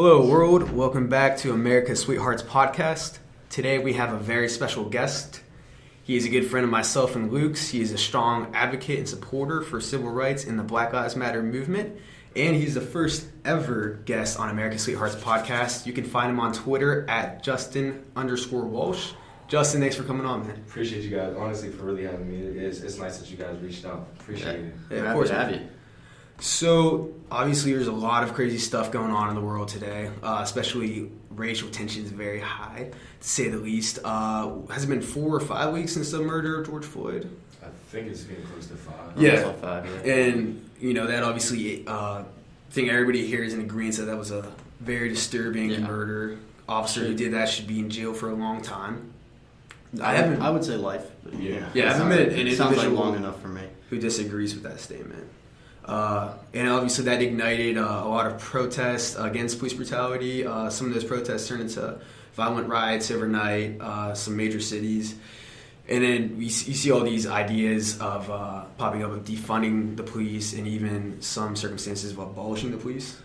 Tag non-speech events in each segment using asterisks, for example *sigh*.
Hello, world. Welcome back to America's Sweethearts podcast. Today we have a very special guest. He is a good friend of myself and Luke's. He is a strong advocate and supporter for civil rights in the Black Lives Matter movement. And he's the first ever guest on America's Sweethearts podcast. You can find him on Twitter at Justin underscore Walsh. Justin, thanks for coming on, man. Appreciate you guys, honestly, for really having me. It's, it's nice that you guys reached out. Appreciate it. Yeah, of Happy course, to have man. you. So obviously, there's a lot of crazy stuff going on in the world today. Uh, especially racial tension is very high, to say the least. Uh, has it been four or five weeks since the murder of George Floyd? I think it's getting close to five. Yeah. Almost like five, yeah. And you know that obviously, uh, I think everybody here is in agreement that that was a very disturbing Yeah. murder. Officer who did that should be in jail for a long time. I I, haven't. I would say life. But Yeah. Yeah, I It haven't sounds- met an it sounds like long enough for me. who disagrees with that statement. Uh, and obviously, that ignited uh, a lot of protests against police brutality. Uh, some of those protests turned into violent riots overnight, uh, some major cities. And then we, you see all these ideas of uh, popping up of defunding the police and even some circumstances of abolishing the police.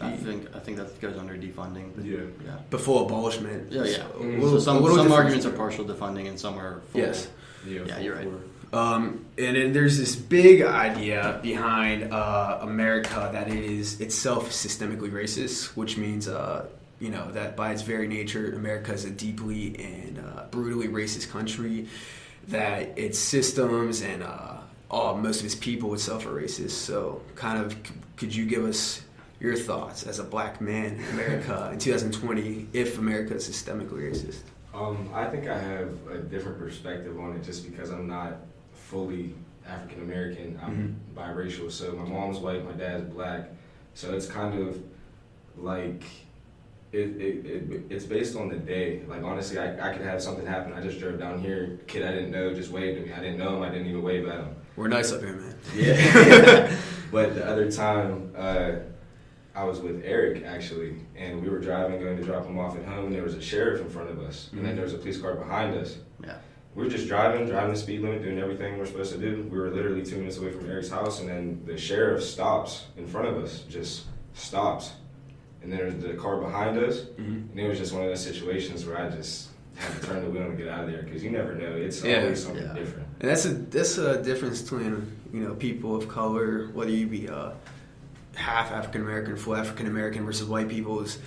I think I think that goes under defunding. But Yeah. yeah. the full abolishment. Yeah, yeah. So, Mm. little- so some, some arguments are partial defunding and some are full. Yes. Yeah, Yeah, full you're right. Um, and then there's this big idea behind uh, America that it is itself systemically racist, which means, uh, you know, that by its very nature, America is a deeply and uh, brutally racist country. That its systems and uh, all most of its people itself are racist. So, kind of, c- could you give us your thoughts as a black man in America in 2020 if America is systemically racist? Um, I think I have a different perspective on it just because I'm not fully African American. I'm um, mm-hmm. biracial. So my mom's white, my dad's black. So it's kind of like it, it, it it's based on the day. Like honestly, I, I could have something happen. I just drove down here. Kid I didn't know just waved at me. I didn't know him. I didn't even wave at him. We're nice up here, man. Yeah. *laughs* *laughs* but the other time, uh, I was with Eric actually, and we were driving, going to drop him off at home. And there was a sheriff in front of us, and then mm-hmm. there was a police car behind us. Yeah. We were just driving, driving the speed limit, doing everything we're supposed to do. We were literally two minutes away from Eric's house, and then the sheriff stops in front of us, just stops. And there's the car behind us, Mhm. and it was just one of those situations where I just had to turn the wheel and get out of there because you never know. It's Yeah. always something Yeah. different. And that's a that's a difference between you know people of color, whether you be uh, half African American, full African American versus white people is,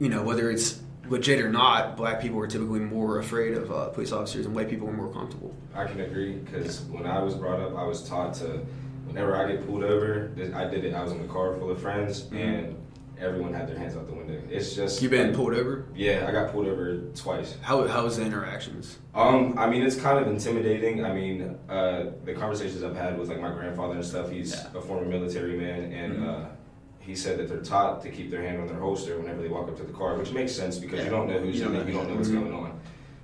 you know, whether it's legit or not. Black people are typically more afraid of uh, police officers, and white people are more comfortable. I can agree because when I was brought up, I was taught to, whenever I get pulled over, I did it. I was in a car full of friends, Mhm. and everyone had their hands out the window. It's just You been like- pulled over? Yeah, I got pulled over twice. How how was the interactions? Um, I mean, it's kind of intimidating. I mean, uh, the conversations I've had with like my grandfather and stuff. He's Yeah. a former military man, and Mhm. uh, he said that they're taught to keep their hand on their holster whenever they walk up to the car, which makes sense because you don't know who's in it, you don't know what's going on.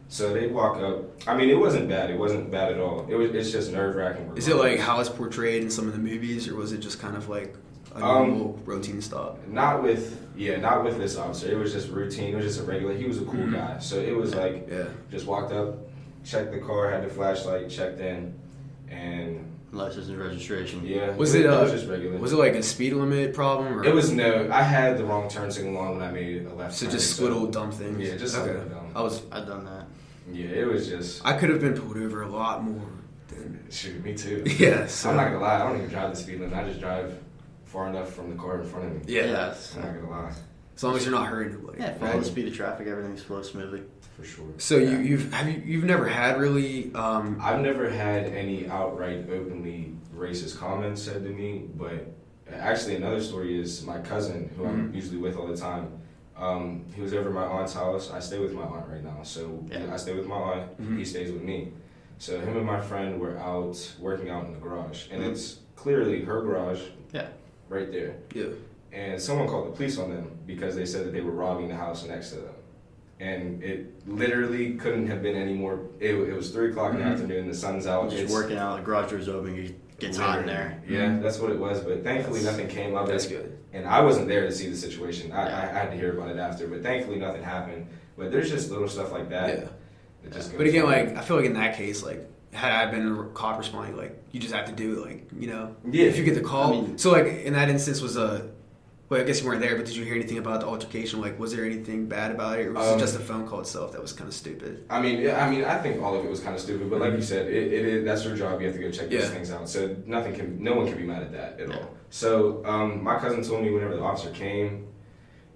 So they walk up. I mean, it wasn't bad. It wasn't bad at all. It was. It's just nerve wracking. Is it like how it's portrayed in some of the movies, or was it just kind of like a Um, normal routine stop? Not with yeah, not with this officer. It was just routine. It was just a regular. He was a cool Mhm. guy. So it was like Yeah. just walked up, checked the car, had the flashlight, checked in, and License and registration. yeah. Was it, It uh, was just regular. Was it like a speed limit problem, or It was no. I had the wrong turn signal on when I made a left. so turn, just little dumb things? Yeah, just okay. something dumb. I was I've done that. Yeah, it was just. I could have been pulled over a lot more than Shoot, me too. *laughs* yeah. So I'm not gonna lie. I don't even drive the speed limit. I just drive far enough from the car in front of me. yeah. Yes. I'm not gonna lie, As long as you're not hurting nobody. Yeah, follow right? the speed of traffic, everything's flows smoothly. for sure. So you, Yeah. you've have you you've never had really um, I've never had any outright openly racist comments said to me, but actually another story is my cousin, who I'm Mhm. usually with all the time. Um, he was over at my aunt's house. I stay with my aunt right now, so Yeah. I stay with my aunt. Mhm. He stays with me. So him and my friend were out working out in the garage, and Mhm. it's clearly her garage. Yeah. Right there. yeah And someone called the police on them because they said that they were robbing the house next to them. And it literally couldn't have been any more. It, it was three o'clock in the afternoon. The sun's out. Just it's- working out, the garage door's open, it gets hot in there. Yeah, Mhm. that's what it was. But thankfully, That's- nothing came of that's good. And I wasn't there to see the situation. I, Yeah. I, I had to hear about it after. But thankfully, nothing happened. But there's just little stuff like that. Yeah. that just But again, like I feel like in that case, like had I been a cop responding, like you just have to do it, like you know, Yeah. if you get the call. I mean- so like in that instance, was a Well, I guess you weren't there, but did you hear anything about the altercation? Like, was there anything bad about it, or was Um, it just the phone call itself that was kind of stupid? I mean, yeah, I mean, I think all of it was kind of stupid, but like you said, it, it is that's your job. You have to go check these Yeah. things out. So nothing can, no one can be mad at that at Yeah. all. So um, my cousin told me whenever the officer came,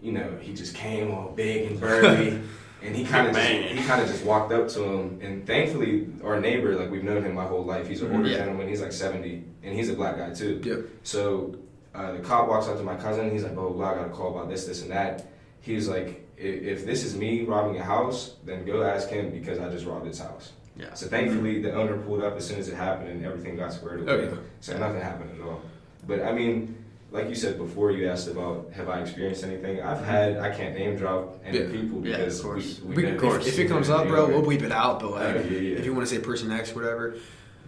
you know, he just came all big and burly, *laughs* and he kind of just, he kind of just walked up to him, and thankfully, our neighbor, like we've known him my whole life. He's an older Yeah. gentleman. He's like seventy, and he's a black guy too. Yep. So uh, the cop walks up to my cousin. He's like, "Oh, blah, blah, I got a call about this, this, and that." He's like, "If, if this is me robbing a house, then go ask him because I just robbed his house." Yeah. So thankfully, the owner pulled up as soon as it happened, and everything got squared away. Oh, yeah. So nothing happened at all. But I mean, like you said before, you asked about have I experienced anything? I've had. I can't name drop any Yeah. people Yeah, because of course. we, we We, never- if, if it comes up, bro, we'll bleep it out. But like, *laughs* yeah, yeah. if you want to say person X, whatever.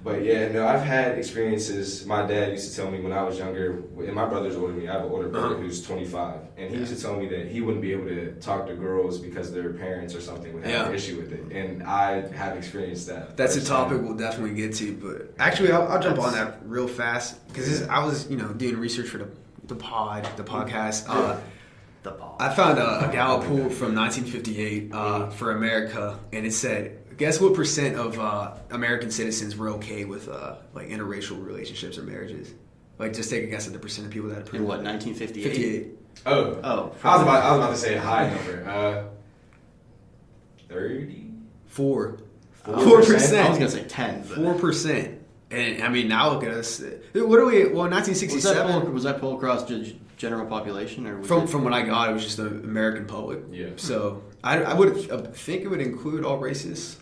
But yeah, no, I've had experiences. My dad used to tell me when I was younger, and my brother's older than me. I have an older brother Uh-huh. who's 25, and he used to tell me that he wouldn't be able to talk to girls because their parents or something would have Yeah. an issue with it. And I have experienced that. That's a topic we'll definitely get to. But actually, I'll, I'll jump on that real fast because I was, you know, doing research for the the pod, the podcast. Uh, The ball. I found a, a Gallup *laughs* poll from 1958 uh, for America, and it said, guess what percent of uh, American citizens were okay with uh, like interracial relationships or marriages? Like, just take a guess at the percent of people that approve. In what, 1958? 58. Oh, Oh, I was about I was about to say a high number. Uh, Thirty. Four. Four Four I was going to say ten. Four percent. And I mean, now look at us. What are we? Well, Was that, 1967. poll, was that poll across g- general population? or was From it, from what I got, it was just the American public. Yeah. So I, I would uh, think it would include all races,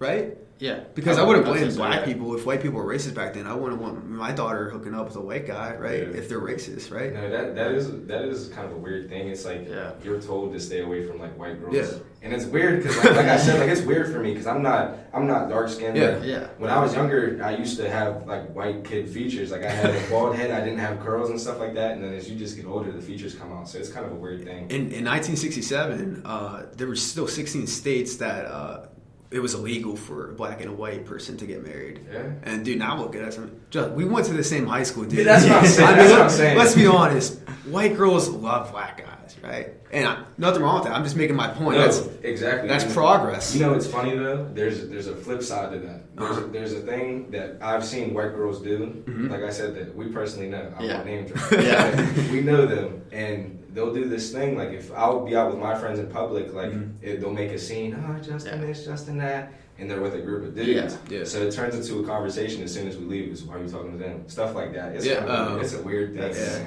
right? Yeah. Because I wouldn't I'd blame say black yeah. people if white people were racist back then. I wouldn't want my daughter hooking up with a white guy, right? Yeah. If they're racist, right? No, that that is that is kind of a weird thing. It's like Yeah. you're told to stay away from like white girls, Yeah. and it's weird because like, like I said, like it's weird for me because I'm not I'm not dark skinned. Yeah. Like, Yeah. when I was younger, I used to have like white kid features. Like I had a bald head, I didn't have curls and stuff like that. And then as you just get older, the features come out. So it's kind of a weird thing. In, in 1967, uh, there were still 16 states that uh, it was illegal for a black and a white person to get married. Yeah. And dude, now look at us. I mean, just, we went to the same high school, dude. Yeah, that's what I'm *laughs* saying. I mean, That's what I'm saying. Let's be honest. White girls love black guys, right? And I, nothing wrong with that. I'm just making my point. No, That's exactly. that's progress. You know, it's funny though. There's there's a flip side to that. There's, Uh-huh. a, there's a thing that I've seen white girls do. Mhm. Like I said, that we personally know. I Yeah. won't name *laughs* drop. Yeah. we know them, and they'll do this thing. Like if I'll be out with my friends in public, like Mhm. it, they'll make a scene. Oh, Justin Yeah. this, Justin that, and they're with a group of dudes. Yeah. Yeah. So it turns into a conversation as soon as we leave. Is why are you talking to them? Stuff like that. It's Yeah, kind of, um, it's a weird thing. that's- man.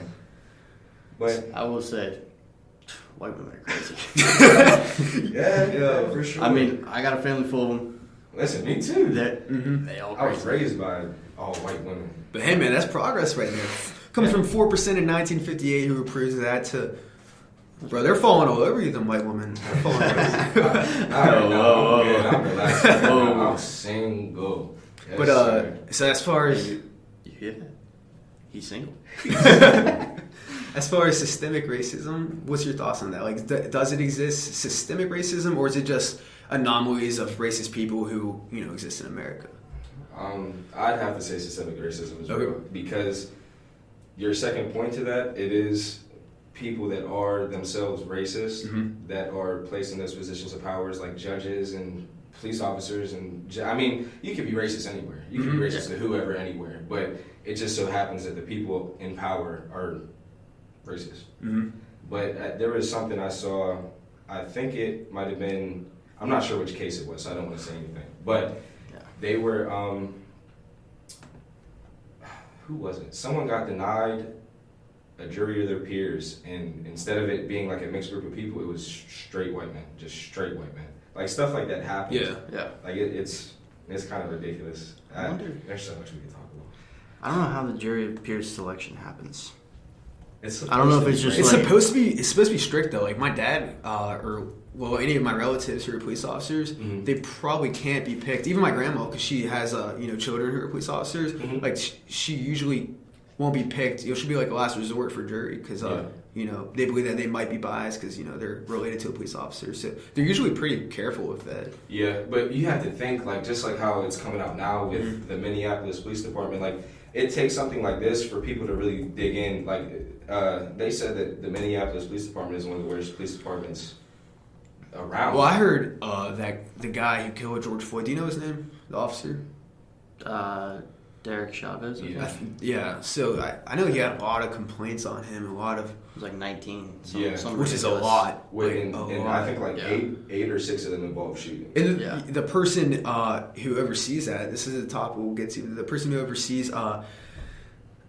But I will say, white women are crazy. *laughs* yeah, yeah, for sure. I mean, I got a family full of them. listen, me too. They're, Mhm. they all I was raised by all white women. But hey, man, that's progress right there. Comes from four percent in 1958 who approves of that to, bro, they're falling all over you, them white women. They're falling all over you. *laughs* All right, Whoa, now whoa, I'm good. whoa. I'm relaxed. right *laughs* Whoa. now. I'm single. Yes, But uh, sir. so as far as You, you hear that? He's single. *laughs* as far as systemic racism, what's your thoughts on that? Like, th- does it exist systemic racism, or is it just anomalies of racist people who you know exist in America? um, I'd have to say systemic racism as Okay. well because your second point to that it is people that are themselves racist Mhm. that are placed in those positions of powers like judges and police officers and ju- I mean you could be racist anywhere you can Mhm. be racist to whoever anywhere but it just so happens that the people in power are racist. Mm-hmm. But uh, there was something I saw. I think it might have been. I'm not sure which case it was, so I don't want to say anything. But Yeah. they were. Um, who was it? Someone got denied a jury of their peers, and instead of it being like a mixed group of people, it was straight white men, just straight white men. Like stuff like that happens. Yeah. Yeah. Like it, it's it's kind of ridiculous. I I- wonder- there's so much we can talk about. I don't know how the jury of peers selection happens. It's I don't know if it's just It's like- supposed to be. It's supposed to be strict though. Like my dad, uh, or well, any of my relatives who are police officers, Mhm. they probably can't be picked. Even my grandma, because she has uh, you know children who are police officers. Mhm. Like sh- she usually won't be picked. You know, she'll be like a last resort for jury because uh, you know they believe that they might be biased because you know they're related to a police officer. So they're usually pretty careful with that. Yeah, but you have to think like just like how it's coming out now with Mhm. the Minneapolis Police Department. Like it takes something like this for people to really dig in. Like uh, they said that the Minneapolis Police Department is one of the worst police departments around. Well, I heard uh, that the guy who killed George Floyd. Do you know his name? The officer. Uh, Derek Chavez. Yeah. I th- yeah. So I, I know he had a lot of complaints on him. A lot of It was like 19. Some, Yeah. some which is a lot. With, like, and, a and lot. I think like Yeah. eight, eight or six of them involved shooting. And the, Yeah. the person uh, who oversees that, this is the top we'll get to. The person who oversees, uh,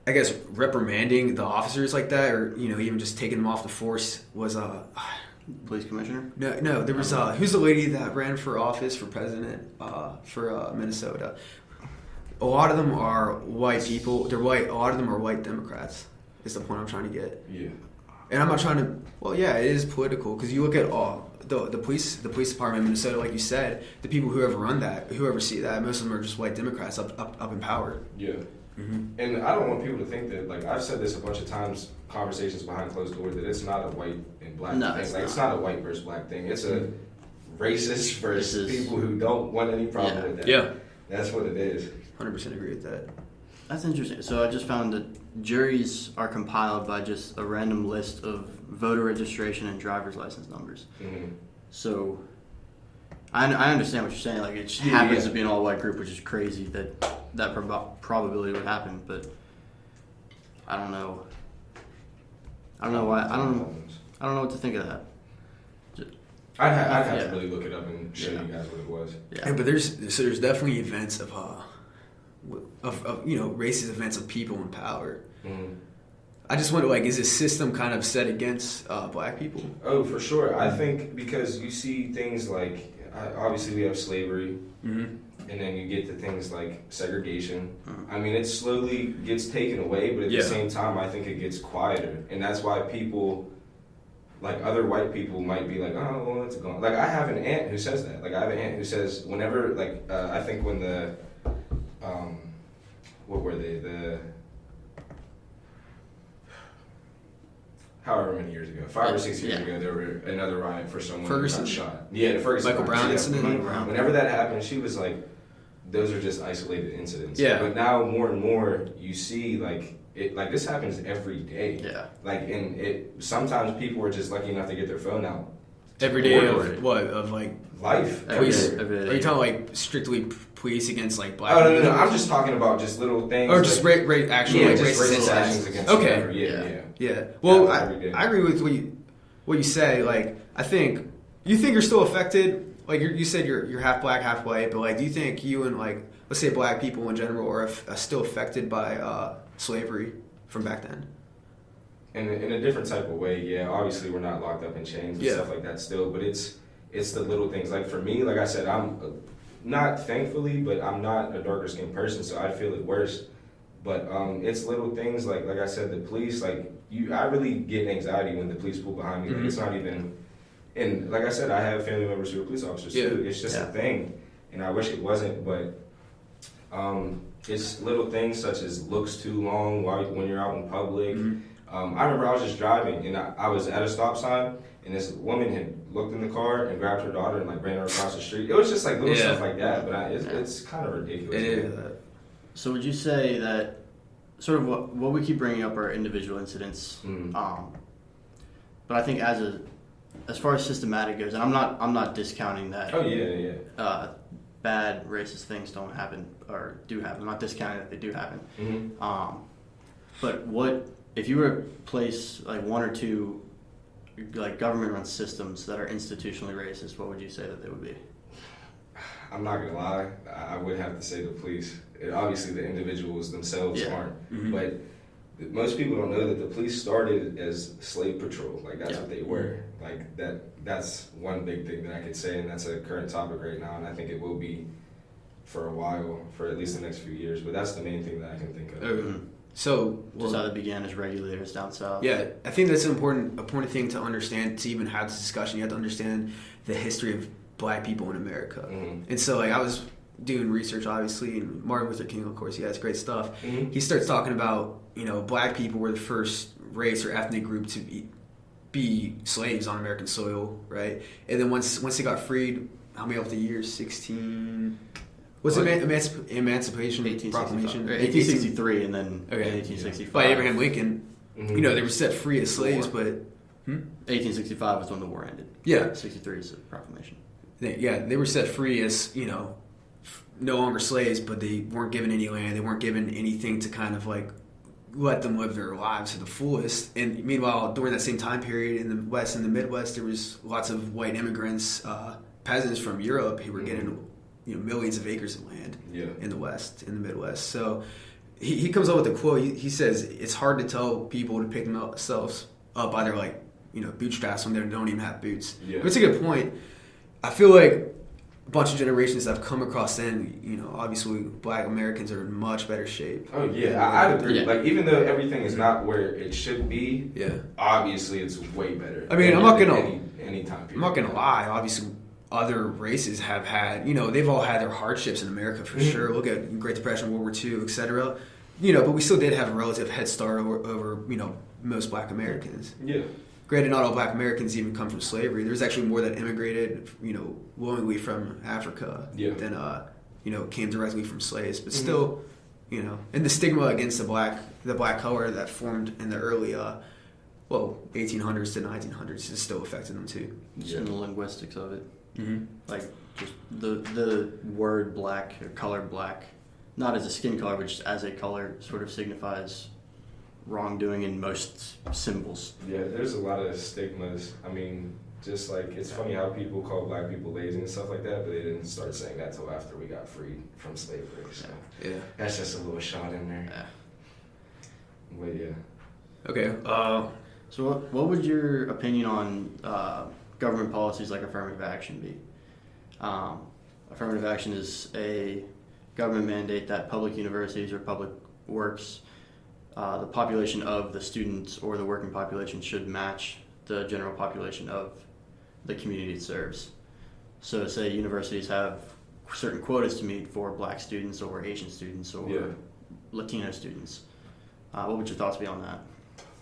I guess, reprimanding the officers like that, or you know, even just taking them off the force, was uh, Police commissioner. no, no. There was uh, who's the lady that ran for office for president uh, for uh, Minnesota. A lot of them are white people. They're white. A lot of them are white Democrats. Is the point I'm trying to get. Yeah. And I'm not trying to. Well, yeah, it is political because you look at all the the police the police department in Minnesota, like you said, the people who ever run that, who ever see that, most of them are just white Democrats up up, up in power. Yeah. And I don't want people to think that, like, I've said this a bunch of times, conversations behind closed doors, that it's not a white and black No, thing. it's like, it's not. not a white versus black thing. It's a racist versus is- people who don't want any problem Yeah. with that. Yeah, That's what it is. hundred percent agree with that. That's interesting. So I just found that juries are compiled by just a random list of voter registration and driver's license numbers. hmm So I, I understand what you're saying. Like it just happens yeah. to be an all white group, which is crazy that that prob- probability would happen. But I don't know. I don't know why. I don't. I don't know what to think of that. I'd, ha- I'd have Yeah. to really look it up and show Yeah. you guys what it was. Yeah. Yeah. but there's so there's definitely events of uh of, of you know racist events of people in power. Mhm. I just wonder like is this system kind of set against uh, black people? Oh, for sure. I think because you see things like, uh, obviously, we have slavery, Mm-hmm. and then you get to things like segregation. Mhm. I mean, it slowly gets taken away, but at Yeah. the same time, I think it gets quieter, and that's why people, like other white people, might be like, "Oh, well, it's gone." Like I have an aunt who says that. Like I have an aunt who says, whenever, like, uh, I think when the, um, what were they? The however many years ago, five or six years Yeah. ago, there were another riot for someone Ferguson? shot. Yeah, the Ferguson. Michael Brown yeah, incident? Michael Brown. Whenever that happened, she was like, "Those are just isolated incidents." Yeah. But now more and more, you see like it. Like this happens every day. Yeah. Like and it. Sometimes people are just lucky enough to get their phone out. Every day Or- of what of like Life. Every police? day, every day. Are you talking like strictly police against like black? Oh no, no, no! people? I'm just talking about just little things. or just like, ra- ra- actual yeah, like just racist racist actions against. Okay. whoever. Yeah, Yeah. yeah. Yeah. Well, Yeah, I. I agree with what you what you say. Like, I think you think you're still affected. Like you're, you said, you're you're half black, half white. But like, do you think you and like let's say black people in general are, aff- are still affected by uh, slavery from back then? in a, in a different type of way. Yeah, obviously we're not locked up in chains and Yeah. stuff like that still, but it's it's the little things. Like for me, like I said, I'm uh, not thankfully, but I'm not a darker skinned person, so I feel it worse. But um, it's little things like like I said, the police like you. I really get anxiety when the police pull behind me. Like Mhm. it's not even. And like I said, I have family members who are police officers Yeah. too. It's just Yeah. a thing, and I wish it wasn't, but. Um, it's little things such as looks too long while when you're out in public. Mhm. Um, I remember I was just driving and I, I was at a stop sign and this woman had looked in the car and grabbed her daughter and like ran her across the street. It was just like little Yeah. stuff like that, but I, it's, Yeah. it's kind of ridiculous. It is. So would you say that sort of what what we keep bringing up are individual incidents, Mm. um, but I think as a as far as systematic goes, and I'm not I'm not discounting that Oh yeah, yeah. uh, bad racist things don't happen or do happen. I'm not discounting that they do happen. hmm Um, but what if you were to place like one or two like government run systems that are institutionally racist? What would you say that they would be? I'm not gonna lie, I would have to say the police. It, obviously, the individuals themselves Yeah. aren't, Mhm. but most people don't know that the police started as slave patrol. Like that's Yeah. what they were. Like that. That's one big thing that I could say, and that's a current topic right now, and I think it will be for a while, for at least the next few years. But that's the main thing that I can think of. Mm-hmm. So well, just how they began as regulators down south. Yeah, I think that's an important important thing to understand to even have this discussion. You have to understand the history of black people in America. Mm-hmm. And so like I was doing research obviously and Martin Luther King of course he has great stuff. Mm-hmm. He starts talking about, you know, black people were the first race or ethnic group to be, be slaves on American soil, right? And then once once they got freed, how many of the years? 16 was it emanci- Emancipation Proclamation? 1863 and then okay. 1865. By Abraham Lincoln. Mm-hmm. You know, they were set free as slaves, but. Hmm? 1865 was when the war ended. Yeah. 63 is the proclamation. They, yeah, they were set free as, you know, no longer slaves, but they weren't given any land. They weren't given anything to kind of like let them live their lives to the fullest. And meanwhile, during that same time period in the West, in the Midwest, there was lots of white immigrants, uh, peasants from Europe who were mm-hmm. getting you know millions of acres of land Yeah. in the West, in the Midwest. So he, he comes up with a quote. He, he says it's hard to tell people to pick themselves up by their like you know bootstraps when they don't even have boots. Yeah. But it's a good point. I feel like a bunch of generations I've come across then, you know, obviously black Americans are in much better shape. Oh yeah, I, I'd agree. Yeah. Like even though everything is not where it should be, Yeah. obviously it's way better. I mean, I'm not gonna- any, any time period. I'm not gonna lie. Obviously, other races have had, you know, they've all had their hardships in America for Mhm. sure. Look at Great Depression, World War II, etc. You know, but we still did have a relative head start over, over you know, most Black Americans. Yeah. Granted, not all Black Americans even come from slavery. There's actually more that immigrated, you know, willingly from Africa Yeah. than, uh, you know, came directly from slaves. But Mhm. still, you know, and the stigma against the black, the black color that formed in the early, uh, well, 1800s to 1900s is still affecting them too. Just Yeah. in the linguistics of it. Mm-hmm. Like, just the, the word black, or color black, not as a skin color, but just as a color, sort of signifies wrongdoing in most symbols. Yeah, there's a lot of stigmas. I mean, just like it's funny how people call black people lazy and stuff like that, but they didn't start saying that till after we got freed from slavery. So Yeah. that's just a little shot in there. Yeah. But yeah. Okay. Uh, So, what, what would your opinion on uh, government policies like affirmative action be? Um, affirmative action is a government mandate that public universities or public works, uh, the population of the students or the working population should match the general population of the community it serves. So, say universities have certain quotas to meet for black students or Asian students or Yeah. Latino students. Uh, what would your thoughts be on that?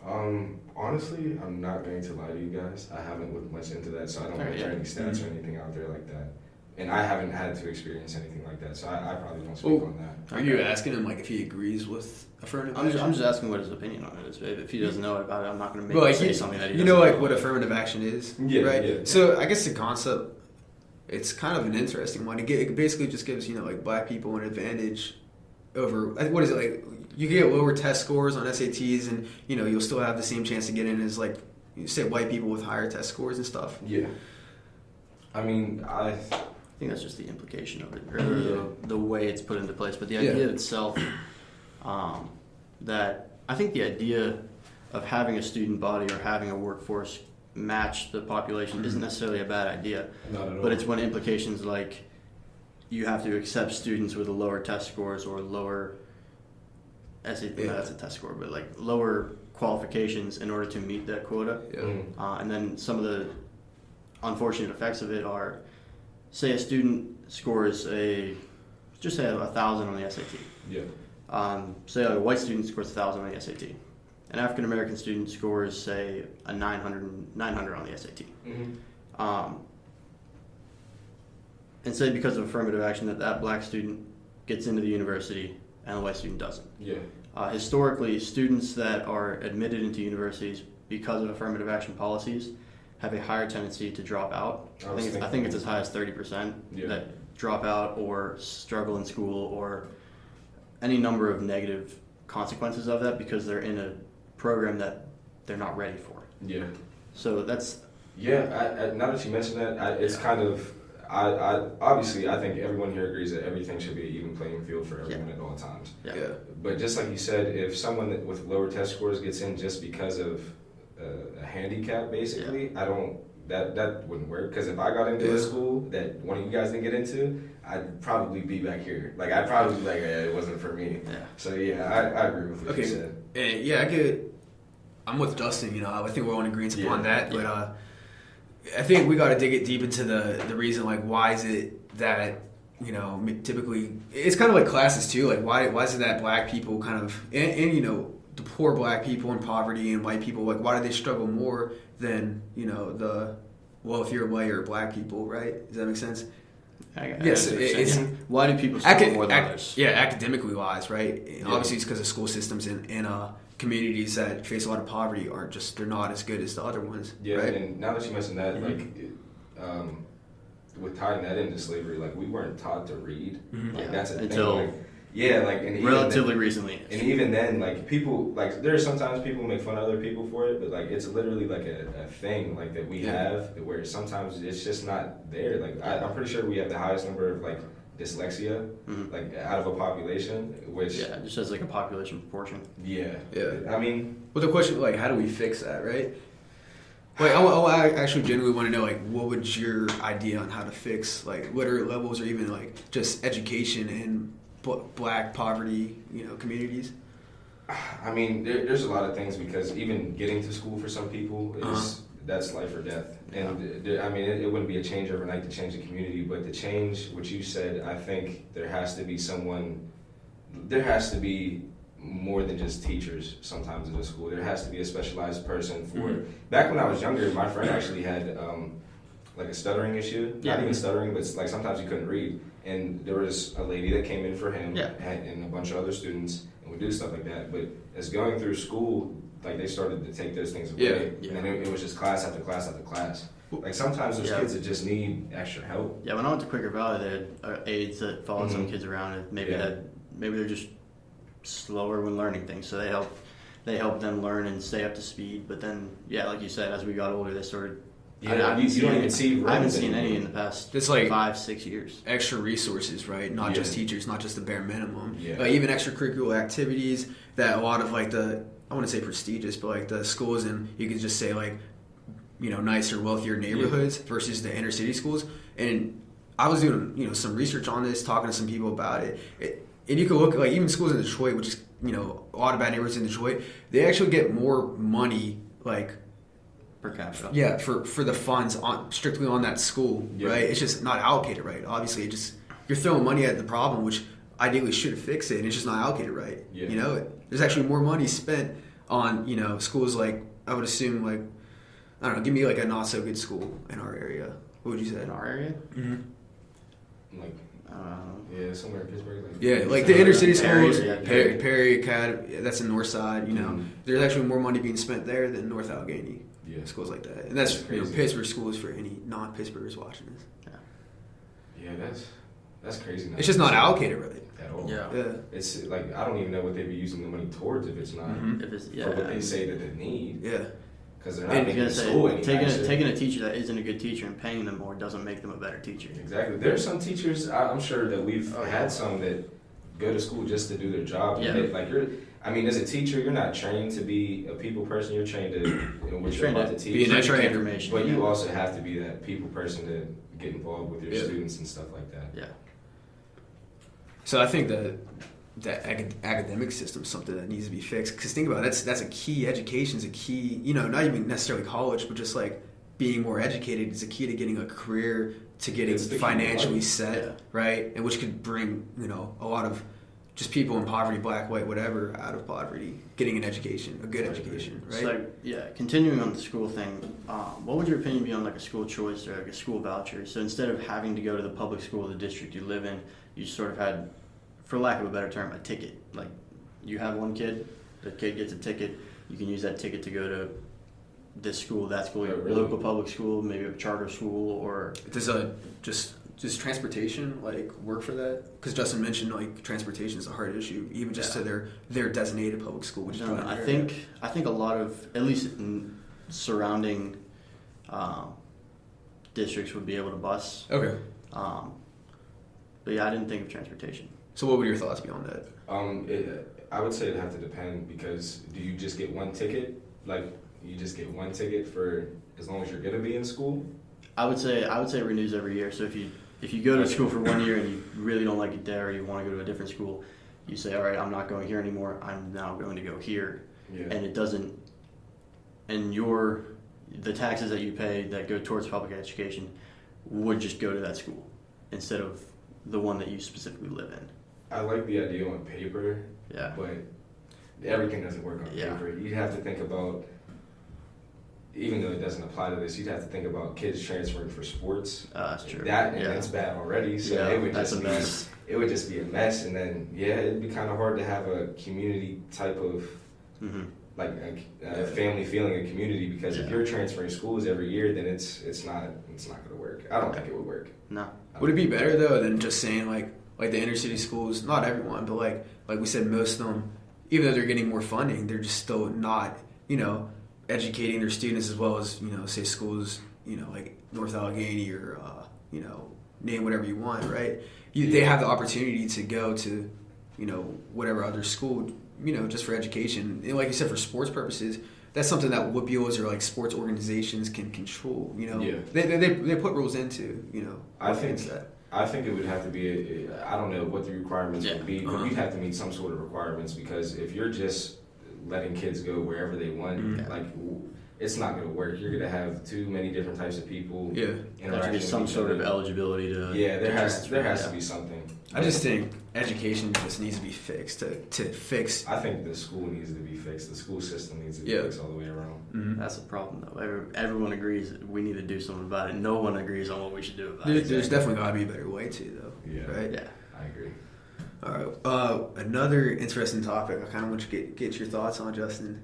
Um, honestly, I'm not going to lie to you guys. I haven't looked much into that, so I don't know Alright, if there are yeah. any stats or anything out there like that. And I haven't had to experience anything like that, so I, I probably won't speak Well, on that. are you asking him like if he agrees with affirmative I'm just. I'm just asking what his opinion on it is. Babe. If he doesn't know about it, I'm not going to make Well, him like say you, something that he you doesn't know, like what affirmative action is, Yeah, right? yeah. So I guess the concept, it's kind of an interesting one. It basically just gives you know like black people an advantage over what is it like? You get lower test scores on SATs, and you know you'll still have the same chance to get in as like you say white people with higher test scores and stuff. Yeah. I mean, I I think that's just the implication of it, or Yeah. the, the way it's put into place. But the Yeah. idea itself, um, that I think the idea of having a student body or having a workforce match the population isn't Mhm. necessarily a bad idea. not at all. But it's when implications like you have to accept students with lower test scores or lower SAT, Yeah. no, that's a test score, but like lower qualifications in order to meet that quota. Yeah. Mm. Uh, and then some of the unfortunate effects of it are, say a student scores a, just say a thousand on the SAT. Yeah. Um, say a white student scores a thousand on the SAT. An African American student scores, say, a 900, 900 on the SAT. Mm-hmm. Um, and say because of affirmative action that that black student gets into the university and the white student doesn't. Yeah. Uh, historically, students that are admitted into universities because of affirmative action policies have a higher tendency to drop out. I I think, it's, I think it's as high as 30% Yeah. that drop out or struggle in school or any number of negative consequences of that because they're in a program that they're not ready for. Yeah. So that's Yeah, I, I, now that you mention that, I, it's Yeah. kind of, I, I obviously I think everyone here agrees that everything should be an even playing field for everyone at all times. yeah. Yeah. But just like you said, if someone with lower test scores gets in just because of uh, a handicap, basically, I don't. That that wouldn't work because if I got into Yeah. a school that one of you guys didn't get into, I'd probably be back here. Like I'd probably be like, yeah, it wasn't for me. Yeah. So yeah, I, I agree with what Okay. you said. And yeah, I get. I'm with Dustin. You know, I think we're all in agreement Yeah. upon that. But uh, I think we got to dig it deep into the the reason. Like, why is it that you know typically it's kind of like classes too. Like, why why is it that black people kind of and, and you know the poor black people in poverty and white people like why do they struggle more than you know the wealthier white or black people? Right? Does that make sense? I, I Yes, guess it- it's- saying. why do people struggle Acad- more than ac- others? Yeah, academically wise, right? Yeah. Obviously, it's because of school systems and, and uh, communities that face a lot of poverty aren't just they're not as good as the other ones. Yeah, right? and now that you mentioned that, Mhm. like, it, um, with tying that into slavery, like we weren't taught to read. Mhm. Like Yeah, that's a until thing. Like, yeah, like and Relatively then, recently. and even then, like people, like there are sometimes people make fun of other people for it, but like it's literally like a, a thing like that we Yeah. have where sometimes it's just not there. Like I, I'm pretty sure we have the highest number of like dyslexia, Mhm. like out of a population, which Yeah, just as like a population proportion. yeah, Yeah. I mean, Well, the question, like, how do we fix that, right? Like, I, I, I actually genuinely want to know, like, what would your idea on how to fix, like, literate levels or even, like, just education in b- black poverty, you know, communities? I mean, there, there's a lot of things because even getting to school for some people is Uh-huh. That's life or death. And there- I mean, it, it wouldn't be a change overnight to change the community, but to change what you said, I think there has to be someone. There has to be more than just teachers sometimes in the school. There has to be a specialized person for. Mhm. Back when I was younger, my friend actually had um, like a stuttering issue. Yeah. Not even stuttering, but like sometimes he couldn't read. And there was a lady that came in for him Yeah. and, and a bunch of other students and would do stuff like that. But as going through school, like they started to take those things away. Yeah, yeah. And then it, it was just class after class after class. Like sometimes there's Yeah. kids that just need extra help. Yeah, when I went to Quaker Valley, they had uh, aides that followed some Mhm. kids around, and maybe Yeah. had maybe they're just slower when learning things, so they help they help them learn and stay up to speed. But then, yeah, like you said, as we got older, they started. I Yeah, haven't you, you seen don't any- even see. I haven't seen any in the past It's like five, six years. extra resources, right? Not Yeah. just teachers, not just the bare minimum. Yeah. Like, even extracurricular activities that a lot of, like, the, I want to say prestigious, but, like, the schools in, you could just say, like, you know, nicer, wealthier neighborhoods versus the inner city schools. And I was doing, you know, some research on this, talking to some people about it. it and you can look like even schools in Detroit, which is you know a lot of bad neighborhoods in Detroit, they actually get more money, like per capita. yeah, for for the funds on strictly on that school, Yeah. right? It's just not allocated right. Obviously, it just you're throwing money at the problem, which ideally should fix it, and it's just not allocated right. Yeah. You know, there's actually more money spent on you know schools like I would assume like I don't know, give me like a not so good school in our area. What would you say? In our area, Mm-hmm. Like uh, yeah, somewhere in Pittsburgh. Like Yeah, like the inner city Perry, schools, yeah, Perry, Perry. Perry Academy, that's in North Side. You know, Mhm. there's actually more money being spent there than North Allegheny Yeah, schools like that, and that's That's you know crazy. Pittsburgh schools for any non-Pittsburghers watching this. Yeah, yeah, that's that's crazy. now. It's just not allocated right. at all. Yeah. Yeah. It's like I don't even know what they'd be using the money towards if it's not Mhm. if it's yeah, for what they say that they need Yeah. because they're not I was making gonna say, school any taking a, taking a teacher that isn't a good teacher and paying them more doesn't make them a better teacher. Exactly. There's some teachers I- I'm sure that we've Oh, yeah. had some that go to school just to do their job. Yeah. They- like you're. I mean, as a teacher, you're not trained to be a people person. You're trained to you know, what You're you're trained about to to teach. be an Train educator. information. But you also have to be that people person to get involved with your Yeah. students and stuff like that. yeah. So I think that that academic system is something that needs to be fixed. Because think about it, that's that's a key. Education's a key. You know, not even necessarily college, but just like being more educated is a key to getting a career, to getting It's the key to financially set, Yeah. right? And which could bring you know a lot of just people in poverty, black, white, whatever, out of poverty, getting an education, a good education, right? So yeah, continuing on the school thing, um, what would your opinion be on like a school choice or like a school voucher? So instead of having to go to the public school, of the district you live in, you sort of had, for lack of a better term, a ticket. Like you have one kid, the kid gets a ticket. You can use that ticket to go to this school, that school, your Oh, really? local public school, maybe a charter school, or Does a just does transportation like work for that? Because Justin mentioned like transportation is a hard issue, even just Yeah. to their their designated public school. Which No, probably I rare. think I think a lot of at least in surrounding um, districts would be able to bus. Okay. Um, but yeah, I didn't think of transportation. So what would your thoughts be on that? Um, it, I would say it'd have to depend because do you just get one ticket? Like you just get one ticket for as long as you're gonna be in school? I would say I would say it renews every year. So if you if you go to school for one year and you really don't like it there, or you want to go to a different school, you say, all right, I'm not going here anymore. I'm now going to go here, Yeah. and it doesn't. And your the taxes that you pay that go towards public education would just go to that school instead of the one that you specifically live in. I like the idea on paper, Yeah. but everything doesn't work on Yeah. paper. You'd have to think about, even though it doesn't apply to this, you'd have to think about kids transferring for sports. Uh, that's true. That and yeah. that's bad already. So yeah, it would that's just a be mess. it would just be a mess, and then yeah, it'd be kind of hard to have a community type of Mm-hmm. like a, a family feeling, a community. Because if you're transferring schools every year, then it's it's not it's not going to work. I don't think it would work. No. Would it be better though than just saying like like the inner city schools? Not everyone, but like like we said, most of them, even though they're getting more funding, they're just still not you know educating their students as well as you know say schools you know like North Allegheny or uh, you know name whatever you want, right? You, They have the opportunity to go to you know whatever other school you know just for education. And like you said, for sports purposes. That's something that WPIALs or like sports organizations can control. You know, Yeah. they, they, they, they put rules into. You know, I think that. I think it would have to be. A, a, I don't know what the requirements Yeah. would be, but Uh-huh. you'd have to meet some sort of requirements because if you're just letting kids go wherever they want, Mhm. like it's not going to work. You're going to have too many different types of people. Yeah. There should interacting be with some each sort of eligibility to. Yeah, there has there has yeah. to be something. I just think education just needs to be fixed to, to fix. I think the school needs to be fixed. The school system needs to be Yeah. fixed all the way around. Mhm. That's a problem, though. Every, everyone agrees we need to do something about it. No one agrees on what we should do about There, it. there's definitely got to be a better way to though. Yeah, Right. Yeah. All right. Uh, another interesting topic. I kind of want you to get get your thoughts on Justin.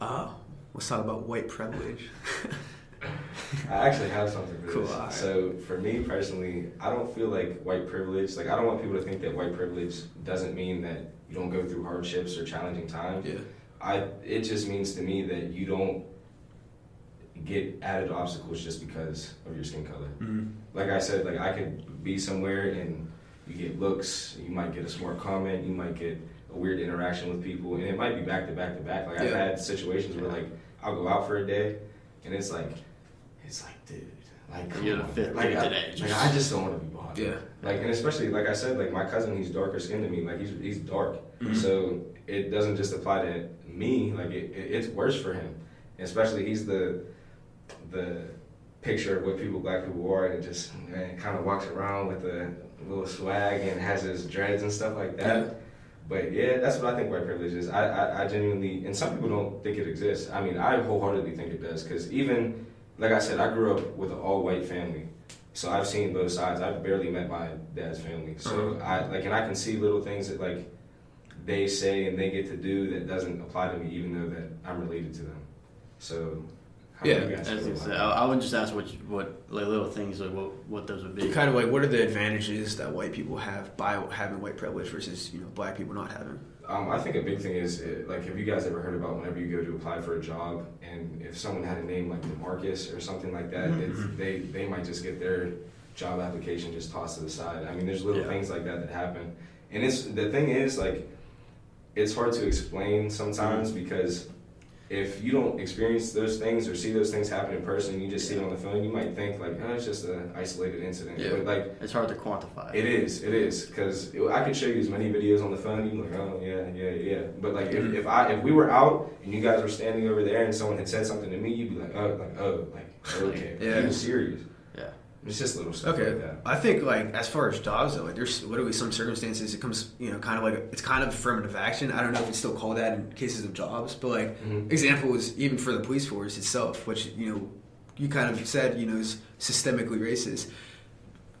Uh, let's talk about white privilege. *laughs* I actually have something for Cool, this. alright. So for me personally, I don't feel like white privilege. Like I don't want people to think that white privilege doesn't mean that you don't go through hardships or challenging times. yeah. I it just means to me that you don't get added obstacles just because of your skin color. Mhm. Like I said, like I could be somewhere and you get looks, you might get a smart comment, you might get a weird interaction with people, and it might be back to back to back. Like I've had situations where like I'll go out for a day, and it's like, it's like, dude, like come You're on. fifth like, I, today. like I just don't want to be bothered. Yeah. Like and especially like I said, like my cousin, he's darker skinned than me. Like he's he's dark, Mhm. so it doesn't just apply to me. Like it, it, it's worse for him, especially he's the the picture of what people black people are, and just kind of walks around with a little swag and has his dreads and stuff like that. Yeah. But yeah, that's what I think white privilege is. I, I, I genuinely, and some people don't think it exists. I mean, I wholeheartedly think it does because even, like I said, I grew up with an all white family. So I've seen both sides. I've barely met my dad's family. So Uh-huh. I like, and I can see little things that like they say and they get to do that doesn't apply to me, even though that I'm related to them. So how do Yeah, you guys I, was feel gonna say, I, I would just ask what you- what like little things like what what those would be. Kind of like what are the advantages that white people have by having white privilege versus you know black people not having? Um, I think a big thing is uh, like, have you guys ever heard about whenever you go to apply for a job, and if someone had a name like Demarcus or something like that, Mhm. it's, they they might just get their job application just tossed to the side. I mean, there's little Yeah. things like that that happen, and it's the thing is like, it's hard to explain sometimes because if you don't experience those things or see those things happen in person, you just see it on the phone, you might think like, oh, it's just an isolated incident. Yeah. But like It's hard to quantify. it is, it is, because I could show you as many videos on the phone. You'd be like, oh yeah, yeah, yeah. But like, if, mm-hmm. if I if we were out and you guys were standing over there and someone had said something to me, you'd be like, oh, like oh, like okay, *laughs* Yeah. he was serious. It's just little stuff Okay, like that. I think like as far as jobs though, like there's literally some circumstances it comes you know kind of like it's kind of affirmative action. I don't know if it's still called that in cases of jobs, but like Mhm. example is even for the police force itself, which you know you kind of said you know is systemically racist.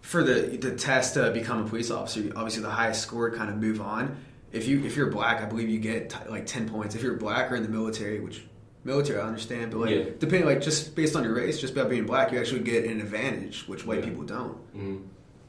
For the the test to become a police officer, obviously the highest score kind of move on. If you if you're black, I believe you get t- like ten points. If you're black or in the military, which military I understand, but like Yeah. depending like just based on your race, just by being black, you actually get an advantage, which white Yeah. people don't. Mhm.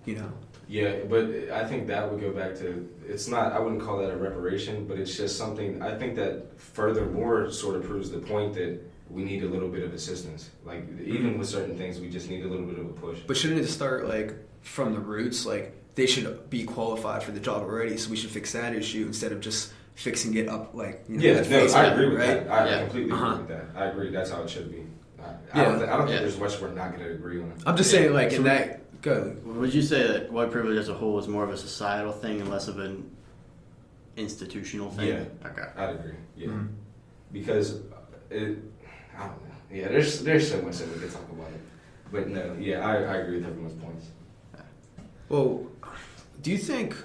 You know. Yeah, but I think that would go back to it's not. I wouldn't call that a reparation, but it's just something. I think that furthermore sort of proves the point that we need a little bit of assistance. Like even with certain things, we just need a little bit of a push. But shouldn't it start like from the roots? Like they should be qualified for the job already, so we should fix that issue instead of just fixing it up like you know, Yeah, at no, face I value, agree with right? that. I Yeah. completely Uh-huh. agree with that. I agree. That's how it should be. I, I Yeah. don't, think, I don't think Yeah. there's much we're not going to agree on. I'm just Yeah. saying, like So in we- that. Go. Would you say that white privilege as a whole is more of a societal thing and less of an institutional thing? Yeah. Okay. I'd agree. Yeah, Mhm. because it. I don't know. Yeah, there's there's so much that we could talk about it, but no, yeah, I, I agree with everyone's points. Well, do you think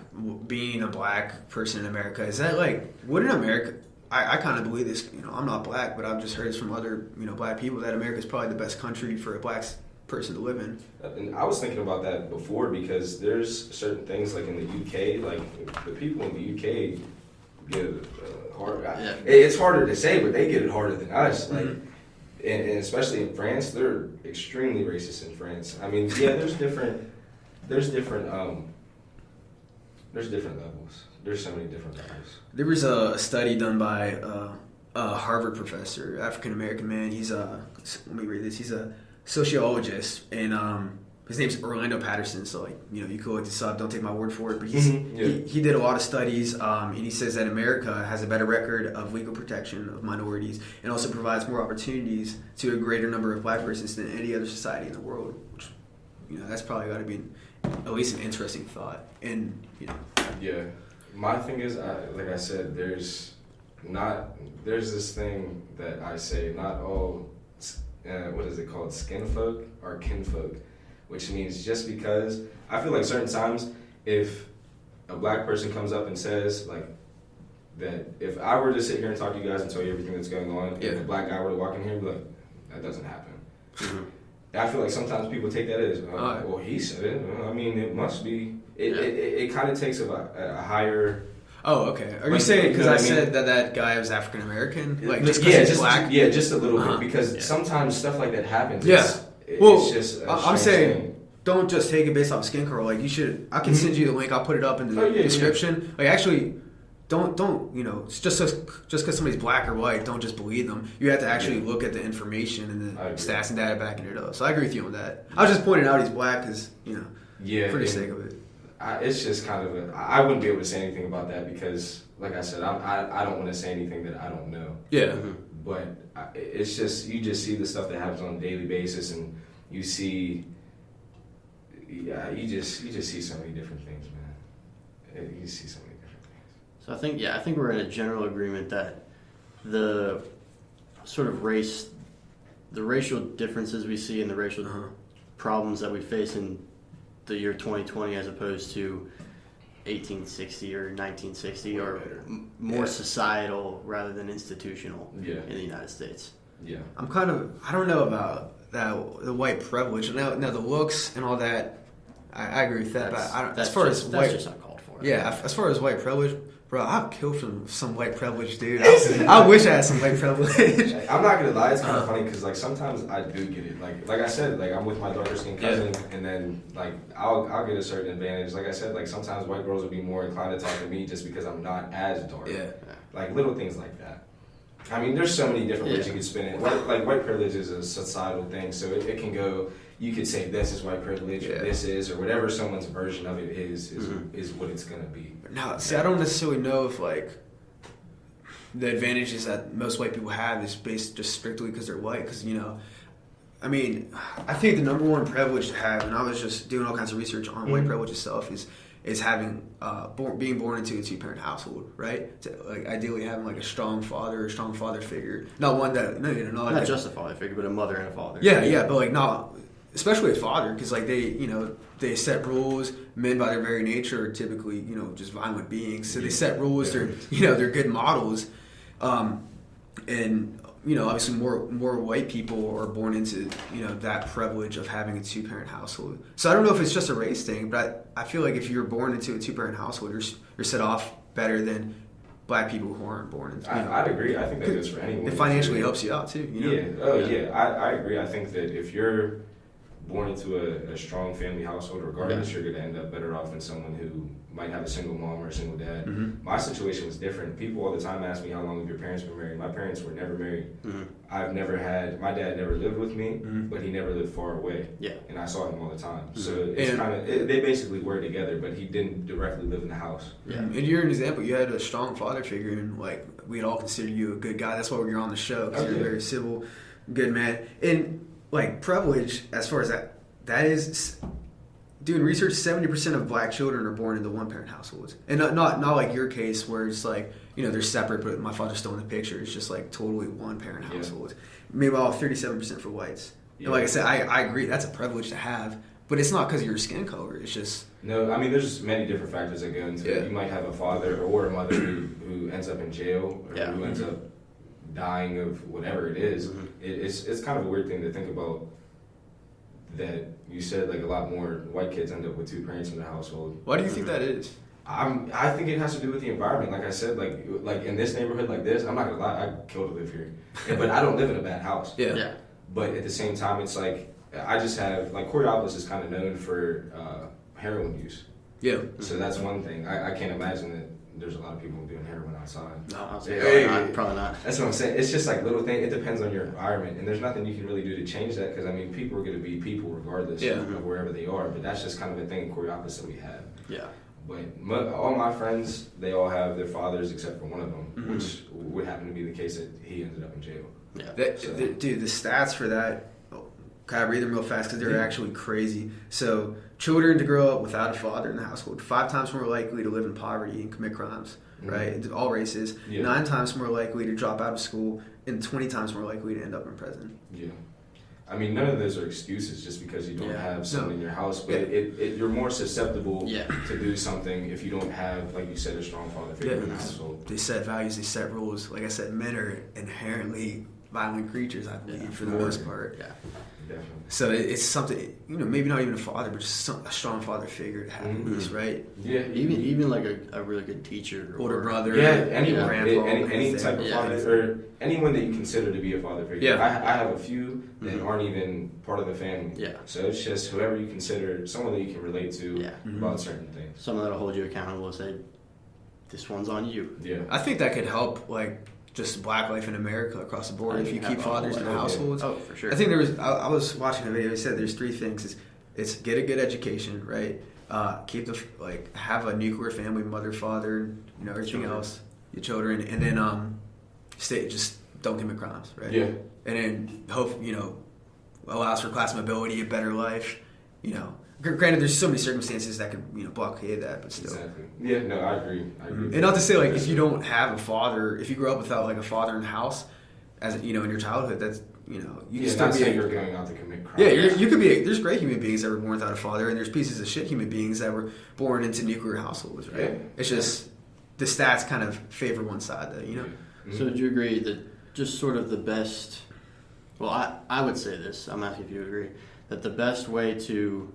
being a black person in America is that like what in America? I, I kind of believe this. You know, I'm not black, but I've just heard this from other you know black people that America is probably the best country for a black person to live in. And I was thinking about that before because there's certain things like in the UK, like the people in the UK get it uh, hard. Yeah. It's harder to say, but they get it harder than us. Like, Mhm. and, and especially in France, they're extremely racist in France. I mean, yeah, there's different, there's different, um, there's different levels. There's so many different levels. There was a study done by uh, a Harvard professor, African American man. He's a let me read this. He's a sociologist, and um, his name's Orlando Patterson. So like you know, you could look this up. Don't take my word for it. But he's, Mhm, yeah. he, he did a lot of studies, um, and he says that America has a better record of legal protection of minorities, and also provides more opportunities to a greater number of black persons than any other society in the world. Which you know, that's probably got to be at least an interesting thought. And you know, Yeah, my thing is, I, like I said, there's not there's this thing that I say, not all uh, what is it called, skin folk or kinfolk, which means just because I feel like certain times if a black person comes up and says like that, if I were to sit here and talk to you guys and tell you everything that's going on, Yeah. if a black guy were to walk in here be like, that doesn't happen. I feel like sometimes people take that as, uh, Alright. well, he said it. Uh, I mean, it must be. It, Yeah. it, it, it kind of takes a, a higher. Oh, okay. Are you Like, saying you because know I, mean? said that that guy was African American, like just because yeah, he's just black? yeah, just a little Uh-huh. bit because Yeah. sometimes stuff like that happens. Yeah. It's, it- Well, it's just. I'm saying- thing. Don't just take it based off skin color. Like you should. I can Mhm. send you the link. I'll put it up in the Oh, yeah. description. Like actually, don't don't you know? Just just just because somebody's black or white, don't just believe them. You have to actually Yeah. look at the information and the stats and data backing it up. So I agree with you on that. I was just pointing out he's black because you know Yeah, for the sake of it. I, it's just kind of a. I I wouldn't be able to say anything about that because, like I said, I'm, I I don't want to say anything that I don't know. Yeah. Mhm. but I- it's just you just see the stuff that happens on a daily basis and you see yeah you just you just see so many different things man you see so many different things So I think yeah, I think we're in a general agreement that the sort of race, the racial differences we see and the racial Uh-huh. problems that we face in the year 2020 as opposed to 1860 or 1960 Way or m- more Yeah. societal rather than institutional yeah in the United States. yeah I'm kind of I don't know about that the white privilege. Now, now the looks and all that. I, I agree with that. That's, but I don't, that's as far just, as that's white, just uncalled for. Yeah, as far as white privilege, bro, I'll kill for some white privilege, dude. I, *laughs* I wish I had some white privilege. I'm not gonna lie, it's kind of Uh-huh. funny because like sometimes I do get it. Like like I said, like I'm with my darker skinned cousin, and then like I'll I'll get a certain advantage. Like I said, like sometimes white girls will be more inclined to talk to me just because I'm not as dark. yeah, like little things like that. I mean, there's so many different ways Yeah. you could spin it. White, like white privilege is a societal thing, so it, it can go. You could say this is white privilege, or this is, or whatever someone's version of it is, is, Mhm. is what it's gonna be. now see, I don't necessarily know if like the advantages that most white people have is based just strictly because they're white. Because you know, I mean, I think the number one privilege to have, and I was just doing all kinds of research on white Mhm. privilege itself, is is having uh, born, being born into a two parent household, right? To, like ideally having like a strong father, a strong father figure, not one that no, you know, not, Not like, just a father figure, but a mother and a father. Yeah, yeah, but like not, especially a father, because like they, you know, they set rules. Men, by their very nature, are typically, you know, just violent beings. So they set rules. They're, you know, they're good models. Um, and you know, obviously, more more white people are born into you know that privilege of having a two parent household. So I don't know if it's just a race thing, but I, I feel like if you're born into a two parent household, you're you're set off better than black people who aren't born into. You know, I, I'd agree. I think that goes for anyone. it financially helps you out too. You know? Yeah. Oh Yeah. yeah. I, I agree. I think that if you're born into a, a strong family household, regardless, you're going to end up better off than someone who might have a single mom or a single dad. Mhm. My situation was different. People all the time ask me how long have your parents been married. My parents were never married. Mhm. I've never had. My dad never lived with me, Mhm. but he never lived far away, Yeah. and I saw him all the time. So Mhm. it's kind of it, they basically were together, but he didn't directly live in the house. Yeah. And you're an example. You had a strong father figure, and like we'd all consider you a good guy. That's why you're on the show because Oh, you're yeah. very civil, good man. And like privilege, as far as that, that is doing research. Seventy percent of black children are born into one parent households, and not, not not like your case where it's like you know they're separate, but my father's still in the picture. It's just like totally one parent Yeah. households. Meanwhile, thirty-seven percent for whites. Yeah. And like I said, I, I agree. That's a privilege to have, but it's not because of your skin color. It's just No, I mean there's many different factors that go into Yeah. it. You might have a father or a mother who, who ends up in jail or Yeah. who ends up dying of whatever it is. Mhm. It, it's it's kind of a weird thing to think about. That you said like a lot more white kids end up with two parents in the household. why do you think that is? I'm. I think it has to do with the environment. Like I said, like like in this neighborhood like this, I'm not gonna lie, I'd kill to live here. *laughs* But I don't live in a bad house. Yeah. Yeah. But at the same time, it's like I just have like Coraopolis is kind of known for uh, heroin use. Yeah. So that's one thing. I, I can't imagine that there's a lot of people doing heroin outside. No, I'll say Hey. probably, not, probably not. That's what I'm saying. It's just like little thing. It depends on your environment, and there's nothing you can really do to change that. Because I mean, people are going to be people regardless Yeah. of wherever they are. But that's just kind of a thing in Coraopolis that we have. Yeah. But mo- all my friends, they all have their fathers except for one of them, Mhm. which would happen to be the case that he ended up in jail. Yeah. That, So- the- dude, the stats for that, can I read them real fast because they're Yeah. actually crazy. So, children to grow up without a father in the household, five times more likely to live in poverty and commit crimes, Mhm. right? All races. Yeah. Nine times more likely to drop out of school, and 20 times more likely to end up in prison. Yeah. I mean, none of those are excuses just because you don't Yeah. have someone No. in your house, but Yeah. it, it, you're more susceptible Yeah. to do something if you don't have, like you said, a strong father figure in the household. They set values, they set rules. Like I said, men are inherently violent creatures, I believe, for the most part. Yeah. Definitely. So it- it's something, you know, maybe not even a father, but just some, a strong father figure to have Mhm. at least, right? Yeah. Even even like a, a really good teacher. Older or- brother, Yeah, anyone, grandpa, any, any anything. type of Yeah. father, or anyone that you consider to be a father figure. Yeah. I, I have a few that Mhm. aren't even part of the family. Yeah. So it's just whoever you consider, someone that you can relate to Yeah. Mhm. about certain things. Someone that'll hold you accountable and say, "This one's on you." Yeah. I think that could help, like, just black life in America across the board I if you keep have a whole fathers in lot of- households. Oh, for sure. I think there was. I, I was watching a video. It said there's three things. It's, it's get a good education, right? Uh, keep the like have a nuclear family, mother, father, you know everything Children. else, your children, and then um, stay just don't commit crimes, right? Yeah. And then hope you know allows for class mobility, a better life. You know, Gr- granted, there's so many circumstances that could you know blockade that, but still. Exactly. Yeah. No, I agree. I agree. And not to say like if you don't have a father, if you grow up without like a father in the house, as you know in your childhood, that's you know you yeah, can not still be saying a, you're going out to commit crimes. yeah you're, you could be a, there's great human beings that were born without a father, and there's pieces of shit human beings that were born into nuclear households, right? Yeah. It's just the stats kind of favor one side, though, you know. Mhm. So, do you agree that just sort of the best? Well, I, I would say this. I'm asking if you agree that the best way to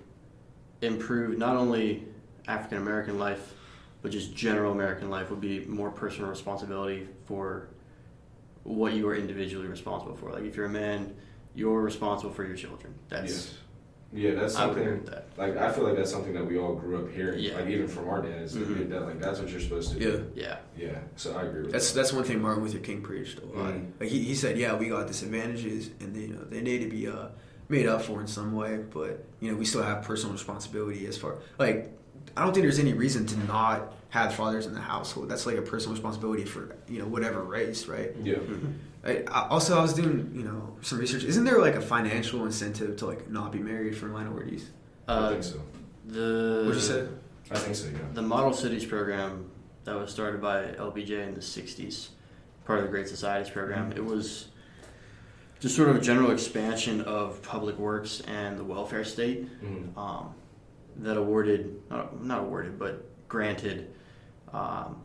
improve not only African American life, but just general American life would be more personal responsibility for what you are individually responsible for. Like if you're a man, you're responsible for your children. That's yes. Yeah, that's I agree something. with that. Like I feel like that's something that we all grew up hearing. Yeah. Like even from our dads, that- Mhm. that, like that's what you're supposed to do. Yeah, Yeah. yeah. So I agree with that's that. that's one thing Martin Luther King preached a lot. Mhm. Like he, he said, yeah, we got disadvantages, and they, you know they need to be uh, made up for in some way, but you know we still have personal responsibility as far like I don't think there's any reason to not have fathers in the household. That's like a personal responsibility for you know whatever race, right? Yeah. I, I, also, I was doing you know some research. Isn't there like a financial incentive to like not be married for minorities? I uh, think so. the What you said? I think so. Yeah. The Model Cities program that was started by LBJ in the 60s, part of the Great Societies program, it was just sort of a general expansion of public works and the welfare state Mhm. um, that awarded, not, not awarded, but granted um,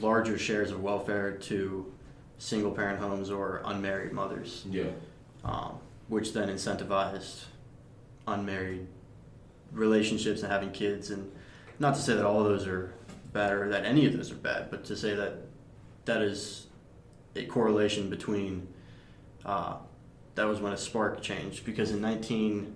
larger shares of welfare to single parent homes or unmarried mothers, Yeah. um, which then incentivized unmarried relationships and having kids. And not to say that all of those are bad or that any of those are bad, but to say that that is a correlation between uh, that was when a spark changed because in 19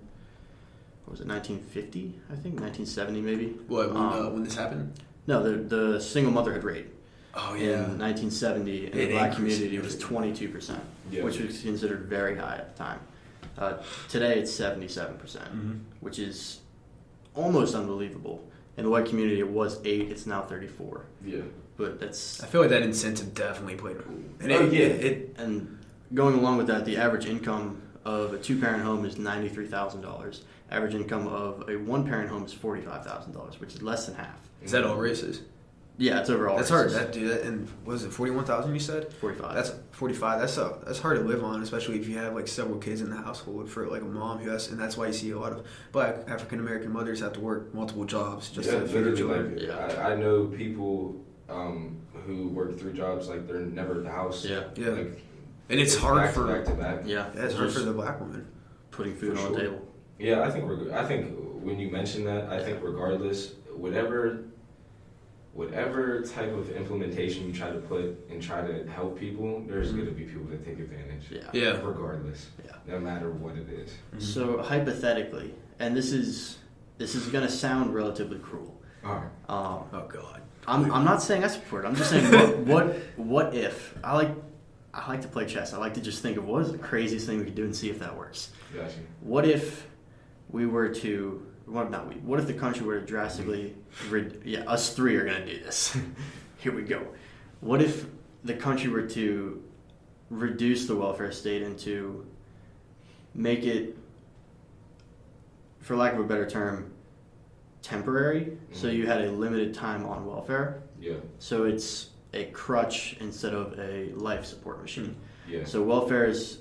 what was it 1950 I think 1970 maybe What when, Um, uh, when this happened? no the the single motherhood rate Oh in 1970 in the black community was 22 percent Yeah. which was considered very high at the time uh, today it's 77 percent hmm which is almost unbelievable in the white community it was 8 it's now 34 Yeah. but that's I feel like that incentive definitely played a role. And Oh, it, yeah. it, it And going along with that, the average income of a two parent home is ninety-three thousand dollars. Average income of a one parent home is forty-five thousand dollars, which is less than half. is that all races? Yeah, it's overall. That's hard. That dude. That, and what was it forty one thousand? You said forty-five. that's forty five. That's a, that's hard to live on, especially if you have like several kids in the household for like a mom who has, and that's why you see a lot of black African American mothers have to work multiple jobs just yeah, to feed their literally. children. Like, Yeah. I, I know people um, who work three jobs. Like they're never at the house. yeah, Yeah, Like, and it's hard back for to back to back. yeah. yeah, it's hard for the black woman. putting food For on the table. Yeah, I think we're. I think when you mention that, I think regardless, whatever whatever type of implementation you try to put and try to help people, there's Mhm. going to be people that take advantage. Yeah. Yeah. Regardless. Yeah. No matter what it is. Mhm. So hypothetically, and this is this is going to sound relatively cruel. All right. Um, Oh God. I'm, I'm not saying I support it. I'm just saying what, what what if I like I like to play chess. I like to just think of what is the craziest thing we could do and see if that works. Gotcha. What if we were to what not we? What if the country were to drastically rid, yeah us three are gonna do this. *laughs* Here we go. What if the country were to reduce the welfare state and to make it, for lack of a better term, temporary? So Mhm. you had a limited time on welfare. Yeah. So it's a crutch instead of a life support machine. Yeah. So welfare is,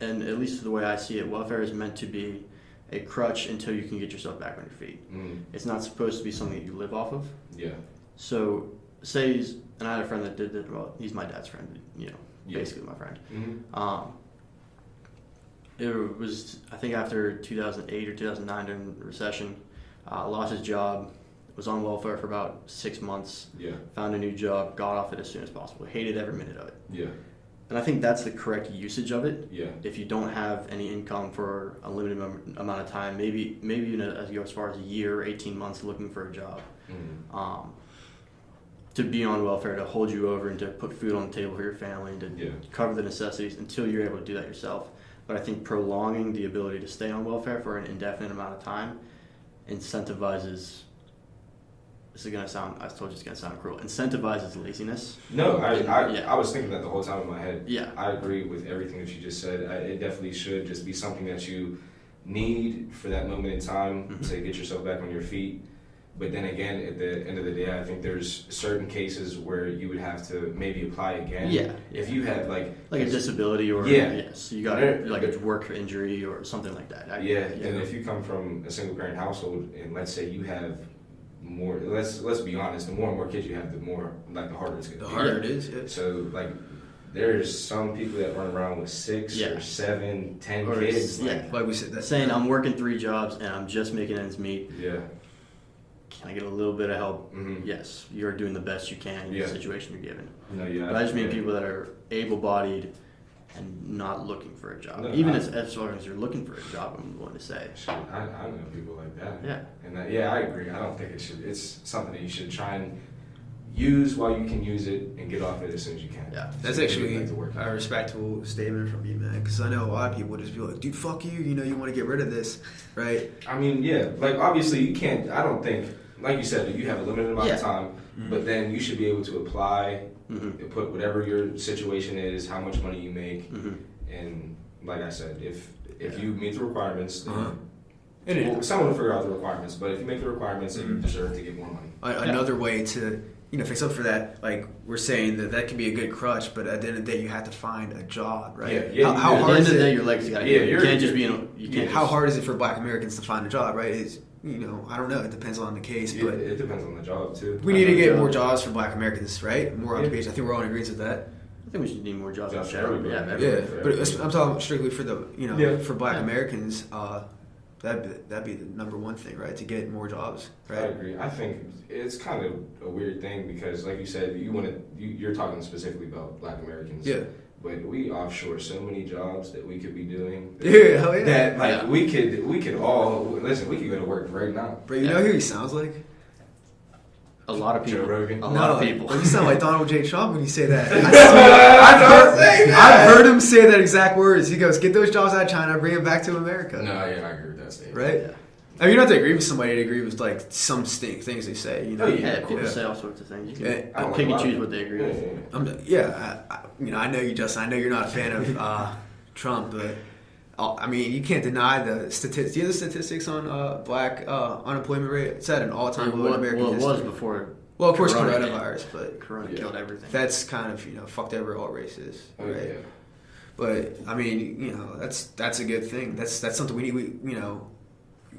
and at least the way I see it, welfare is meant to be a crutch until you can get yourself back on your feet. Mm, It's not supposed to be something that you live off of. yeah. So say, he's, and I had a friend that did that. Well, he's my dad's friend. You know, Yeah. basically my friend. Mm-hmm. Um, it was I think after 2008 or 2009 during the recession, uh, lost his job, was on welfare for about six months, Yeah. found a new job, got off it as soon as possible, hated every minute of it. Yeah. And I think that's the correct usage of it. Yeah. If you don't have any income for a limited amount of time, maybe maybe even as you go as far as a year, 18 months looking for a job, Mm, um, to be on welfare to hold you over and to put food on the table for your family and to yeah. cover the necessities until you're able to do that yourself. But I think prolonging the ability to stay on welfare for an indefinite amount of time incentivizes. This is gonna sound. I told you it's gonna sound cruel. Incentivizes laziness. No, I, I, Yeah. I was thinking that the whole time in my head. Yeah. I agree with everything that you just said. I, it definitely should just be something that you need for that moment in time Mhm. to get yourself back on your feet. But then again, at the end of the day, I think there's certain cases where you would have to maybe apply again. Yeah. If you had like Like a disability or Yeah. yes, you got There- like a work injury or something like that. I- yeah, and if you come from a single parent household and let's say you have more let's let's be honest, the more and more kids you have, the more like the harder it's gonna The be. harder it is. Yeah. So like there's some people that run around with six Yeah. or seven, ten Or kids. s- yeah. Like, Like we said, that's saying I'm working three jobs and I'm just making ends meet. yeah. Can I get a little bit of help? hmm Yes, you're doing the best you can in Yeah. the situation you're given. No, yeah. But I just mean yeah. people that are able-bodied and not looking for a job. No, Even I- as, as long as you're looking for a job, I'm willing to say. Shit, I, I know people like that. Yeah. And that, yeah, I agree. I don't think it should. It's something that you should try and use while you can use it and get off it as soon as you can. Yeah. That's So you actually get to work. a respectable statement from you, man. Because I know a lot of people would just be like, "Dude, fuck you." You know, you want to get rid of this, right? I mean, yeah. Like obviously, you can't. I don't think, like you said, you have a limited amount of Yeah. time, but mm-hmm. then you should be able to apply, Mm-hmm. and put whatever your situation is, how much money you make, Mm-hmm. and like I said, if if Yeah. you meet the requirements, then Uh-huh. Well, someone will figure out the requirements. But if you make the requirements, then you Mhm. deserve to get more money. A- another way to you know fix up for that like we're saying that that can be a good crutch but at the end of the day you have to find a job right Yeah, yeah, how, you how do. At the hard end is of the day, it your legs got Yeah, You can't just be in a. You can't how just- hard is it for black americans to find a job right is you know i don't know it depends on the case It, but it depends on the job too. we need to get know more jobs for black americans right more Yeah. occupations i think we're all in agreement with that I think we should need more jobs in Jobs for general. Yeah, Yeah. but i'm talking strictly for the you know Yeah. for black Yeah. americans uh that'd be, that'd be the number one thing right to get more jobs I agree. I think it's kind of a weird thing because, like you said, you want to. You, you're talking specifically about Black Americans. yeah But we offshore so many jobs that we could be doing. *laughs* yeah hell yeah That like Yeah. we could we could all listen. We could go to work right now. bro you know who he sounds like A lot of people. Joe Rogan. A lot of people. You sound like Donald J. Trump when you say that. *laughs* I I've, heard. I've heard him say that exact words. He goes, "Get those jobs out of China, bring them back to America." No, yeah, I agree with that statement. Right? Yeah. I mean, you don't have to agree with somebody to agree with like some stink things they say. You know? Oh, Yeah, people Yeah. say all sorts of things. You can Yeah, I pick like and choose what they agree with. yeah, yeah. I'm, yeah, I, I, you know, I know you, Justin. I know you're not a fan of uh, Trump, but uh, I mean, you can't deny the statistics. Do you have the statistics on uh, black uh, unemployment rate? It's at an all-time low in wa- American well, it was history. before well, of course, Corona hit. coronavirus, but Corona Yeah. killed everything. that's kind of you know fucked over all races, Oh, right? yeah. But I mean, you know, that's that's a good thing. That's that's something we need. We you know,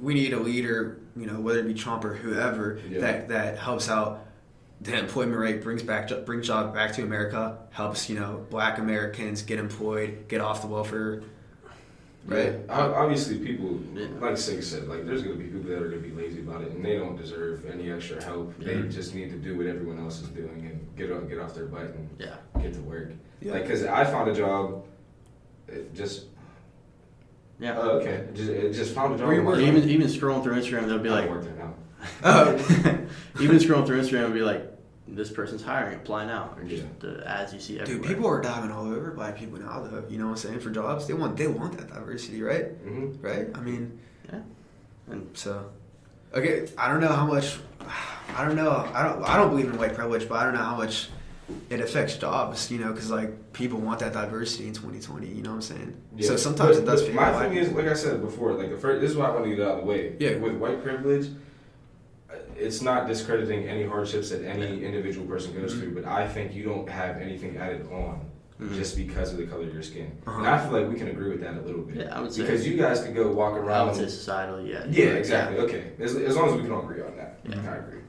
we need a leader. You know, whether it be Trump or whoever Yeah. that that helps out the employment rate, brings back brings jobs back to America, helps you know Black Americans get employed, get off the welfare. right? Yeah. Obviously, people, Yeah. like Sig said, like there's gonna be people that are gonna be lazy about it, and they don't deserve any extra help. They just need to do what everyone else is doing and get on, get off their butt and Yeah. get to work. Like, cause I found a job, just Yeah. oh, okay, just, it just found a job. Where you in my- work? even even scrolling through Instagram, they'll be like, don't work there now. Oh. *laughs* even scrolling through Instagram, will be like, this person's hiring, apply now, or just Yeah. the ads you see everywhere. Dude, people are diving all over black people now, though. You know what I'm saying? For jobs, they want they want that diversity, right? hmm Right? I mean, Yeah. And so okay. I don't know how much. I don't know. I don't. I don't believe in white privilege, but I don't know how much it affects jobs. You know, because like people want that diversity in 2020. You know what I'm saying? So sometimes But- it does. but My thing is, like I said before, like the first, this is why I want to get out of the way. Yeah. With white privilege, uh, it's not discrediting any hardships that any individual person goes Mhm. through, but I think you don't have anything added on Mhm. just because of the color of your skin. And Uh-huh. I feel like we can agree with that a little bit. Yeah, I would say- because you guys could go walk I around. would say societally, yeah. yeah, exactly. Okay, as, as long as we can all agree on that, Yeah. I agree.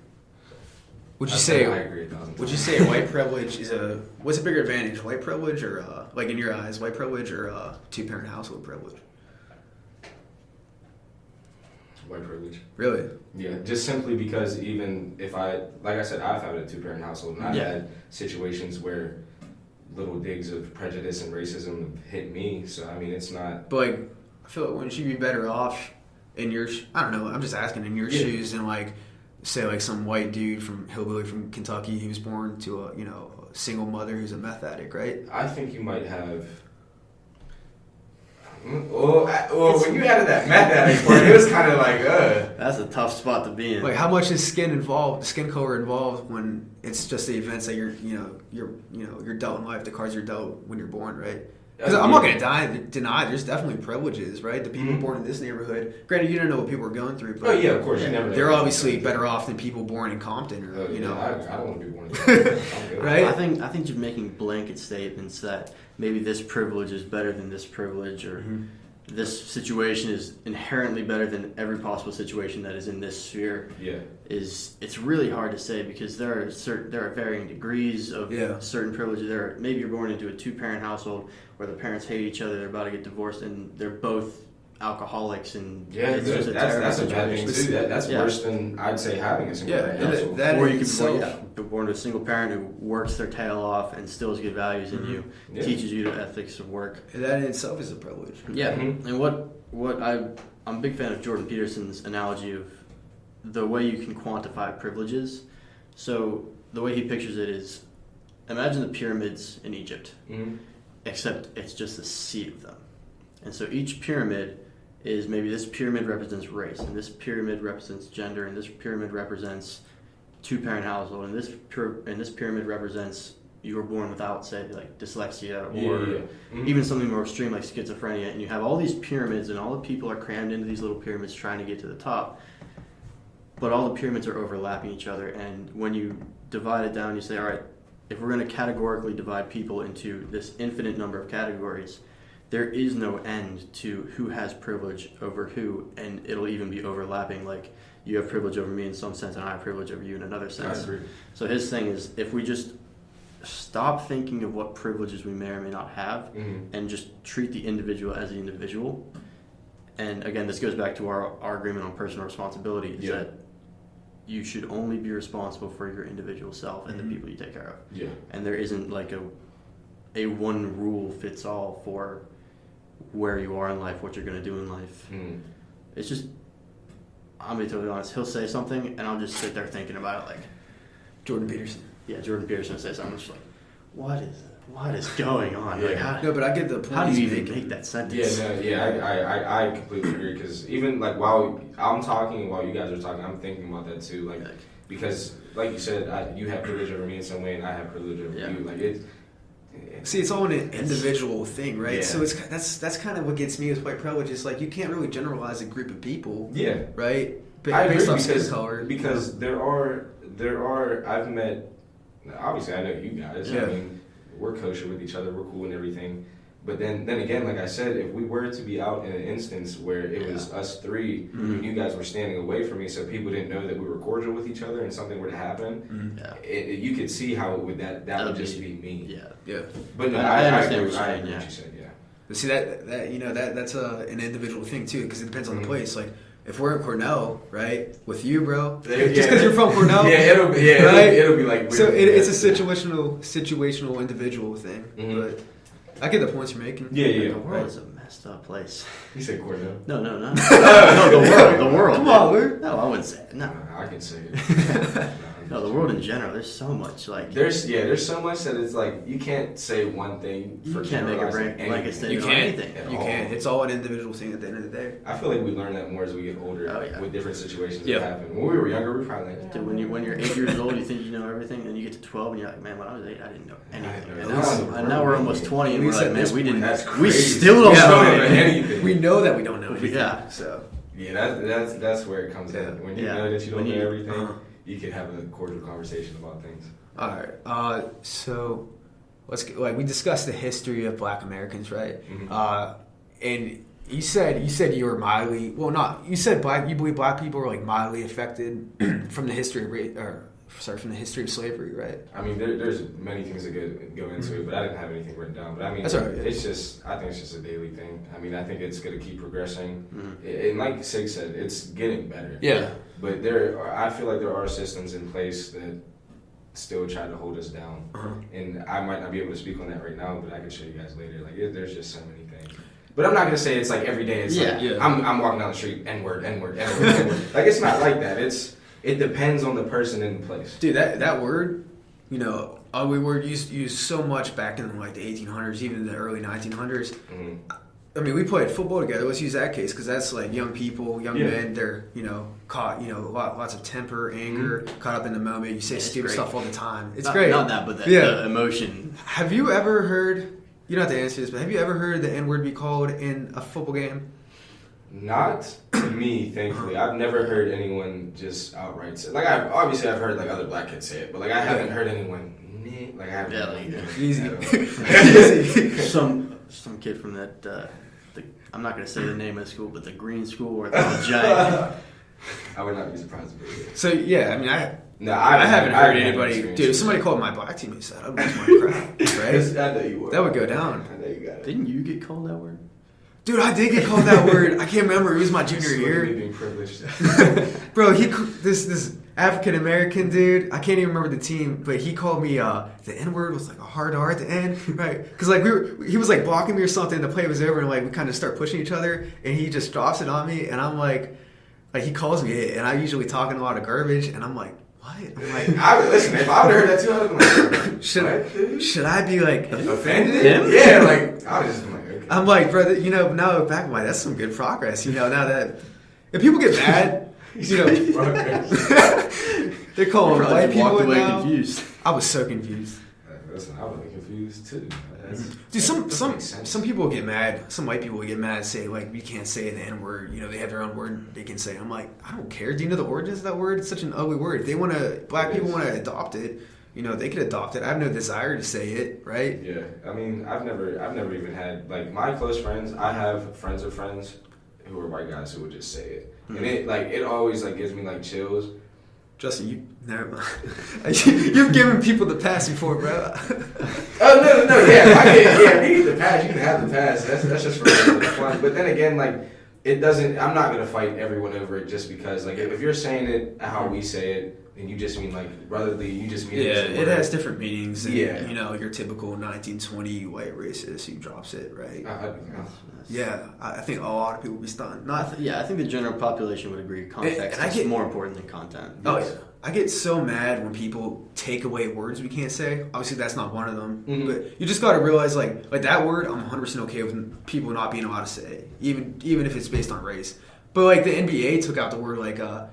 Would you say? I agree. Would you say white privilege is a what's a bigger advantage, white privilege or uh, like in your eyes, white privilege or uh, two parent household privilege? white privilege? Really? Yeah, just simply because even if I, like I said, I've had a two parent household and I've Yeah. had situations where little digs of prejudice and racism have hit me. So, I mean, it's not. But like, I feel like wouldn't you be better off in your? I don't know. I'm just asking in your Yeah. shoes and like, say like some white dude from hillbilly from Kentucky who was born to a you know a single mother who's a meth addict, right? I think you might have. Mm, Oh, I, oh when you added that meth addict part, it was *laughs* kind of like, uh. That's a tough spot to be in. Like, how much is skin involved, skin color involved when it's just the events that you're you know you're you know you're dealt in life, the cards you're dealt when you're born, right? Because I'm not going to die, deny there's definitely privileges, right? The people Mhm. born in this neighborhood, granted, you don't know what people are going through, but Oh, yeah, of course. You never they're obviously better off than people born in Compton or Oh, you yeah, know. I, I don't want to be born in *laughs* Canada. I'm good. Right? I think I think just making blanket statements that maybe this privilege is better than this privilege, or Mhm. This situation is inherently better than every possible situation that is in this sphere. Yeah. Is it's really hard to say because there are certain there are varying degrees of Yeah. certain privileges. There, are, maybe you're born into a two parent household where the parents hate each other, they're about to get divorced, and they're both alcoholics, and Yeah, it's that's, just a that's, that's a bad thing too. That, that's Yeah. worse than I'd say having a single Yeah, parent and that or you could be born, itself- yeah, be born to a single parent who works their tail off and instills good values in Mhm. you, Yeah. teaches you the ethics of work. That in itself is a privilege. Yeah, Mhm. and what what I I'm a big fan of Jordan Peterson's analogy of the way you can quantify privileges. So the way he pictures it is, imagine the pyramids in Egypt, Mhm. except it's just a sea of them, and so each pyramid is maybe this pyramid represents race, and this pyramid represents gender, and this pyramid represents two parent household, and this pyra- and this pyramid represents you were born without say like dyslexia or Yeah, yeah. Mhm. even something more extreme like schizophrenia, and you have all these pyramids, and all the people are crammed into these little pyramids trying to get to the top. But all the pyramids are overlapping each other, and when you divide it down, you say, all right, if we're going to categorically divide people into this infinite number of categories, there is no end to who has privilege over who, and it'll even be overlapping. Like you have privilege over me in some sense, and I have privilege over you in another I sense. agree. So his thing is, if we just stop thinking of what privileges we may or may not have, Mhm. and just treat the individual as the individual. And again, this goes back to our, our agreement on personal responsibility is Yeah. that you should only be responsible for your individual self and Mhm. the people you take care of. Yeah. And there isn't like a a one rule fits all for where you are in life, what you're going to do in life. Mhm. It's just, I'm gonna be totally honest. He'll say something, and I'll just sit there thinking about it. Like, Jordan Peterson. yeah, Jordan Peterson will say something. I'm just like, what is what is going on? Like, how, No, but I get the point how do you even making. make that sentence? Yeah, no, yeah, I, I, I, I completely agree because even like while I'm talking, while you guys are talking, I'm thinking about that too. Like Like, because, like you said, I, you have privilege over me in some way, and I have privilege over Yeah. you. Like it's. See, it's all an individual thing, right? Yeah. So it's that's that's kind of what gets me with white privilege. It's like you can't really generalize a group of people, Yeah, right? Ba- I agree based off because color. because there are there are I've met obviously I know you guys. Yeah. I mean, we're kosher with each other. We're cool and everything. But then then again, like I said, if we were to be out in an instance where it was us 3 Mhm. and you guys were standing away from me, so people didn't know that we were cordial with each other, and something were to happen, Mhm. yeah, it, it- you could see how it would that that That would would just be- be me. yeah. Yeah. But no, I- I, I I understand agree, what you're I saying, agree yeah. what you said. Yeah. But see that that you know that that's a, an individual thing too because it depends on the Mhm. place. Like if we're in Cornell, right, with you, bro, Yeah, just because you're from Cornell, Yeah, it'll be yeah, Right? it'll, it'll be like so it, it's a situational situational individual thing. Mhm. But I get the points you're making. Yeah, yeah. The world Right. is a messed up place. *laughs* You said Cornell. No, no, *laughs* no. no, the world. The world. Come on, Luke. No, I wouldn't say no. No, I can say it. *laughs* No, the world in general. There's so much like There's yeah, there's so much that it's like you can't say one thing You for can't make a generalizing break- like a anything. statement. You on can't. anything at You all. can't. It's all an individual thing at the end of the day. I feel like we learn that more as we get older Oh, yeah. with different situations Yeah. that happen. When we were younger, we probably like, Dude, when you when you're eight years old, you think you know everything, and you get to twelve, and you're like, man, when I was eight, I didn't know anything. I And know. now, and now we're almost twenty, and At we're like, man, we didn't. that's crazy. we still don't Yeah, know we know anything. anything. We know that we don't know *laughs* anything. Yeah. So Yeah, that's that's that's where it comes Yeah. in. When you Yeah. know that you don't When know you- everything, uh-huh. You can have a cordial conversation about things. all right. Uh, so let's get, like we discussed the history of Black Americans, right? Mhm. Uh, and you said you said you were mildly well, not you said black. You believe black people were like mildly affected *clears throat* from the history of ra- or sorry from the history of slavery, right? I mean, there, there's many things that go, go into it, but I didn't have anything written down. But I mean, That's all right, yeah. it's just, I think it's just a daily thing. I mean, I think it's going to keep progressing. Mhm. And like Sig said, it's getting better. Yeah. But there, are, I feel like there are systems in place that still try to hold us down. Uh-huh. And I might not be able to speak on that right now, but I can show you guys later. Like, it, there's just so many things. But I'm not gonna say it's like every day. It's Yeah. like Yeah. I'm, I'm walking down the street, N word, N word, N word, N word. *laughs* Like it's not like that. It's it depends on the person in the place. Dude, that that word, you know, uh, we were used used so much back in like the 1800s, even the early 1900s. Mhm. I mean, we played football together. Let's use that case because that's like young people, young Yeah. men. They're you know caught, you know, lot, lots of temper, anger, caught up in the moment. You say Yeah, stupid great. stuff all the time. It's not, great. Not that, but the, Yeah. the emotion. Have you ever heard? You don't have to answer this, but have you ever heard the N word be called in a football game? Not to me, thankfully. I've never heard anyone just outright say. Like I obviously I've heard like other black kids say it, but like I haven't heard anyone. "Nah," Like I haven't. Yeah, like- *laughs* Easy. I don't know. some some kid from that. Uh, the, I'm not gonna say the name of the school, but the green school where it's all *laughs* giant. I would not be surprised if it. So yeah, I mean, I No, I, haven't heard had anybody. Dude, if somebody called my black teammate that, I'd lose my crap, *laughs* right? I know you would. That would go down. I know you got it. Didn't you get called that word? Dude, I did get called that word. I can't remember. It was my *laughs* junior year. being privileged. *laughs* *laughs* Bro, he this this African American dude. I can't even remember the team, but he called me uh, the N word was like a hard R at the end, right? Because like we were, he was like blocking me or something. The play was over, and like we kind of start pushing each other, and he just drops it on me, and I'm like, like he calls me it, and I usually talking a lot of garbage, and I'm like, what? I'm like, I would listen. If I would have heard that too, I would have been like, should should I be like? offended? Him? Yeah, like I was just. I'm like, brother, you know, now I look back, I'm like, that's some good progress. You know, now that if people get mad, *laughs* you know, *laughs* they're calling Probably white just people away now. confused. I was so confused. Uh, listen, I would be confused too. That's, Dude, some some some people get mad. Some white people get mad and say like, "You can't say the N word." You know, they have their own word they can say. I'm like, I don't care. Do you know the origins of that word? It's such an ugly word. If they want to, black people want to adopt it. You know, they could adopt it. I have no desire to say it, right? Yeah, I mean, I've never, I've never even had like my close friends. I have friends of friends who are white guys who would just say it, Hmm. and it like it always like gives me like chills. Justin, you never mind. *laughs* You've given people the pass before, bro. *laughs* Oh no, no, no, yeah, I get, yeah, you get the pass, you can have the pass. That's that's just for for fun. But then again, like it doesn't. I'm not gonna fight everyone over it just because like if you're saying it how we say it, then you just mean like brotherly. You just mean Yeah, it has different meanings. Than, Yeah. you know, your typical 1920 white racist who drops it, right? I- I- Yeah, I I think a lot of people would be stunned. I Not, th- yeah, I think the general population would agree. Context and I is get- more important than content. oh yeah, I get so mad when people take away words we can't say. Obviously, that's not one of them. Mhm. But you just got to realize, like, like that word, I'm 100 percent okay with people not being allowed to say, even even if it's based on race. But like the NBA took out the word like, uh,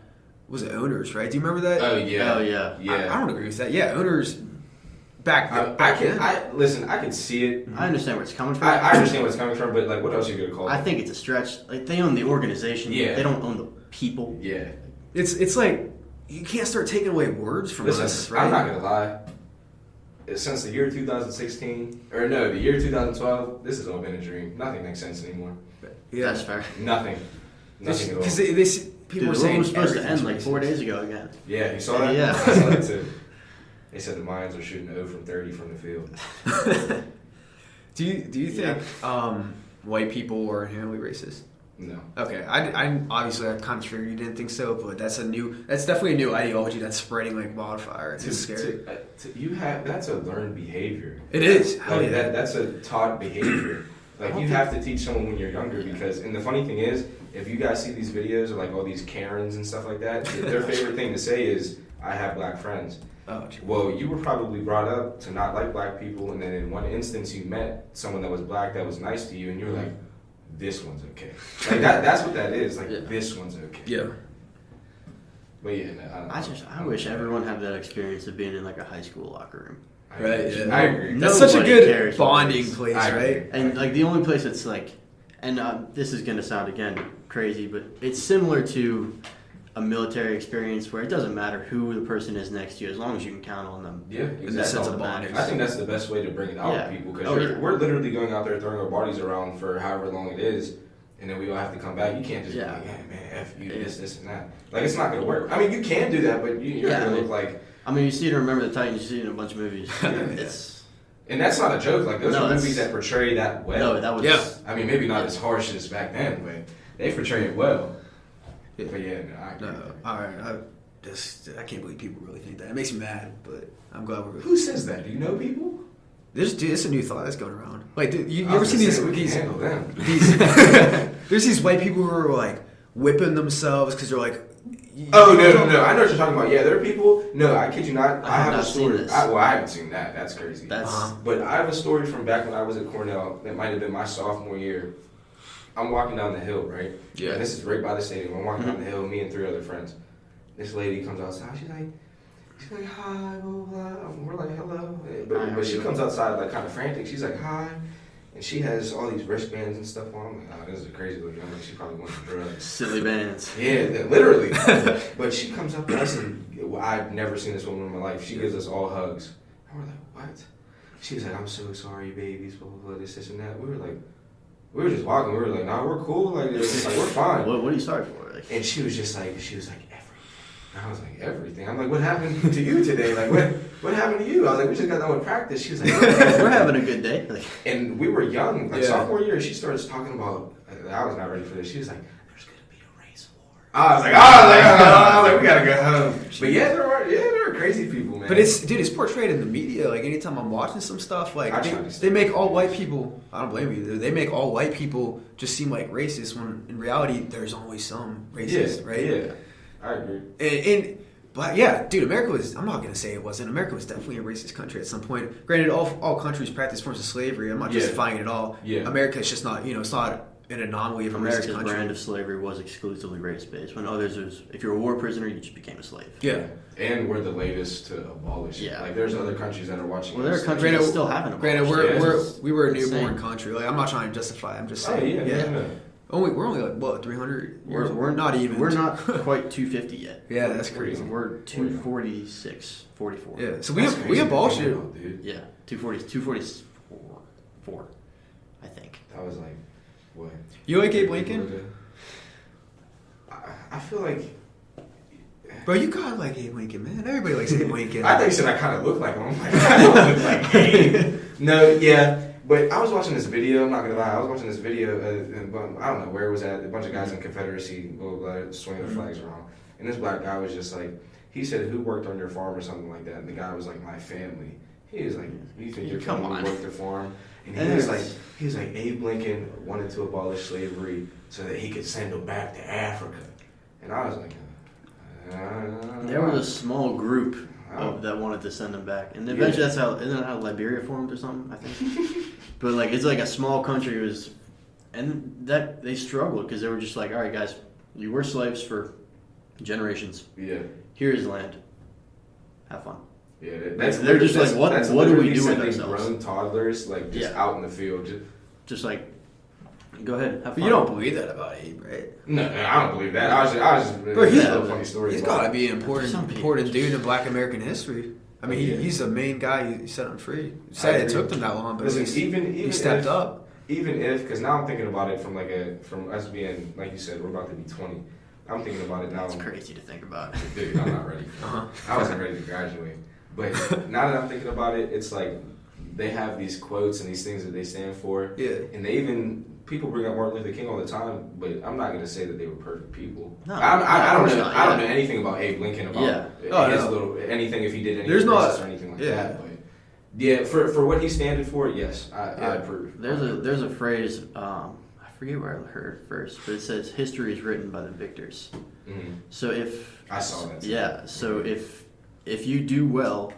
was it owners, right? Do you remember that? Oh yeah, Oh, yeah. yeah. I, I don't agree with that. Yeah, owners. Back, I, I can, then. I listen. I can see it. I understand where it's coming from. I, I understand where it's coming from, but like, what else are you gonna call it? I think it's a stretch. Like they own the organization. Yeah. They don't own the people. yeah. It's it's like you can't start taking away words from Listen, us, right? I'm not gonna lie. Since the year 2016, or no, the year 2012, this has all been a dream. Nothing makes sense anymore. yeah, That's fair. Nothing. Nothing at all. because they, they s- people Dude, were saying world was supposed to end like four days ago again. Yeah, you saw that? Yeah. I saw that too. *laughs* They said the Mayans are shooting 0 from 30 from the field. *laughs* do you do you think um, white people are inherently racist? No. Okay, I, I obviously I kind of figured you didn't think so, but that's a new that's definitely a new ideology that's spreading like wildfire. It's To- scary. to- uh, to- you have that's a learned behavior. It is. Like, Hell yeah. that, that's a taught behavior. Like you have to teach someone when you're younger because, and the funny thing is, if you guys see these videos of like all these Karens and stuff like that, their *laughs* favorite thing to say is, "I have black friends." Oh. Well, you were probably brought up to not like black people, and then in one instance you met someone that was black that was nice to you, and you were like, "This one's okay." Like that. That's what that is. Like Yeah. this one's okay. yeah. But yeah, no, I, I just I wish everyone had that experience of being in like a high school locker room. I Right, yeah. I agree. No. That's such a good cares what bonding race. place, I agree. right? And like the only place that's like, and uh, this is gonna sound again crazy, but it's similar to a military experience where it doesn't matter who the person is next to you as long as you can count on them. Yeah, In the exactly. sense all of that bonding. matters. I think that's the best way to bring it out Yeah. to people because Oh, yeah. we're literally going out there throwing our bodies around for however long it is, and then we all have to come back. You can't just Yeah. be like, "Yeah, man, f you, Yeah. this, this, and that." Like it's not gonna work. I mean, you can do that, but you, you're Yeah, gonna look like, I mean, you see it in Remember the Titans, you see it in a bunch of movies. *laughs* It's and that's not a joke. Like those No, are that's- movies that portray that well. no, that was Yeah. I mean, maybe not as harsh as back then, but they portray it well. Yeah. But yeah, no, I agree. No, all right. I just I can't believe people really think that. It makes me mad, but I'm glad we're. Who says that? Do you know people? This dude, it's a new thought that's going around. Like, dude, you, you I ever was seen gonna these say, we can these handle them. these? *laughs* *laughs* there's these white people who are like whipping themselves because they're like. Oh no, no, no! I know what you're talking about. Yeah, there are people. No, I kid you not. I I, have have a not seen story. this. I, well, I haven't seen that. That's crazy. that's Uh-huh. But I have a story from back when I was at Cornell. That might have been my sophomore year. I'm walking down the hill, right? Yeah. And this is right by the stadium. I'm walking Mhm. down the hill. Me and three other friends. This lady comes outside. She's like, she's like, hi, blah blah. blah. And We're like, hello. But, but she comes outside like kind of frantic. She's like, hi. And she has all these wristbands and stuff on. I'm like, oh, this is a crazy looking. I'm like, she probably wants drugs. silly bands. Yeah, that- literally. *laughs* but she comes up to us and I've never seen this woman in my life. She gives us all hugs. And we're like, what? She was like, I'm so sorry, babies, blah, blah, blah, this, this, and that. We were like, we were just walking. We were like, nah, we're cool. Like, like we're fine. What, what are you sorry for? Like, And she was just like, she was like, I was like, everything? I'm like, what happened to you today? Like, what what happened to you? I was like, we just got done with practice. She was like, oh, we're having a good day. Like, and we were young. Like, Yeah. sophomore year, she starts talking about, I was not ready for this. She was like, there's going to be a race war. I was like, oh, I was like, oh, I was like, we got to go home. But yeah, there are, yeah, there are crazy people, man. But it's dude, it's portrayed in the media. Like anytime I'm watching some stuff, like I they, they make all white people. I don't blame you. They make all white people just seem like racist when in reality there's always some racist, yeah, right? Yeah, I agree. And, and but yeah, dude, America was. I'm not gonna say it wasn't. America was definitely a racist country at some point. Granted, all all countries practice forms of slavery. I'm not Yeah. justifying it at all. Yeah. America is just not. You know, it's not an anomaly of a racist America's country. brand of slavery was exclusively race based. When others was, if you're a war prisoner, you just became a slave. yeah. And we're the latest to abolish. it. Yeah. Like, there's other countries that are watching. Well, there are countries Granted- that still haven't. Granted, we're, it. we're we were a insane. newborn country. Like I'm not trying to justify. I'm just Oh, saying. yeah, yeah. yeah. Oh, no. Only we're only like what 300 We're, years. we're not even. We're not *laughs* quite 250 yet. *laughs* Yeah, that's crazy. We're 246, 44. Yeah, so we That's we crazy to abolished it. about, dude. Yeah, 240, 244, four, I think. That was like, what? You like Abe Lincoln? I, I feel like Bro, you kind of like Abe Lincoln, man. Everybody likes Abe *laughs* Lincoln. I think you said I kind of look like him. I'm like, I don't look like Abe. no, yeah. But I was watching this video. I'm not gonna lie. I was watching this video. Uh, I don't know where it was at. A bunch of guys in Confederacy, blah, blah, blah, swinging Mm-hmm. their flags around. And this black guy was just like, he said, "Who worked on your farm or something like that?" And the guy was like, "My family." He was like, "You think your *laughs* Come family on. worked the farm?" And he was like, he was like, Abe Lincoln wanted to abolish slavery so that he could send them back to Africa. And I was like, uh, There was a small group Oh. of, that wanted to send them back, and eventually that's how isn't that how Liberia formed or something? I think. *laughs* but like it's like a small country was, and that they struggled because they were just like, all right, guys, you were slaves for generations. yeah. Here is land. Have fun. Yeah, that- They're lit- just like, what- that's what do we do with sending ourselves? Grown toddlers, like just Yeah. out in the field. Just, Just like, go ahead, have But fun. you don't believe that about Abe, right? no, no, I don't believe that. I was, just, I was just. Bro, he's- it's a funny story. He's about got to be an important, important dude in Black American history. I mean, he, he's the main guy. He set him free. Sad it took them that long, but Listen, even even he stepped if, up. Even if, because now I'm thinking about it from like a from us being like you said, we're about to be 20. I'm thinking about it now. It's crazy to think about. Dude, I'm not ready. *laughs* Uh-huh. I wasn't ready to graduate. But *laughs* now that I'm thinking about it, it's like they have these quotes and these things that they stand for. Yeah. And they even people bring up Martin Luther King all the time, but I'm not going to say that they were perfect people. No, I, I, I don't know. not, I don't know anything about Abe Lincoln about Yeah. Oh, his no. little anything if he did any There's not- or anything like yeah. that. But yeah, for for what he standed for, yes, I, Yeah. I approve. There's a there's a phrase um, I forget where I heard it first, but it says history is written by the victors. Mhm. So if I saw that. yeah, so if if you do well,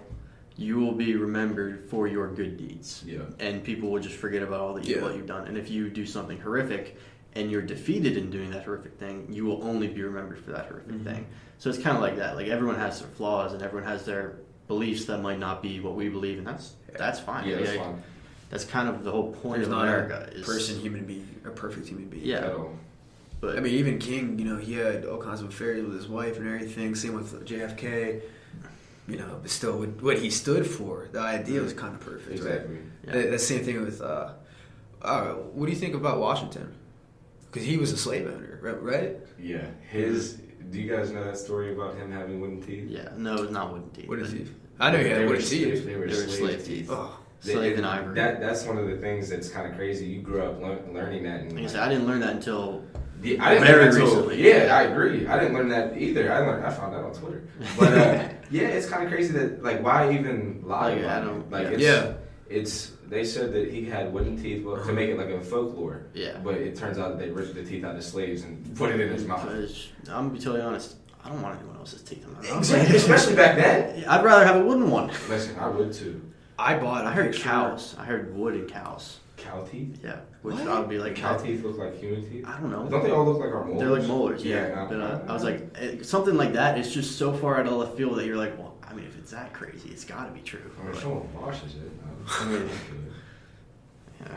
you will be remembered for your good deeds, Yeah. and people will just forget about all the evil Yeah. that you've done. And if you do something horrific and you're defeated in doing that horrific thing, you will only be remembered for that horrific Mhm. thing. So it's kind of like that. Like everyone has their flaws, and everyone has their beliefs that might not be what we believe, and that's that's fine. Yeah, that's Like, fine. That's kind of the whole point There's of not America. a is, person, human being, a perfect human being. Yeah. At all. but I mean, even King, you know, he had all kinds of affairs with his wife and everything. Same with JFK. You know, but still, what, what he stood for, the idea was kind of perfect. Exactly. Yeah. Right? The, the same thing with. Uh, uh, what do you think about Washington? Because he was a slave owner, right? right? Yeah. His. Do you guys know that story about him having wooden teeth? yeah, no, not wooden teeth. What is teeth. I know he They had were wooden slave- teeth. They were, They were slave, slave teeth. teeth. Oh, They- Slave and and ivory. That that's one of the things that's kind of crazy. You grew up lear- learning that. And Like I said, I didn't learn that until Yeah, I didn't Very learn that until- recently. Yeah, I agree. I didn't learn that either. I learned. I found that on Twitter. *laughs* But uh, yeah, it's kind of crazy that like why even lie Like, about I don't- Like yeah. it's, Yeah. it's they said that he had wooden teeth well, to make it like a folklore. yeah. But it turns out that they ripped the teeth out of slaves and put it in his mouth. I'm gonna be totally honest. I don't want anyone else's teeth in my mouth. Exactly, *laughs* especially back then. I'd rather have a wooden one. Listen, I would too. I bought. I heard picture- cows. I heard wooden cows. Cow teeth. Yeah, which What? I would be like, Cow teeth look like human teeth. I don't know. Don't they all look like our molars? They're like molars, yeah. Yeah, but uh, uh, I was like, eh, something like that is just so far out of left field that you're like, well, I mean, if it's that crazy, it's got to be true. I mean, But, someone washes it. I mean, *laughs* yeah.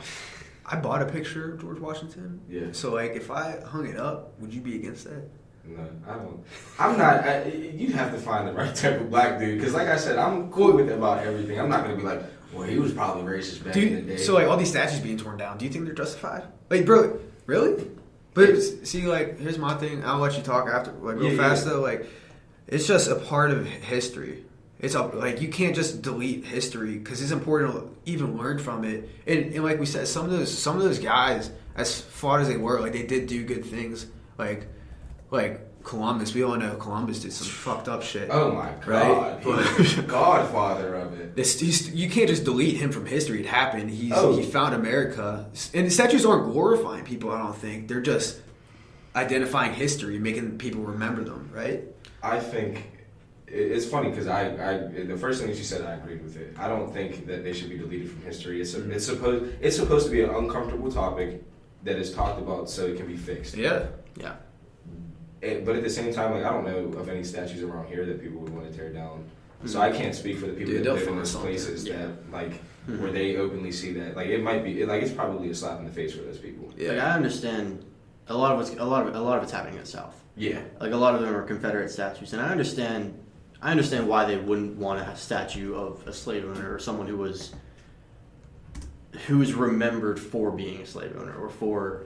I bought a picture of George Washington. Yeah. So like, if I hung it up, would you be against that? No, I don't. I'm not. I, you'd have to find the right type of black dude. Because, like I said, I'm cool with about everything. I'm not gonna be like, well, he was probably racist back Do in the day. so like all these statues being torn down, do you think they're justified? Like, bro, really? But see, like, here's my thing. I'll let you talk after, like, real Yeah, fast yeah. though. Like, it's just a part of history. It's a, like you can't just delete history because it's important to even learn from it. And, and like we said, some of those some of those guys, as far as they were, like they did do good things. Like like Columbus, we all know Columbus did some fucked up shit. oh my god, Right? he godfather of it. This, you can't just delete him from history. It happened. He's, Oh. He found America. And the statues aren't glorifying people, I don't think. They're just identifying history, making people remember them, right? I think it's funny because I, I, the first thing that you said, I agreed with it. I don't think that they should be deleted from history. It's, Mm-hmm. it's supposed, it's supposed to be an uncomfortable topic that is talked about so it can be fixed. Yeah. Yeah. And- but at the same time, like I don't know of any statues around here that people would want to tear down. So I can't speak for the people Dude, that live in those places Yeah. that like Mhm. where they openly see that. Like it might be, it, like it's probably a slap in the face for those people. Like Yeah. I understand a lot of what's a lot of a lot of it's happening in the South. Yeah, Like a lot of them are Confederate statues, and I understand. I understand why they wouldn't want a statue of a slave owner or someone who was who is remembered for being a slave owner or for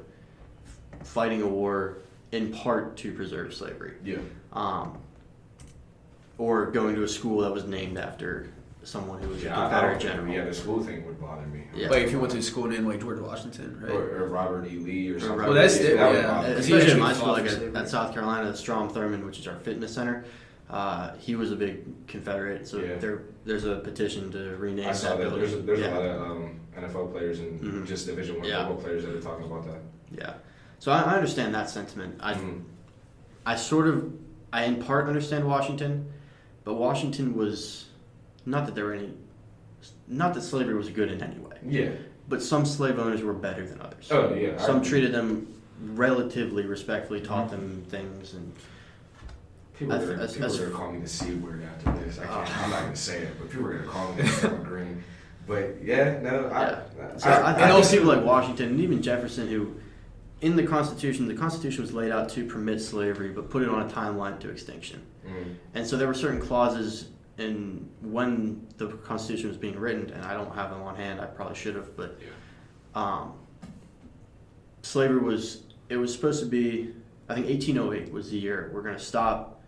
fighting a war in part to preserve slavery, yeah, um, or going to a school that was named after someone who was yeah. a I, I Confederate general. Yeah, the school thing would bother me. Yeah. Like if you went to a school named like George Washington, right? Or, or Robert E. Lee or something. Well, that's Yeah, it, that would yeah. bother me. Because he especially in my school, like at, at South Carolina, the Strom Thurmond, which is our fitness center, uh, he was a big Confederate. So Yeah. there, there's a petition to rename I saw that that. building. There's a, there's yeah. a lot of um, NFL players and Mhm. just Division One Yeah. football players that are talking about that. yeah. So I, I understand that sentiment. I, Mhm. I sort of, I in part understand Washington, but Washington was not that there were any, not that slavery was good in any way, Yeah. but some slave owners were better than others. Oh yeah. Some treated them relatively respectfully, taught Mhm. them things, and People are, As- gonna, as- people as- are gonna call me the C word after this. I can't. Oh. I'm not gonna say it, but people are gonna call me *laughs* the green. But yeah, no, I. Yeah. I, So I, I, think also- people like Washington and even Jefferson, who in the Constitution, the Constitution was laid out to permit slavery, but put it on a timeline to extinction. Mm, And so there were certain clauses in when the Constitution was being written, and I don't have them on hand. I probably should have, but yeah. um, slavery was it was supposed to be. I think 1808 was the year we're going to stop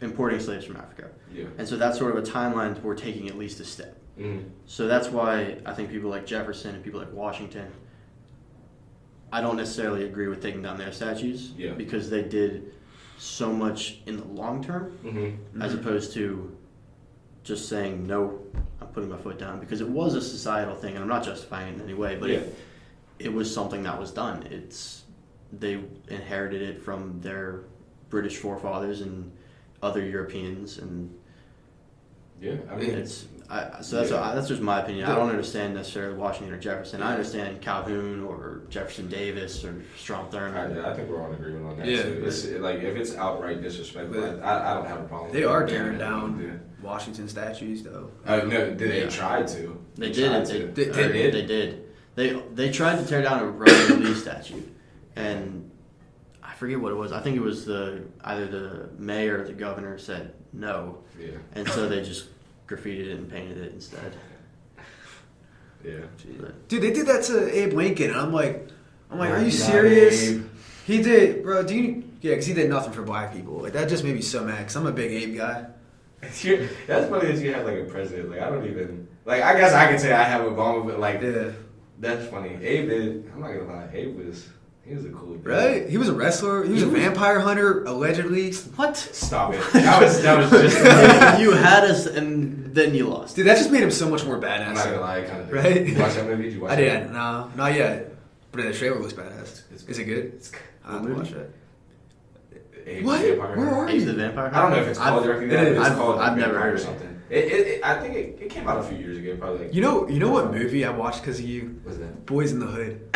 importing slaves from Africa, Yeah. and so that's sort of a timeline we're taking at least a step. Mm. So that's why I think people like Jefferson and people like Washington, I don't necessarily agree with taking down their statues Yeah. because they did so much in the long term Mm-hmm. as Mhm. opposed to just saying no i'm putting my foot down because it was a societal thing and i'm not justifying it in any way but Yeah. it, it was something that was done it's they inherited it from their british forefathers and other europeans and Yeah, I mean, it's I, so that's Yeah. that's just my opinion. I don't understand necessarily Washington or Jefferson. I understand Calhoun or Jefferson Davis or Strom Thurmond. I think we're all in agreement on that. Yeah. too. It's, like if it's outright disrespectful, I, I don't have a problem. They are it. tearing Yeah. down Washington statues, though. Uh, no, they Yeah. tried to. They tried did. They, to. They- or they did? They did. They they tried to tear down a Robert *coughs* Lee statue, and I forget what it was. I think it was the either the mayor or the governor said no, Yeah, and so they just graffitied it and painted it instead. yeah. But Dude, they did that to Abe Lincoln, and I'm like, I'm like, are oh you serious? Abe. He did, bro. Do you? Yeah, because he did nothing for black people. Like that just made me so mad. Cause I'm a big Abe guy. *laughs* That's funny that you have like a president. Like I don't even like. I guess I could say I have Obama, but like Yeah, that's funny. Abe did. I'm not gonna lie. Abe was. He was a cool dude. right. He was a wrestler. He was a vampire hunter, allegedly. what? Stop it. That was that was just. *laughs* you had us, and then you lost. Dude, that just made him so much more badass. I'm not gonna lie. Kind of. Right? You watch that movie? Did you watch I it? didn't. No, not yet. But the trailer was badass. It's Is it good? It's I have to movie? watch it. Abe What? the Vampire Where are you? the Vampire. I don't know if it's called I've- directly it that. but. It's I've- called I've never Vampire heard or of something. It, it, it, I think it, it came out a few years ago, probably. Like, You know, you know what movie I watched because of you? What's that? Boys in the Hood. *laughs*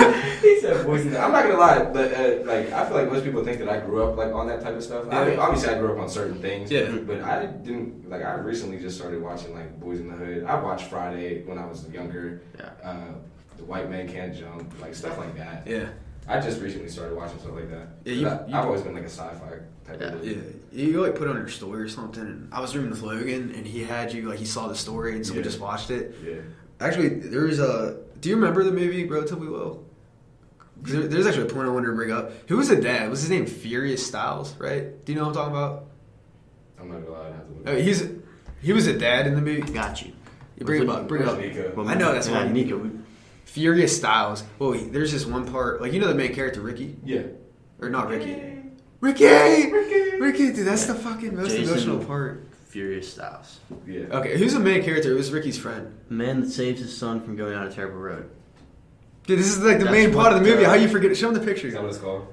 *laughs* he said Boys I'm not gonna lie, but uh, like I feel like most people think that I grew up like on that type of stuff. I mean, obviously I grew up on certain things. Yeah. But I didn't like. I recently just started watching like Boys in the Hood. I watched Friday when I was younger. Yeah. Uh, the White Man Can't Jump, like stuff like that. Yeah, I just recently started watching stuff like that. Yeah, you- I, have always been like a sci-fi type Yeah. of yeah. You like put on your story or something. And I was rooming with Logan, and he had you like he saw the story, and so we just watched it. Yeah. Actually, there's a. Do you remember the movie Relatively Low? 'Cause There, there's actually a point I wanted to bring up. Who was the dad? Was his name Furious Styles? Right? Do you know what I'm talking about? I'm not gonna lie. I have to look. Uh, he's he was a dad in the movie. Got you. You bring him up. Bring him up. Nico. I know that's yeah, why- Nico. Furious Styles. Well, he- there's this one part, like you know the main character Ricky, Yeah. or not Ricky. Ricky, Ricky. Ricky, dude, that's the fucking most Jason- emotional part. Furious Styles. Yeah. Okay, who's the main character? It was Ricky's friend. Man that saves his son from going down a terrible road. Dude, this is like the That's main part of the movie. How you forget? Show him the Is that picture. what it's called?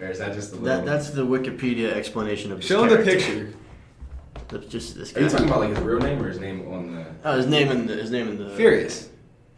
Or is that just the That, little- that's the Wikipedia explanation of Show him the picture. That's just this Are you talking about like his real name or his name on the? Oh, his name in the his name in the Furious.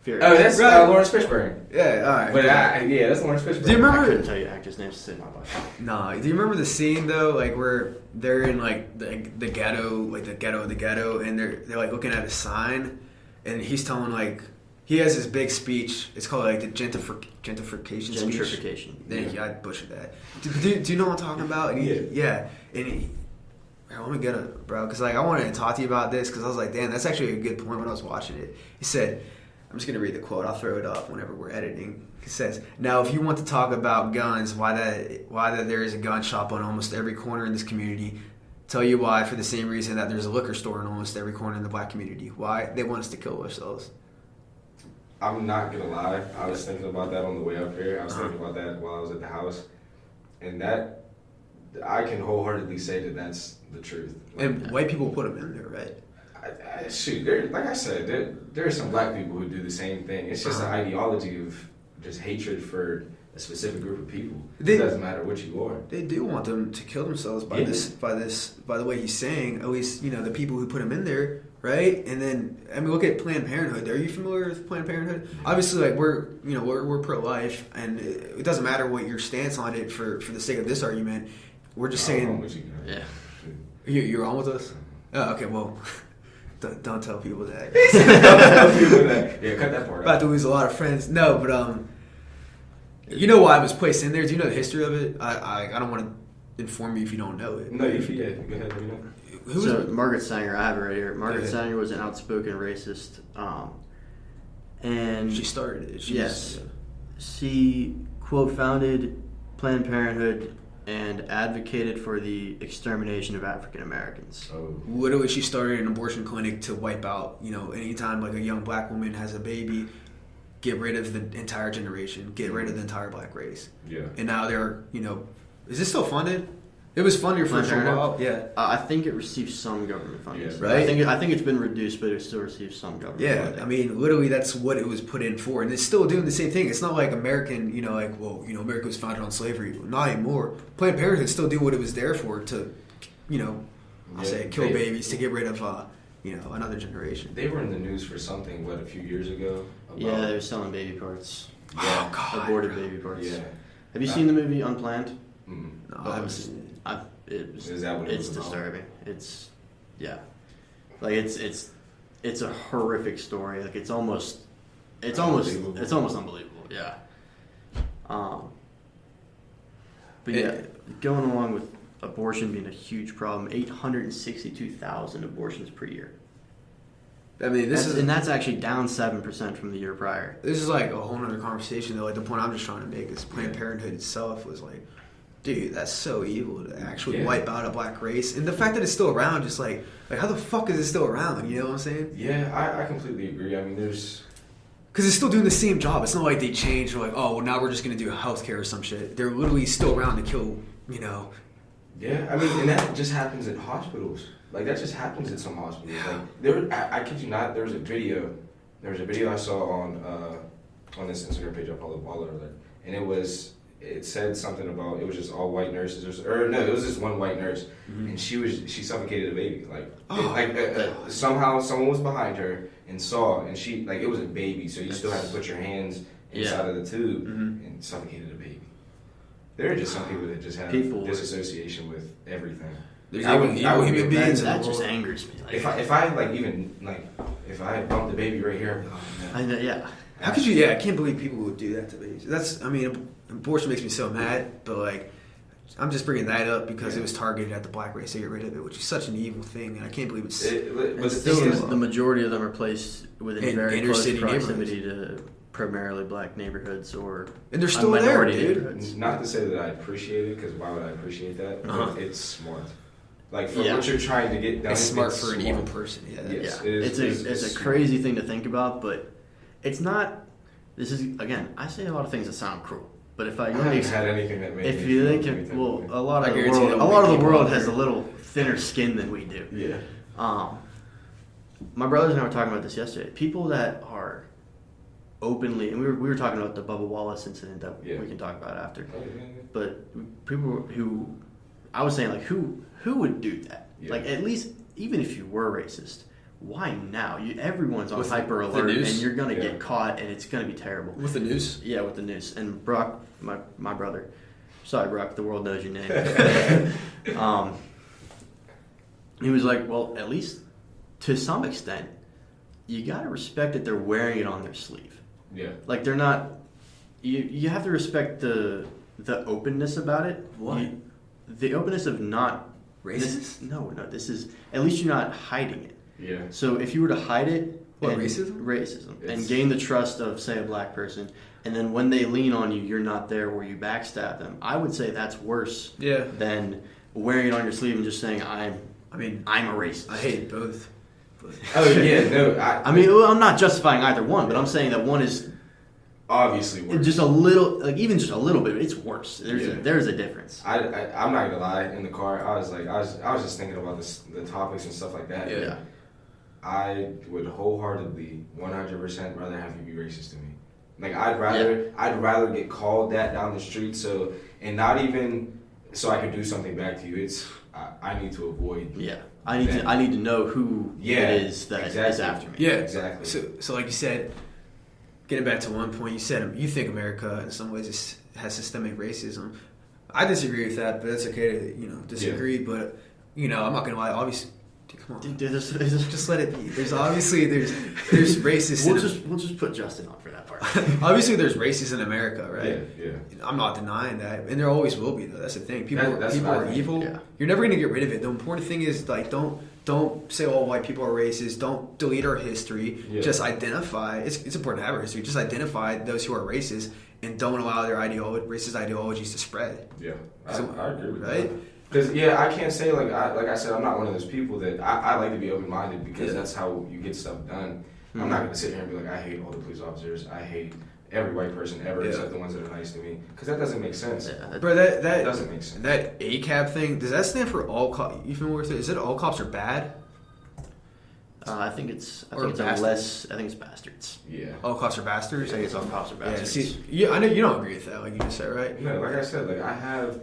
Furious. Oh, that's Right. uh, Laurence Fishburne. Yeah, all right. But I, yeah, that's Laurence Fishburne. Do you remember? I couldn't tell you actors' names to save my life. Nah, do you remember the scene though, like where they're in like the, the ghetto, like the ghetto of the ghetto, and they're they're like looking at a sign, and he's telling like he has this big speech. It's called like the gentrific- gentrification speech. Gentrification. Thank you. I butchered that. Do, do, do you know what I'm talking about? And he, Yeah. yeah. And he, Bro, let me get it, bro. Because like I wanted to talk to you about this because I was like, damn, that's actually a good point when I was watching it. He said, I'm just gonna read the quote. I'll throw it up whenever we're editing. He says, "Now, if you want to talk about guns, why that why that there is a gun shop on almost every corner in this community." Tell you why, for the same reason that there's a liquor store in almost every corner in the black community. Why? They want us to kill ourselves. I'm not gonna lie. I was thinking about that on the way up here. I was Uh-huh. thinking about that while I was at the house, and that I can wholeheartedly say that that's the truth. And white people put them in there, right? I, I, shoot, there, like I said, there, there are some black people who do the same thing. It's just Uh-huh. an ideology of just hatred for a specific group of people. They- it doesn't matter what you are. They do want them to kill themselves by Yeah. this, by this, by the way he's saying. At least you know the people who put him in there, right? And then I mean, look at Planned Parenthood. Are you familiar with Planned Parenthood? Obviously, like we're you know we're, we're pro life, and it, it doesn't matter what your stance on it for for the sake of this argument. We're just I'm saying with you. Yeah. You, you're on with us. Oh, okay, well, *laughs* don't, *laughs* don't tell people that. yeah, cut that part About out. to lose a lot of friends. No, but um, you know why I was placed in there. Do you know the history of it? I I, I don't want to inform you if you don't know it. No, if you yeah, go ahead. Let me know. Who was so it? Margaret Sanger, I have it right here. Margaret ahead. Sanger was an outspoken racist, um, and She started it. She Yes. was- she quote founded Planned Parenthood and advocated for the extermination of African Americans. Oh, literally she started an abortion clinic to wipe out you know anytime like a young black woman has a baby get rid of the entire generation, get rid of the entire black race, Yeah. and now they're you know, is this still funded? It was funded for a Planned while. Yeah. Uh, I think it received some government funding. Yeah. Right? I think I think it's been reduced, but it still receives some government. Yeah, funding. I mean, literally, that's what it was put in for, and it's still doing the same thing. It's not like American, you know, like well, you know, America was founded on slavery. Not anymore. Planned Parenthood still do what it was there for to, you know, I'll Yeah, say kill they- babies to get rid of, uh, you know, another generation. They were in the news for something, what, a few years ago? About, yeah, they were selling baby parts, Oh God, aborted baby parts. Yeah. Have you Uh, seen the movie Unplanned? Mm. No, I haven't seen it. I, it was, Is that what it it's was about? disturbing. It's yeah, like it's it's it's a horrific story. Like it's almost it's almost Unbelievable. it's almost unbelievable. Yeah. Um. But yeah, It- going along with abortion being a huge problem, eight hundred and sixty-two thousand abortions per year. I mean, this That's- is and that's actually down seven percent from the year prior. this is like a whole other conversation. Though, like the point I'm just trying to make is Planned Parenthood itself was like, dude, that's so evil to actually Yeah. wipe out a black race, and the fact that it's still around, just like, like how the fuck is it still around? You know what I'm saying? Yeah, I, I completely agree. I mean, there's. Because it's still doing the same job. It's not like they changed. Or like, oh, well, now we're just gonna do healthcare or some shit. They're literally still around to kill. You know, Yeah, I mean, and that just happens at hospitals. Like that just happens at some hospitals. Like there, I, I kid you not. There was a video. There was a video I saw on uh, on this Instagram page I follow, Baller Alert, and it was it said something about it was just all white nurses or, or no, it was just one white nurse, and she was she suffocated a baby. Like Mm-hmm. Oh, like uh, uh, somehow someone was behind her and saw, and she like it was a baby, so you still had to put your hands inside of the tube Mhm. and suffocated a baby. There are just some people that just have People- disassociation with everything. there's I would- evil, I evil would human be- beings. that in just angers me. Like, If I if I like even like if I bumped the baby right here, I'd like, oh, I know, yeah. How could you? Yeah, I can't believe people would do that to babies. That's. I mean, abortion makes me so mad. But like, I'm just bringing that up because Yeah. it was targeted at the black race to get rid of it, which is such an evil thing, and I can't believe it's. It, but the still, thing is, the, the majority of them are placed within In very inner close city proximity to primarily black neighborhoods or and they're still there, minority dude. neighborhoods. not to say that I appreciate it because why would I appreciate that? Uh-huh. it's smart. Like for Yeah. what you're trying to get done, It's smart it's for an evil person. Yeah. Yeah. Yes, yeah, it is- it's it a is- it's, it's a smart. crazy thing to think about, but it's not. This is again, I say a lot of things that sound cruel, but if I, I haven't ex- had anything that made if me you think, anything it, well, a lot of the world, a lot of the world has a little thinner skin than we do. yeah. Um, my brothers and I were talking about this yesterday. People that are openly, and we were we were talking about the Bubba Wallace incident that Yeah. we can talk about after. Oh, yeah, But people who, I was saying like who who would do that? Yeah. Like at least even if you were racist, why now? You everyone's on With hyper alert, news? and you're gonna Yeah. get caught, and it's gonna be terrible. With the news. Yeah, with the news. And Brock, my my brother, sorry Brock, the world knows your name. *laughs* um, he was like, well, at least to some extent, you gotta respect that they're wearing it on their sleeve. Yeah. Like they're not. You you have to respect the the openness about it. What? You- the openness of not Racist? This, no, no. This is at least you're not hiding it. Yeah. So if you were to hide it, What, and- racism? racism, and gain the trust of say a black person, and then when they lean on you, you're not there, where you backstab them. I would say that's worse Yeah. than wearing it on your sleeve and just saying I'm I mean, I'm a racist. I hate both. But Oh yeah. No. I, *laughs* I mean, well, I'm not justifying either one, but I'm saying that one is obviously worse. just a little, like even just a little bit. It's worse. There's a, there's a difference. I, I I'm not gonna lie. In the car, I was like, I was I was just thinking about this, the topics and stuff like that. Yeah. I would wholeheartedly, 100% rather have you be racist to me. Like I'd rather I'd rather get called that down the street. So and not even so I could do something back to you. It's I, I need to avoid. Yeah, I need Then- to I need to know who Yeah, it is that is exactly. after me. yeah, Exactly. So, so like you said, getting back to one point, you said you think America in some ways is, has systemic racism. I disagree with that, but that's okay to you know disagree. But you know, I'm not gonna lie. Obviously, dude, come on, Dude, there's- there's- just let it be. There's obviously there's *laughs* there's racist. We'll just we'll just put Justin on for that part. *laughs* obviously there's racists in America, right? Yeah, yeah. I'm not denying that, and there always will be though. That's the thing. People, That- people are think, evil. yeah. You're never gonna get rid of it. The important thing is like don't don't say all white people are racist. Don't delete our history. Yeah. Just identify. It's, it's important to have our history. Just identify those who are racist and don't allow their ideolo- racist ideologies to spread. Yeah, I, So- I agree with right? that. Because yeah, I can't say like I like I said, I'm not one of those people that I, I like to be open minded because Yeah. that's how you get stuff done. I'm not gonna sit here and be like, I hate all the police officers. I hate every white person ever Yeah. except the ones that are nice to me, because that doesn't make sense. Yeah, Bro, that That that doesn't make sense. that ACAB thing does that stand for all cops? You familiar with it? Is it all cops are bad? uh, I think it's I Or think it's a less I think it's bastards. Yeah. All cops are bastards. I bastards. think it's all cops are Yeah, bastards. see, yeah, I know you don't agree with that, like you just said, right? No, like I said, like I have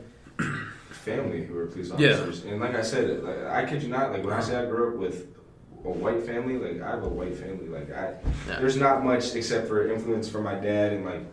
family who are police Yeah. officers, and like I said, like, I kid you not, like when I say I grew up with a white family, like I have a white family, like I Yeah. there's not much except for influence from my dad and like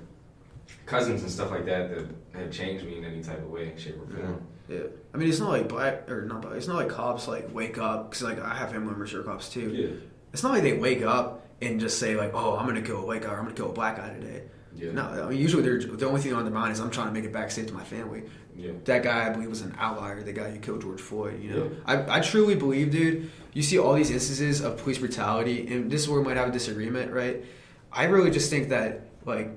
cousins and stuff like that that have changed me in any type of way, shape, or form. Yeah, I mean, it's not like black or not black. It's not like cops like wake up because like I have family members who are cops too. Yeah, It's not like they wake up and just say like, "Oh, I'm gonna kill a white guy. or I'm gonna kill a black guy today." yeah, No, I mean usually they're the only thing on their mind is I'm trying to make it back safe to my family. Yeah. That guy I believe was an outlier. The guy who killed George Floyd. You know, Yeah. I I truly believe, dude. You see all these instances of police brutality, and this is where we might have a disagreement, right? I really just think that like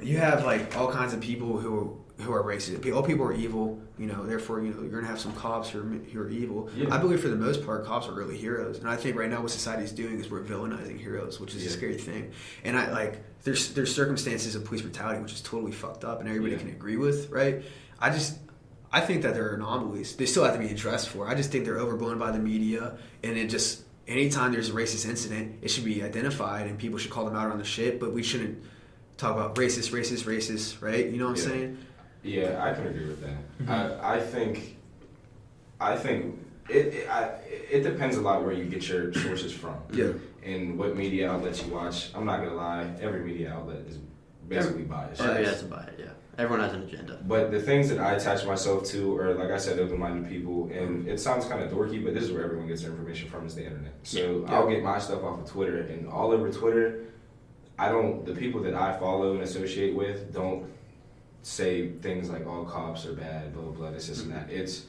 you have like all kinds of people who who are racist. All people are evil, you know. Therefore, you know you're gonna have some cops who are who are evil. Yeah. I believe for the most part, cops are really heroes, and I think right now what society is doing is we're villainizing heroes, which is a scary thing. And I like there's there's circumstances of police brutality which is totally fucked up, and everybody Yeah. can agree with, right? I just I think that there are anomalies. They still have to be addressed for. I just think they're overblown by the media, and it just anytime there's a racist incident, it should be identified, and people should call them out on the shit. But we shouldn't talk about racist, racist, racist, right? You know what I'm Yeah. saying? Yeah, I can agree with that. Mm-hmm. I, I think, I think it it, I, it depends a lot where you get your sources from. Yeah. And what media outlets you watch. I'm not gonna lie, every media outlet is basically biased. Everybody has to buy it. Yeah, everyone has an agenda. But the things that I attach myself to are, like I said, open-minded people, and it sounds kind of dorky, but this is where everyone gets their information from is the internet. So Yeah. I'll get my stuff off of Twitter, and all over Twitter, I don't. The people that I follow and associate with don't say things like all cops are bad, blah blah blah, this, this, and mm-hmm. that. It's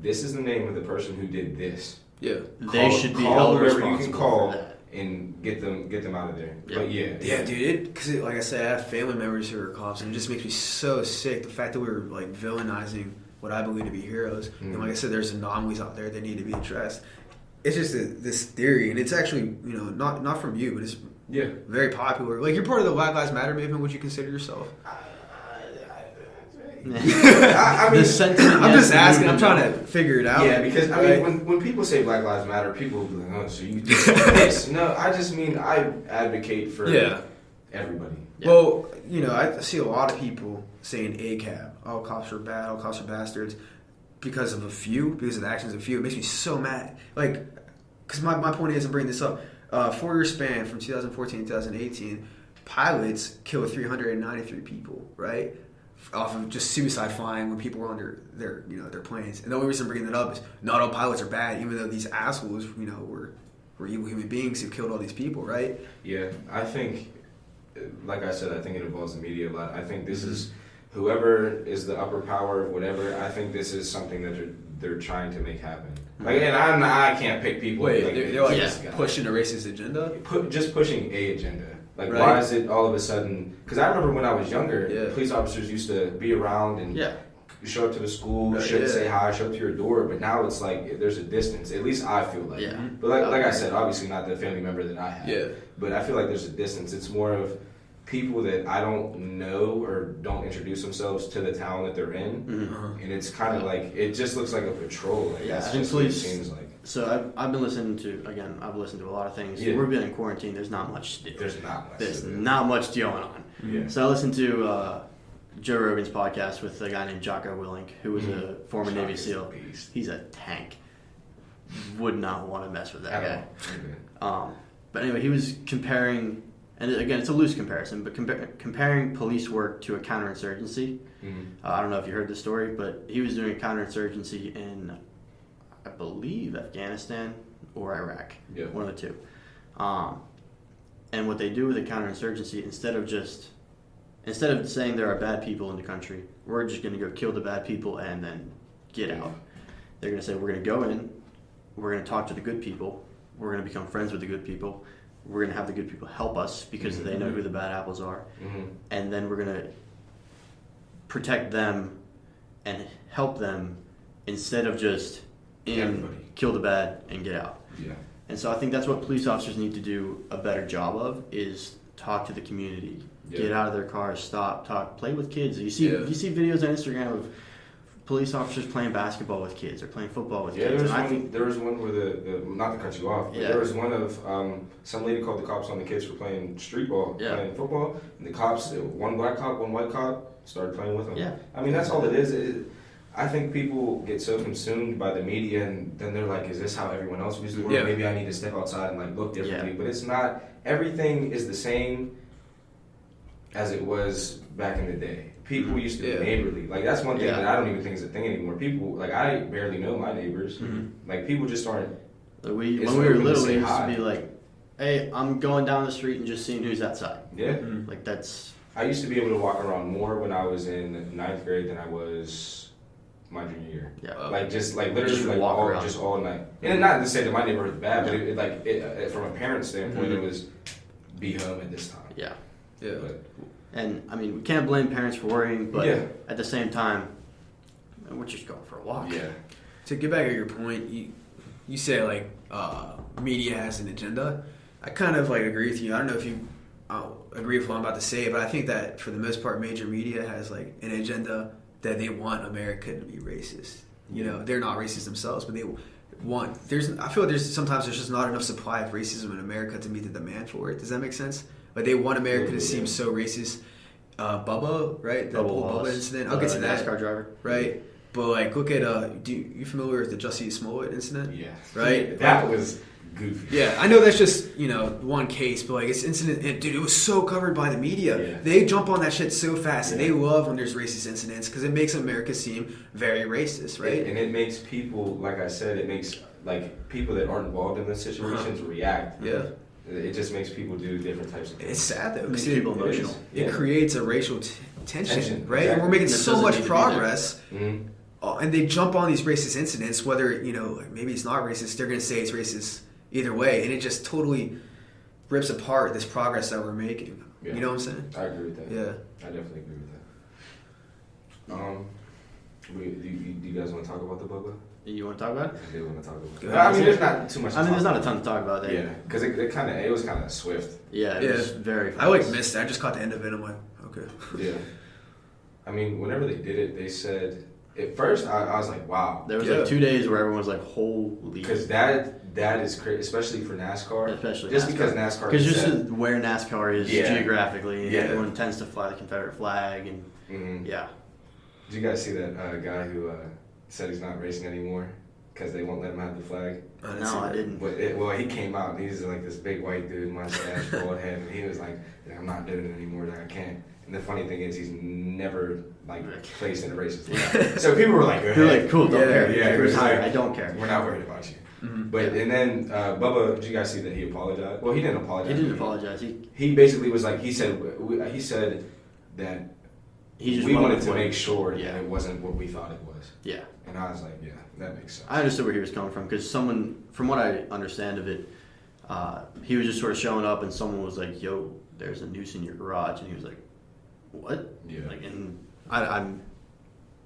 this is the name of the person who did this. Yeah. They should be call held whoever you can call for that. And get them get them out of there. Yeah. But yeah, Yeah, dude. It because like I said, I have family members who are cops, and it just makes me so sick. The fact that we were like villainizing what I believe to be heroes, and Mm. like I said, there's anomalies out there that need to be addressed. It's just a, this theory, and it's actually you know not not from you, but it's yeah. very popular. Like you're part of the Black Lives Matter movement. Would you consider yourself? *laughs* I, I mean, the sentiment. I'm just asking. I'm trying to figure it out. Yeah, because I right? mean, when, when people say Black Lives Matter, people will be like, "Oh, so you just *laughs* this?" No, I just mean I advocate for yeah. everybody. Yeah. Well, you know, I see a lot of people saying ACAB, all cops are bad, all cops are bastards, because of a few, because of the actions of a few. It makes me so mad. Like, because my, my point is, I'm bringing this up. Uh, four year span from 2014 to 2018, pilots killed 393 people, right? Off of just suicide flying when people were under their, you know, their planes. And the only reason I'm bringing that up is not all pilots are bad, even though these assholes, you know, were, were evil human beings who killed all these people, right? Yeah, I think, like I said, I think it involves the media a lot. I think this is whoever is the upper power of whatever. I think this is something that they're they're trying to make happen. Like, and I'm I can't pick people. Wait, like, they're, they're like Yeah. pushing a racist agenda? put just pushing a agenda. Like, Right. why is it all of a sudden? Because I remember when I was younger, Yeah. police officers used to be around and Yeah, show up to the school, Right, should yeah. say hi, show up to your door. But now it's like there's a distance. At least I feel like. yeah. But like, like I said, obviously not the family member that I have. Yeah. But I feel like there's a distance. It's more of people that I don't know or don't introduce themselves to the town that they're in, Mhm. Uh-huh. and it's kind of like it just looks like a patrol. Like Yeah, that's I think just what it police- seems like. So I've, I've been listening to again. I've listened to a lot of things. Yeah. We've been in quarantine. There's not much to do. There's not much. There's not much going on. Yeah. So I listened to uh, Joe Rogan's podcast with a guy named Jocko Willink, who was a Mhm. former Navy SEAL. He's a tank. Would not want to mess with that At guy. all. Um, but anyway, he was comparing, and again, it's a loose comparison, but compa- comparing police work to a counterinsurgency. Mhm. Uh, I don't know if you heard the story, but he was doing a counterinsurgency in, I believe, Afghanistan or Iraq. Yeah. One of the two. Um, and what they do with a counterinsurgency, instead of just, instead of saying there are bad people in the country, we're just going to go kill the bad people and then get out. They're going to say, we're going to go in, we're going to talk to the good people, we're going to become friends with the good people, we're going to have the good people help us because they know who the bad apples are, Mhm. and then we're going to protect them and help them instead of just in Everybody. kill the bad and get out. Yeah. And so I think that's what police officers need to do a better job of is talk to the community, Yeah. get out of their cars, stop, talk, play with kids. You see, Yeah. you see videos on Instagram of police officers playing basketball with kids or playing football with Yeah, kids. And I think there was one where the, the not to cut you off, but Yeah. there was one of um, some lady called the cops on the kids for playing street ball, Yeah. playing football, and the cops, one black cop, one white cop, started playing with them. yeah, I mean, that's all it is. It, I think people get so consumed by the media, and then they're like, "Is this how everyone else views the world? Yeah. Maybe I need to step outside and like look differently." Yeah. But it's not. Everything is the same as it was back in the day. People Mhm. used to Yeah. be neighborly. Like that's one thing that I don't even think is a thing anymore. People like I barely know my neighbors. Mhm. Like people just aren't. Like, we when we were little, we used hi. to be like, "Hey, I'm going down the street and just seeing who's outside." Yeah. Mhm. Like that's I used to be able to walk around more when I was in ninth grade than I was my junior year. yeah. Like just like literally Just like walk all, around. just all night. And not to say that my neighborhood's bad, but it, it, like it, uh, from a parent standpoint, Mhm. it was be home at this time. yeah. Yeah. But, And I mean, we can't blame parents for worrying, but Yeah. at the same time, we're just going for a walk. yeah, To get back at your point, you you say like uh, media has an agenda. I kind of like agree with you. I don't know if you uh, agree with what I'm about to say, but I think that for the most part, major media has like an agenda that they want America to be racist. You know, they're not racist themselves, but they want. There's, I feel there's sometimes there's just not enough supply of racism in America to meet the demand for it. Does that make sense? But they want America to seem so racist. Uh, Bubba, right? The Bubba whole Bubba incident. I'll get uh, to that. NASCAR driver. Right. But like, look at uh, do you, you familiar with the Jussie Smollett incident? yeah, Right. *laughs* That was goofy. Yeah, I know that's just you know one case, but like it's incident, and dude, it was so covered by the media. Yeah. They jump on that shit so fast, and they love when there's racist incidents because it makes America seem very racist, right? And it makes people, like I said, it makes like people that aren't involved in those situations react. yeah, It just makes people do different types of things. it's sad though because it, people emotional. it Yeah. creates a racial t- tension, Tension, right? And we're making This so much need to be there. progress. Mhm. Uh, and they jump on these racist incidents, whether you know maybe it's not racist, they're going to say it's racist either way, and it just totally rips apart this progress that we're making. Yeah. You know what I'm saying? I agree with that. Yeah. I definitely agree with that. Um, we, do, you, do you guys want to talk about the Bubba? You want to talk about it? I do want to talk about. It. I mean, there's not too much. To I mean, there's talk not a ton to talk about there. Yeah, because it, it kind of it was kind of swift. Yeah, it Yeah. was very. I like missed it. I just caught the end of it. I'm like, okay. *laughs* Yeah. I mean, whenever they did it, they said at first I, I was like, wow, There was Yeah. like two days where everyone was like, "Holy!" because that that is crazy, especially for NASCAR. especially just NASCAR. because NASCAR. Because is just set- where NASCAR is Yeah. geographically, and Yeah. everyone tends to fly the Confederate flag, and Mhm. yeah, Did you guys see that uh, guy who uh, said he's not racing anymore because they won't let him have the flag? I no, I didn't. But it, well, he came out and he's like this big white dude, mustache, *laughs* bald head, and he was like, "I'm not doing it anymore. Like, I can't." And the funny thing is, he's never like placed in a racist. Yeah. *laughs* So people were like, "Go They're like, "Cool, don't Yeah, care. yeah, You're it was like- I don't care." We're not worried about you." Mhm. But and then uh, Bubba, did you guys see that he apologized? Well, he didn't apologize. He didn't apologize. He He basically was like, he said, we, he said that he just we wanted to make sure Yeah. that it wasn't what we thought it was. Yeah, And I was like, yeah, that makes sense. I understood where he was coming from because someone, from what I understand of it, uh, he was just sort of showing up, and someone was like, "Yo, there's a noose in your garage," and he was like, "What?" yeah. Like, and I, I'm,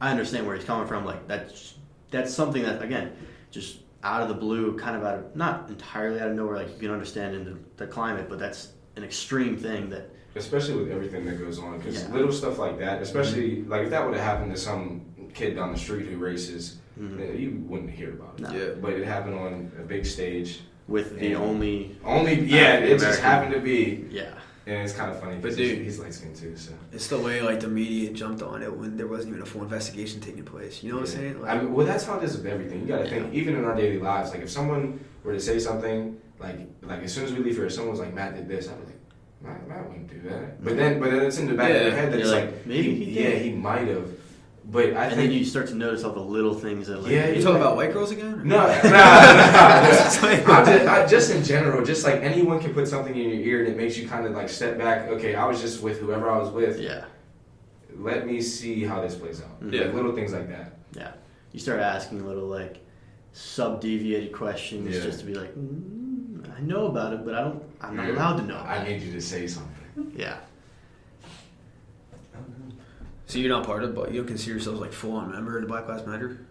I understand where he's coming from. Like that's that's something that again, just out of the blue, kind of out of not entirely out of nowhere. Like you can understand in the, the climate, but that's an extreme thing that especially with everything that goes on because Yeah. little stuff like that especially like if that would have happened to some kid down the street who races Mhm. you wouldn't hear about it No. Yeah. but it happened on a big stage with the Yeah. only only yeah it just happened to be yeah and it's kind of funny But because he's, he's light skinned too so It's the way like the media jumped on it when there wasn't even a full investigation taking place. You know what I'm Yeah. saying? I mean, well, that's how it is with everything. You got to think, even in our daily lives. Like, if someone were to say something, like, like as soon as we leave here, if someone's like, "Matt did this," I'd be like, "Matt, Matt wouldn't do that." But mm-hmm. then, but then it's in the back of your head that it's like, like, maybe he yeah, did. he might have. But I and think then you start to notice all the little things that like Yeah, you talking about white girls again? no, no, no, no. *laughs* I just, I, just in general, just like anyone can put something in your ear and it makes you kind of like step back. Okay, I was just with whoever I was with. yeah Let me see how this plays out. Yeah. Like, little things like that. yeah you start asking little like sub deviated questions Yeah. just to be like mm, I know about it but I don't I'm not allowed to know I need you to say something. yeah So you're not part of, but you don't consider yourselves like full on member of the Black Lives Matter?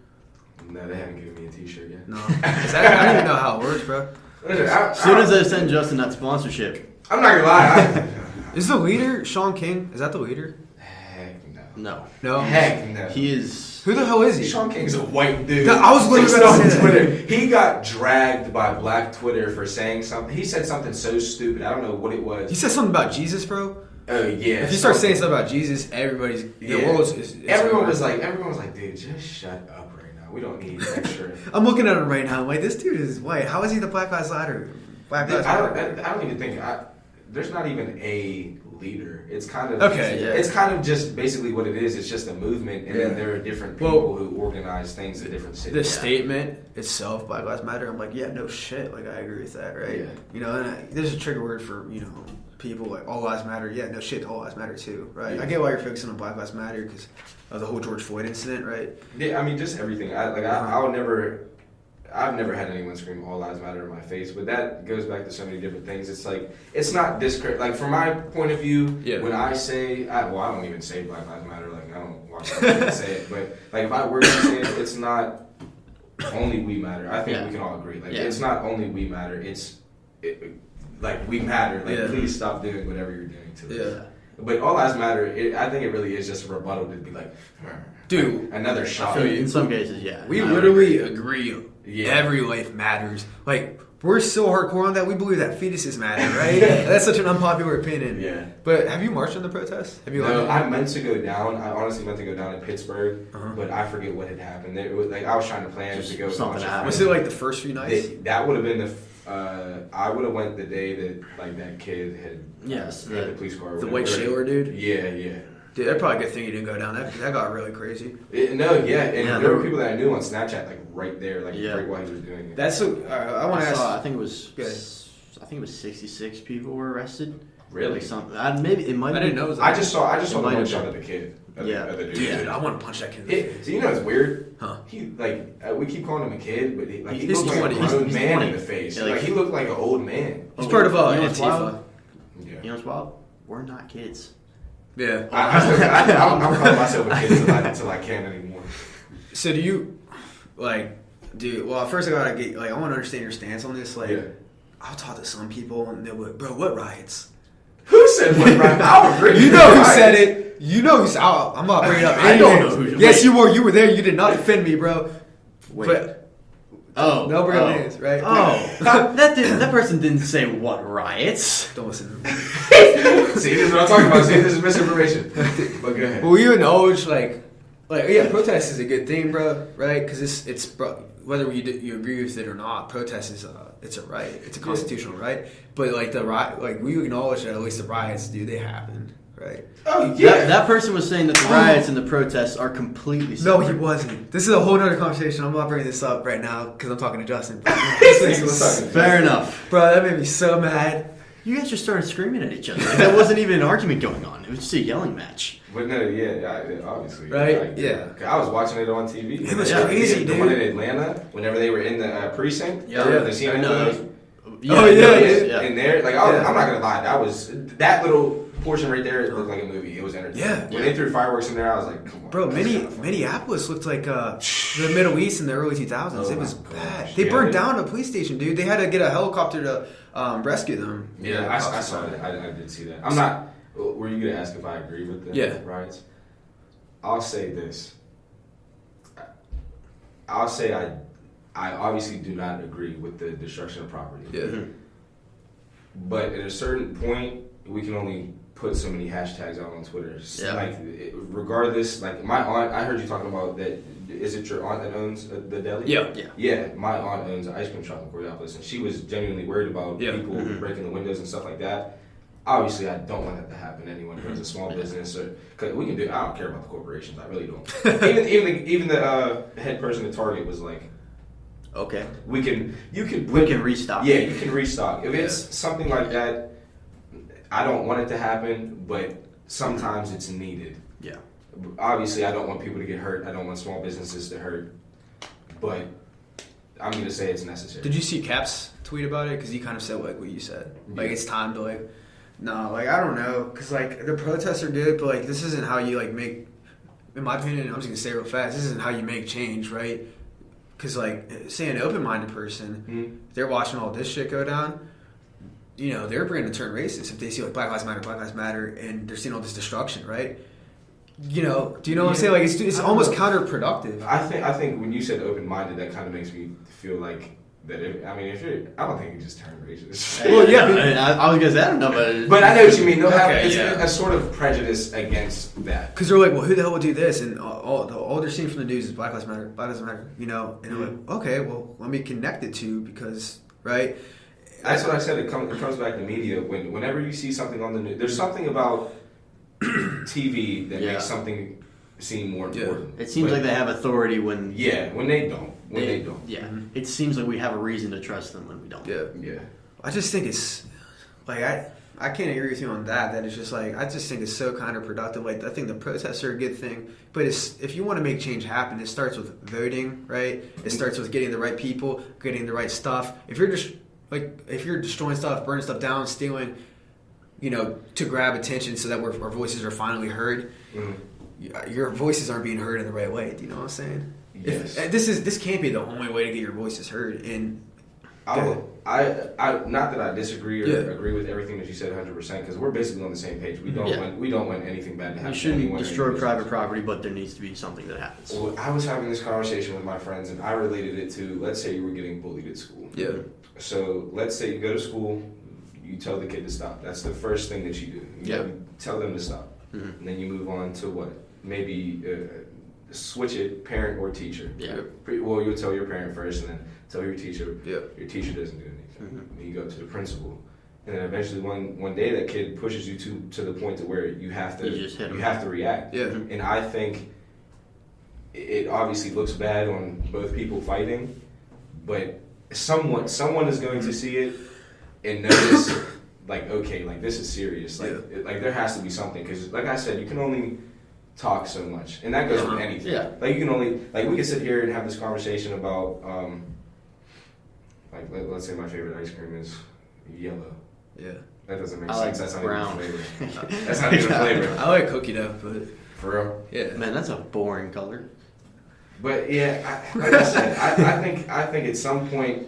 No, they haven't given me a T-shirt yet. No, that, I don't even know how it works, bro. Listen, I, As soon as I, they send Justin that sponsorship, I'm not gonna lie. *laughs* Is the leader Shaun King? Is that the leader? I, heck no. no. No. Heck no. He is. Who the hell is he? Shaun King's a white dude. I was literally Fixed about to on say. Twitter. He got dragged by Black Twitter for saying something. He said something so stupid. I don't know what it was. He said something about Jesus, bro. Oh yeah. If you start saying stuff about Jesus, everybody's the Yeah. world is. is everyone was like, everyone was like, dude, just shut up right now. We don't need extra. *laughs* I'm looking at him right now. I'm like, this dude is white. How is he the Black Lives Matter? Black I Lives don't, I, I don't even think I, there's not even a leader. It's kind of Okay, yeah. It's kind of just basically what it is. It's just a movement, and Yeah. then there are different Well, people who organize things in different cities. The cities. statement itself, Black Lives Matter. I'm like, yeah, no shit. Like, I agree with that, right? Yeah. You know, and I, there's a trigger word for you know people like all lives matter. Yeah, no shit, all lives matter too, right? Yeah. I get why you're focusing on Black Lives Matter because of the whole George Floyd incident, right? Yeah, I mean, just everything. I like. I, uh-huh. I'll never. I've never had anyone scream "All lives matter" in my face, but that goes back to so many different things. It's like it's not discredit. Like from my point of view, Yeah. when I say, I, well, I don't even say Black Lives Matter. Like I don't watch TV say it, but like if I were to say it, it's not only we matter. I think Yeah. we can all agree. Like Yeah. it's not only we matter. It's it, like we matter. Like Yeah. please stop doing whatever you're doing to us. Yeah. But all lives matter. It, I think it really is just a rebuttal to be like, Dude, like, another shot. In some cases, yeah. We I literally agree. agree. Yeah. Every life matters. Like we're so hardcore on that. We believe that fetuses matter, right? *laughs* That's such an unpopular opinion. Yeah. But have you marched on the protest? Have you? No, I meant to go down. I honestly meant to go down in Pittsburgh, Uh-huh. but I forget what had happened. It was, like I was trying to plan Just to go. something happened. was it like the first few nights? They- that would have been the. Uh, I would have went the day that like that kid had. Yes, uh, the- the police car. the white. Shaler dude. Yeah, yeah. Dude, that's probably a good thing you didn't go down. That that got really crazy. It- no, yeah, and Yeah, there were people that I knew on Snapchat, like right there, like Yeah. right while he was doing it. That's so. Uh, I want to I, ask. saw, I think it was. Good. I think it was 66 people were arrested. really. Like something. I, maybe it might. I didn't know. It was I just saw. I just saw the might one have shot been. of the kid. Of, Yeah. of the dude. Dude, I want to punch that kid. in the It, so you know it's weird. Huh? He like uh, we keep calling him a kid, but he, like he He's looked like 20. a grown he's man 20. in the face. Yeah, like, like- he looked like an old man. He's part of uh, You know Antifa. Yeah. You know what's wild? We're not kids. Yeah. I, I, still, I, I'm, I'm calling myself a kid until I, until I can't anymore. So do you like, dude? Well, first I gotta get like I want to understand your stance on this. Like, Yeah. I'll talk to some people and they're like, "Bro, what riots?" Who said what? Right? I'll agree. You know who said it. You know who's out. I'm not bringing up. I don't know who- Yes, wait. you were. You were there. You did not defend me, bro. Wait. But Oh. no bring oh. names, right? Oh, *laughs* that did, that person didn't say what riots. Don't listen. to me. *laughs* See, this is what I'm talking about. See, this is misinformation. *laughs* But go ahead. Well, you acknowledge like, like yeah, protest is a good thing, bro. Right? Because it's it's bro, whether you d- you agree with it or not, protest is a it's a right. It's a Yeah. constitutional right. But like the riot, like we acknowledge that at least the riots do they happen, right? Oh That, yeah. that person was saying that the riots and the protests are completely No, he wasn't. This is a whole other conversation. I'm not bringing this up right now because I'm talking to Justin. Let's *laughs* talk. Fair enough. Bro, that made me so mad. You guys just started screaming at each other. Like, that wasn't even an argument going on. It was just a yelling match. But no, yeah, I, obviously, Right? Like, Yeah. 'Cause I was watching it on TV. It was Yeah, crazy, the one in Atlanta, whenever they were in the uh, precinct, Yeah. yeah, the CNN No, photos. Oh, yeah, no, yeah. it's- in there. Like I was, Yeah. I'm not gonna lie, that was that little portion right there. It looked like a movie. It was entertaining. Yeah. When they threw fireworks in there, I was like, come on, Bro, Mini, is kinda fun. Minneapolis looked like uh, *sighs* the Middle East in the early 2000s. Oh it was gosh. bad. They Yeah, burned they- down a police station, dude. They had to get a helicopter to um, rescue them. Yeah, I, I saw that. I, I did see that. I'm not. Were you gonna ask if I agree with the Yeah. riots? I'll say this. I'll say I, I obviously do not agree with the destruction of property. Yeah. But at a certain point, we can only put so many hashtags out on Twitter. S- Yeah. Like, it- regardless, like my aunt, I heard you talking about that. Is it your aunt that owns uh, the deli? Yeah. Yeah. Yeah, my aunt owns an ice cream shop in Coraopolis, and she was genuinely worried about Yeah. people Mhm. breaking the windows and stuff like that. Obviously, I don't want that to happen. to Anyone who has a small business, or cause we can do. I don't care about the corporations. I really don't. *laughs* even even the, even the uh, head person at Target was like, Okay. "We can, you can, We put- can restock. yeah, you can restock. If it's something like that, I don't want it to happen, but sometimes it's needed. Yeah. Obviously, I don't want people to get hurt. I don't want small businesses to hurt, but I'm going to say it's necessary. Did you see Cap's tweet about it? Because he kind of said like what you said. Like it's time to like, no, like I don't know, because like the protests are good, but like this isn't how you like make. In my opinion, I'm just gonna say real fast. This isn't how you make change, right? because like say an open-minded person, Mhm. they're watching all this shit go down. You know, they're going to turn racist if they see like Black Lives Matter, Black Lives Matter, and they're seeing all this destruction, right? You know, do you know what I'm saying? Like it's it's almost know. counterproductive. I think I think when you said open minded, that kind of makes me feel like that. If, I mean, if you're, I don't think you just turn racist. Well, yeah, but- I, I was gonna say I don't know, but But I know what you mean. They'll have Okay, it's yeah. a, a sort of prejudice against that. Because they're like, well, who the hell would do this? And all, all, all they're seeing from the news is Black Lives Matter, Black Lives Matter, you know? And they're like, okay, well, let me connect it to because, right? That's what I said. It, come, it comes back to media. When whenever you see something on the news, there's something about *clears throat* TV that Yeah. makes something seem more Yeah. important. it seems But- like they have authority when yeah, when they don't, when they, don't. Yeah, Mhm. it seems like we have a reason to trust them when we don't. Yeah. Yeah, I just think it's, like, I. I can't agree with you on that. That it's just like I just think it's so counterproductive. Like I think the protests are a good thing, but it's if you want to make change happen, it starts with voting, right? It starts with getting the right people, getting the right stuff. If you're just like if you're destroying stuff, burning stuff down, stealing, you know, to grab attention so that we're, our voices are finally heard, Mhm. your voices aren't being heard in the right way. Do you know what I'm saying? Yes. If, this is this can't be the only way to get your voices heard. And I, Go will- I, I, not that I disagree or Yeah. agree with everything that you said 100, percent because we're basically on the same page. We don't Yeah. want, we don't want anything bad to happen. You shouldn't anyone destroy private property, but there needs to be something that happens. Well, I was having this conversation with my friends, and I related it to let's say you were getting bullied at school. yeah, So let's say you go to school, you tell the kid to stop. That's the first thing that you do. You Yeah. tell them to stop, Mhm. and then you move on to what? Maybe uh, switch it, parent or teacher. Yeah. Well, you'll tell your parent first, and then tell your teacher. yeah, Your teacher doesn't do anything. Mhm. Then you go to the principal, and then eventually one one day that kid pushes you to to the point to where you have to You him. have to react. yeah. And I think it obviously looks bad on both people fighting, but someone someone is going to see it and notice *coughs* like okay, like this is serious. Like Yeah. it- like there has to be something because like I said, you can only talk so much, and that goes with anything. Yeah. Like you can only like we could sit here and have this conversation about um like let, let's say my favorite ice cream is yellow. yeah. That doesn't make I like sense. That's not brown. even a flavor. *laughs* That's not even a flavor. I like cookie dough, but For real. yeah, Man, that's a boring color. But yeah, I, like I said, I, I think I think at some point,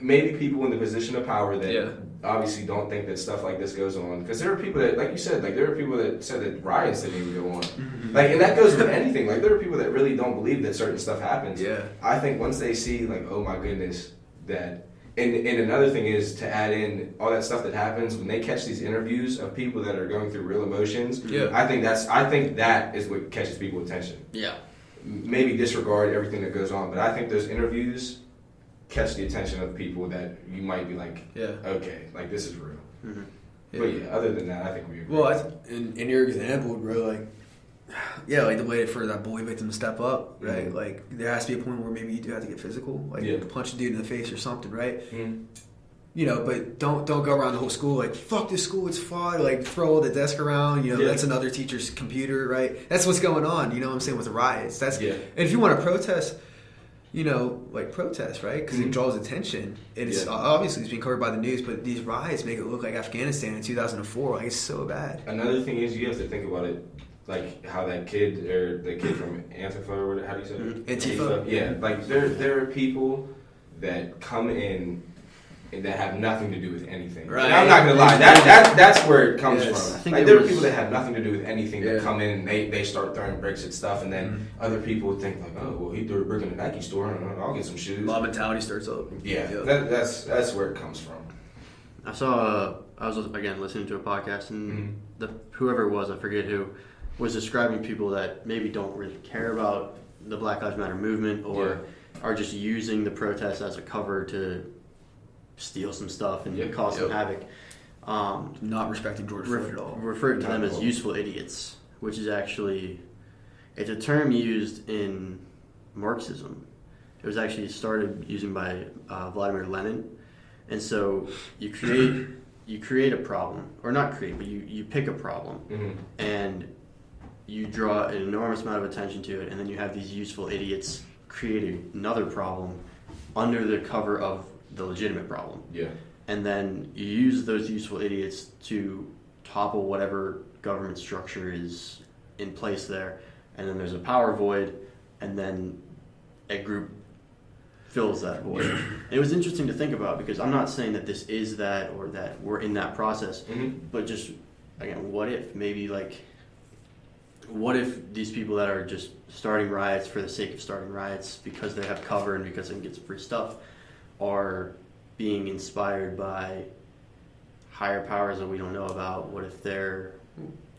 maybe people in the position of power that Yeah. obviously don't think that stuff like this goes on, because there are people that, like you said, like there are people that said that riots didn't even go on, mm-hmm. like, and that goes with anything. Like there are people that really don't believe that certain stuff happens. yeah, I think once they see, like, oh my goodness, that. And, and another thing is to add in all that stuff that happens when they catch these interviews of people that are going through real emotions. Yeah. I think that's I think that is what catches people's attention Yeah. Maybe disregard everything that goes on, but I think those interviews catch the attention of people that you might be like, yeah. okay, like this is real. hmm But yeah, other than that, I think we agree. Well, I th- in, in your example, bro, like, *sighs* yeah, like the way for that bully victim to step up, right? Mhm. Like, there has to be a point where maybe you do have to get physical, like Yeah. punch a dude in the face or something, right? Mhm. You know, but don't don't go around the whole school like fuck this school, it's fun. Like throw the desk around, you know, Yeah. that's another teacher's computer, right? That's what's going on. You know what I'm saying with the riots. That's Yeah. and if you want to protest, you know, like protest, right? Because Mhm. it draws attention. And it's Yeah. obviously it's being covered by the news, but these riots make it look like Afghanistan in 2004. Like it's so bad. Another thing is you have to think about it, like how that kid or the kid from Antifa or how do you say it? Antifa. Yeah, like there there are people that come in. And that have nothing to do with anything. Right. And I'm not gonna lie. That, that that's where it comes Yes. from. Like it there are people that have nothing to do with anything Yeah. that come in and they, they start throwing bricks at stuff, and then Mhm. other people would think like, oh, well, he threw a brick in the Nike store. and I'll get some shoes. Mob mentality starts up. Yeah, That, that's that's where it comes from. I saw. Uh, I was again listening to a podcast, and Mhm. the whoever it was, I forget who, was describing people that maybe don't really care about the Black Lives Matter movement or are just using the protests as a cover to steal some stuff and Yep. cause some havoc. Um, Not respecting George Floyd at all. referred to Not them as useful idiots, which is actually it's a term used in Marxism. It was actually started using by uh, Vladimir Lenin, and so you create *clears throat* you create a problem, or not create, but you, you pick a problem hmm and you draw an enormous amount of attention to it, and then you have these useful idiots create another problem under the cover of the legitimate problem Yeah, and then you use those useful idiots to topple whatever government structure is in place there and then there's a power void and then a group fills that void. And it was interesting to think about because I'm not saying that this is that or that we're in that process, Mhm. but just again, what if maybe like, what if these people that are just starting riots for the sake of starting riots because they have cover and because they can get some free stuff are being inspired by higher powers that we don't know about? What if they're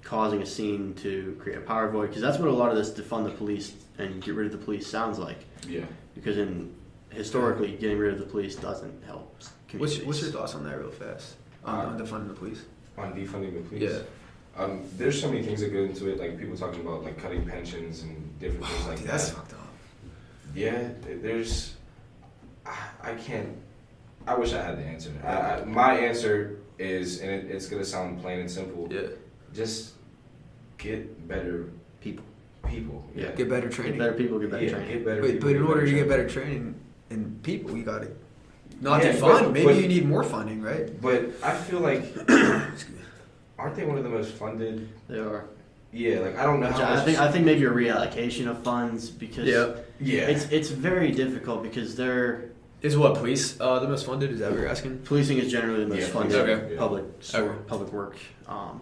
causing a scene to create a power void? Because that's what a lot of this defund the police and get rid of the police sounds like. Yeah. Because in historically, getting rid of the police doesn't help. What's, what's your thoughts on that, real fast? On, Uh, on defunding the police. On defunding the police. Yeah. Um, there's so many things that go into it, like people talking about like cutting pensions and different things like Dude, that. that's fucked up. Yeah, there's. I, I can't. I wish I had the answer. I, I, my answer is, and it, it's gonna sound plain and simple. Yeah. Just get better people. people. Yeah. Get better Get training. better people, get better yeah, training. Get better But, people. but in order to get better training and people, you got to not Yeah, defund. but- Maybe but- you need more funding, right? But I feel like, *coughs* aren't they one of the most funded? They are. Yeah, like I don't know Which how I much. think I think maybe a reallocation of funds because Yeah. yeah. it's it's very difficult because they're Is what police uh, the most funded? Is that what you're asking? policing is generally the most Yeah, funded okay. Yeah. public sor- Okay. public work. Um,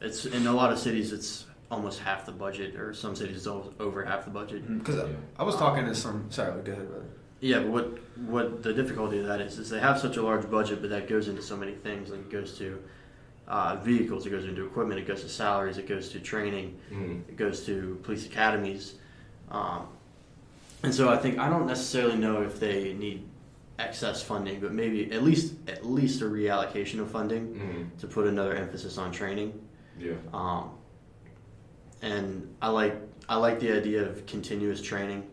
it's in a lot of cities it's almost half the budget, or some cities it's o- over half the budget. Because Yeah. I was talking to some. Sorry, go ahead, brother. Yeah, but what what the difficulty of that is is they have such a large budget, but that goes into so many things. Like it goes to uh, vehicles, it goes into equipment, it goes to salaries, it goes to training, Mhm. it goes to police academies, um, and so I think I don't necessarily know if they need excess funding, but maybe at least at least a reallocation of funding Mhm. to put another emphasis on training. Yeah. Um, and I like I like the idea of continuous training.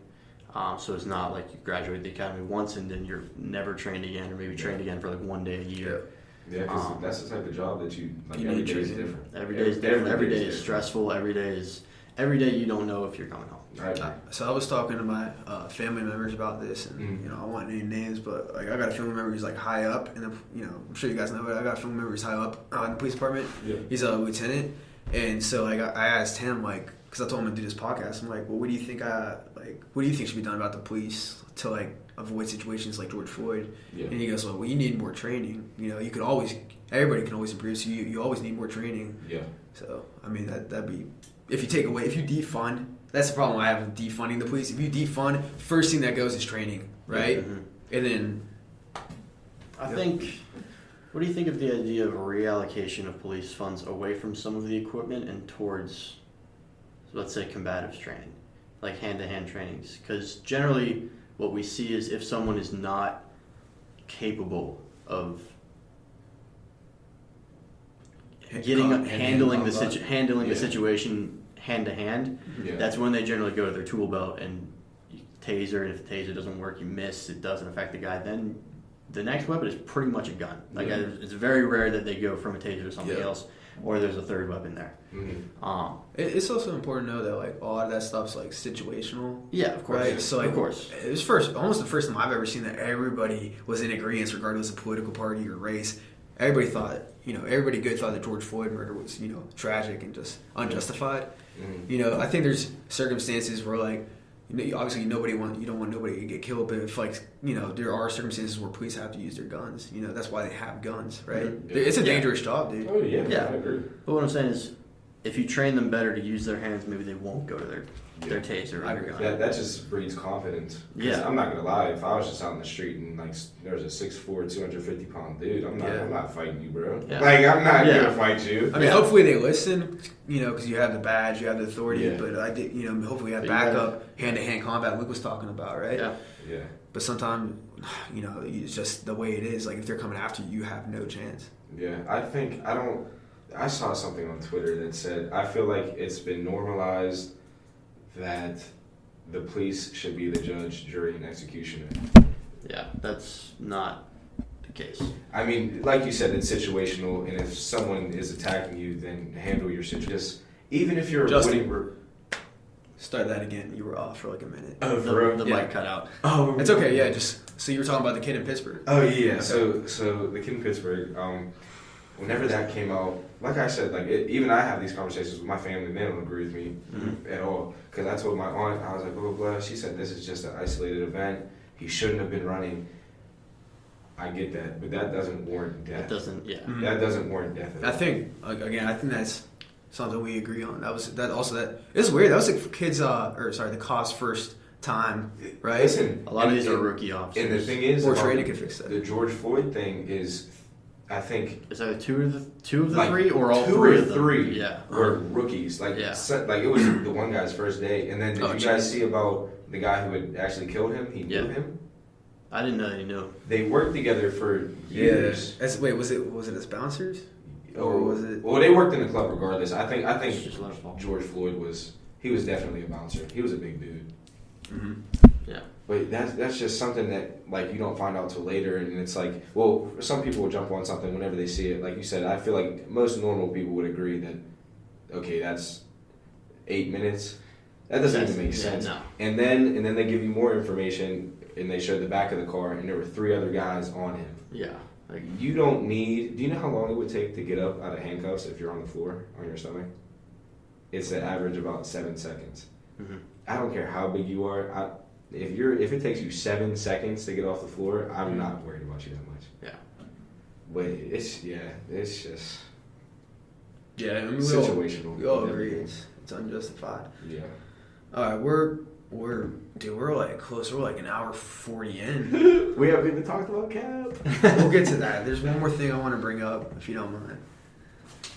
Um, so it's not like you graduate the academy once and then you're never trained again, or maybe trained again for like one day a year. Yeah, because Um, that's the type of job that you like. You every need day is training. different. Every day is different. Every day is different. stressful. Every day is every day you don't know if you're coming home. I. Uh, So I was talking to my uh, family members about this, and Mhm. you know I want name names, but like I got a family member who's like high up, and you know I'm sure you guys know, but I got a family member who's high up uh, in the police department. Yeah. He's a lieutenant, and so like I I asked him like because I told him to do this podcast. I'm like, well, what do you think? I like, what do you think should be done about the police to like avoid situations like George Floyd? Yeah. And he goes, well, well, you need more training. You know, you could always, everybody can always improve. So you, you always need more training. Yeah. So I mean that that'd be if you take away if you defund. That's the problem I have with defunding the police. If you defund, first thing that goes is training, right? Mhm. And then I Yep. think. What do you think of the idea of a reallocation of police funds away from some of the equipment and towards, let's say, combative training, like hand-to-hand trainings? Because generally, what we see is if someone is not capable of getting hand- handling the situ- handling the situation hand to hand, that's when they generally go to their tool belt and taser. And if the taser doesn't work, you miss. It doesn't affect the guy. Then the next weapon is pretty much a gun. Like Yeah. it's very rare that they go from a taser to something Yeah. else, or there's a third weapon there. Mhm. Um, It- It's also important to know that like a lot of that stuff's like situational, yeah, of course. right? So like, of course. it was first almost the first time I've ever seen that everybody was in agreement, regardless of political party or race. Everybody thought, you know, everybody good thought that George Floyd murder was, you know, tragic and just unjustified. Mhm. You know, I think there's circumstances where like, obviously nobody want you don't want nobody to get killed, but if like, you know, there are circumstances where police have to use their guns. You know, that's why they have guns, right? Mhm. It's a Yeah. dangerous job, dude. Oh yeah. Yeah. I agree. But what I'm saying is, if you train them better to use their hands, maybe they won't go to their their taser or I their agree. gun. That, that just breeds confidence. Yeah. I'm not gonna lie. If I was just out in the street and like s- there was a 6'4", 250 pound dude, I'm not. Yeah. I'm not fighting you, bro. Yeah. Like I'm not Yeah. gonna fight you. I mean, hopefully they listen, you know, because you have the badge, you have the authority. Yeah. But I did, you know, hopefully we have But you gotta- backup, hand to hand combat. Luke was talking about, right? Yeah. Yeah. But sometimes, *sighs* you know, it's just the way it is. Like if they're coming after you, you have no chance. Yeah, I think I don't. I saw something on Twitter that said I feel like it's been normalized that the police should be the judge, jury, and executioner. Yeah, that's not the case. I mean, like you said, it's situational, and if someone is attacking you, then handle your situation. Just even if you're Justin. winning. Re- Start that again. You were off for like a minute. oh, The, for real? the Yeah. mic cut out. oh, It's okay. Yeah, just so you were talking about the kid in Pittsburgh. Oh yeah, so so the kid in Pittsburgh, um, whenever that came out, like I said, like it, even I have these conversations with my family, and they don't agree with me Mhm. at all. Because I told my aunt, I was like, blah blah blah. She said this is just an isolated event. he shouldn't have been running. I get that, but that doesn't warrant It death. doesn't. Yeah. Mhm. That doesn't warrant death. At I all. think again, I think that's something we agree on. That was that also that it's weird. That was the kids, uh, or sorry, the cost first time, right? Listen, A lot of and- these are rookie officers. And the thing is, Or about training could fix that. The George Floyd thing is, I think Is that two of the two of the like three or all two three or of them? three Yeah. were rookies. Like, Yeah. so- like it was the one guy's first day, and then did Oh, you guys see about the guy who had actually killed him? He knew him. I didn't know you knew. They worked together for years. As, wait, was it was it as bouncers? Or was it- Well, they worked in the club regardless. I think. I think just. George Floyd was. He was definitely a bouncer. He was a big dude. Mm-hmm. But that's that's just something that like you don't find out till later, and it's like, well, some people will jump on something whenever they see it. Like you said, I feel like most normal people would agree that, okay, that's eight minutes. That doesn't That's- even make yeah, sense. no. And then and then they give you more information, and they show the back of the car, and there were three other guys on him. Yeah. Like You don't need. Do you know how long it would take to get up out of handcuffs if you're on the floor on your stomach? It's an average about seven seconds. mhm. I don't care how big you are. I, if you're if it takes you seven seconds to get off the floor, I'm not worried about you that much. Yeah. But it's yeah, it's just Yeah, I mean, we all, situational. we all agree it's, it's unjustified. Yeah. All right, we're we're dude, we're like close. We're like an hour forty in. *laughs* We haven't even talked about Cap. we'll get to that. There's one more thing I want to bring up, if you don't mind.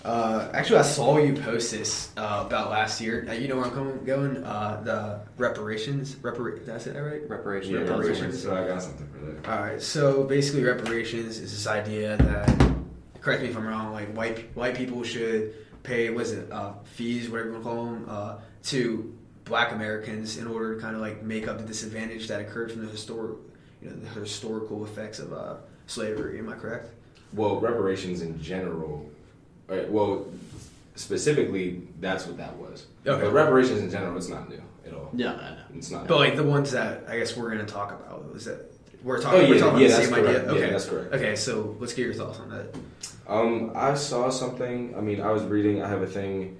Uh, actually, I saw you post this uh, about last year. Uh, you know where I'm coming, going? Uh, the reparations. Repar- did I say that right? Reparation. Yeah, Reparations. So I got something for that. All right. So basically, reparations is this idea that, correct me if I'm wrong, like white white people should pay, was it uh, fees, whatever you want to call them, uh, to Black Americans in order to kind of like make up the disadvantage that occurred from the historic, you know, the historical effects of uh, slavery. Am I correct? Well, reparations in general. All right, well, specifically, that's what that was. Okay. But reparations in general, it's not new at all. Yeah, I know. It's not. But like the ones that I guess we're going to talk about is that we're Oh, talking. yeah, we're talking yeah, about the same correct. idea. Yeah, Okay, that's correct. Okay, so let's get your thoughts on that. Um, I saw something. I mean, I was reading. I have a thing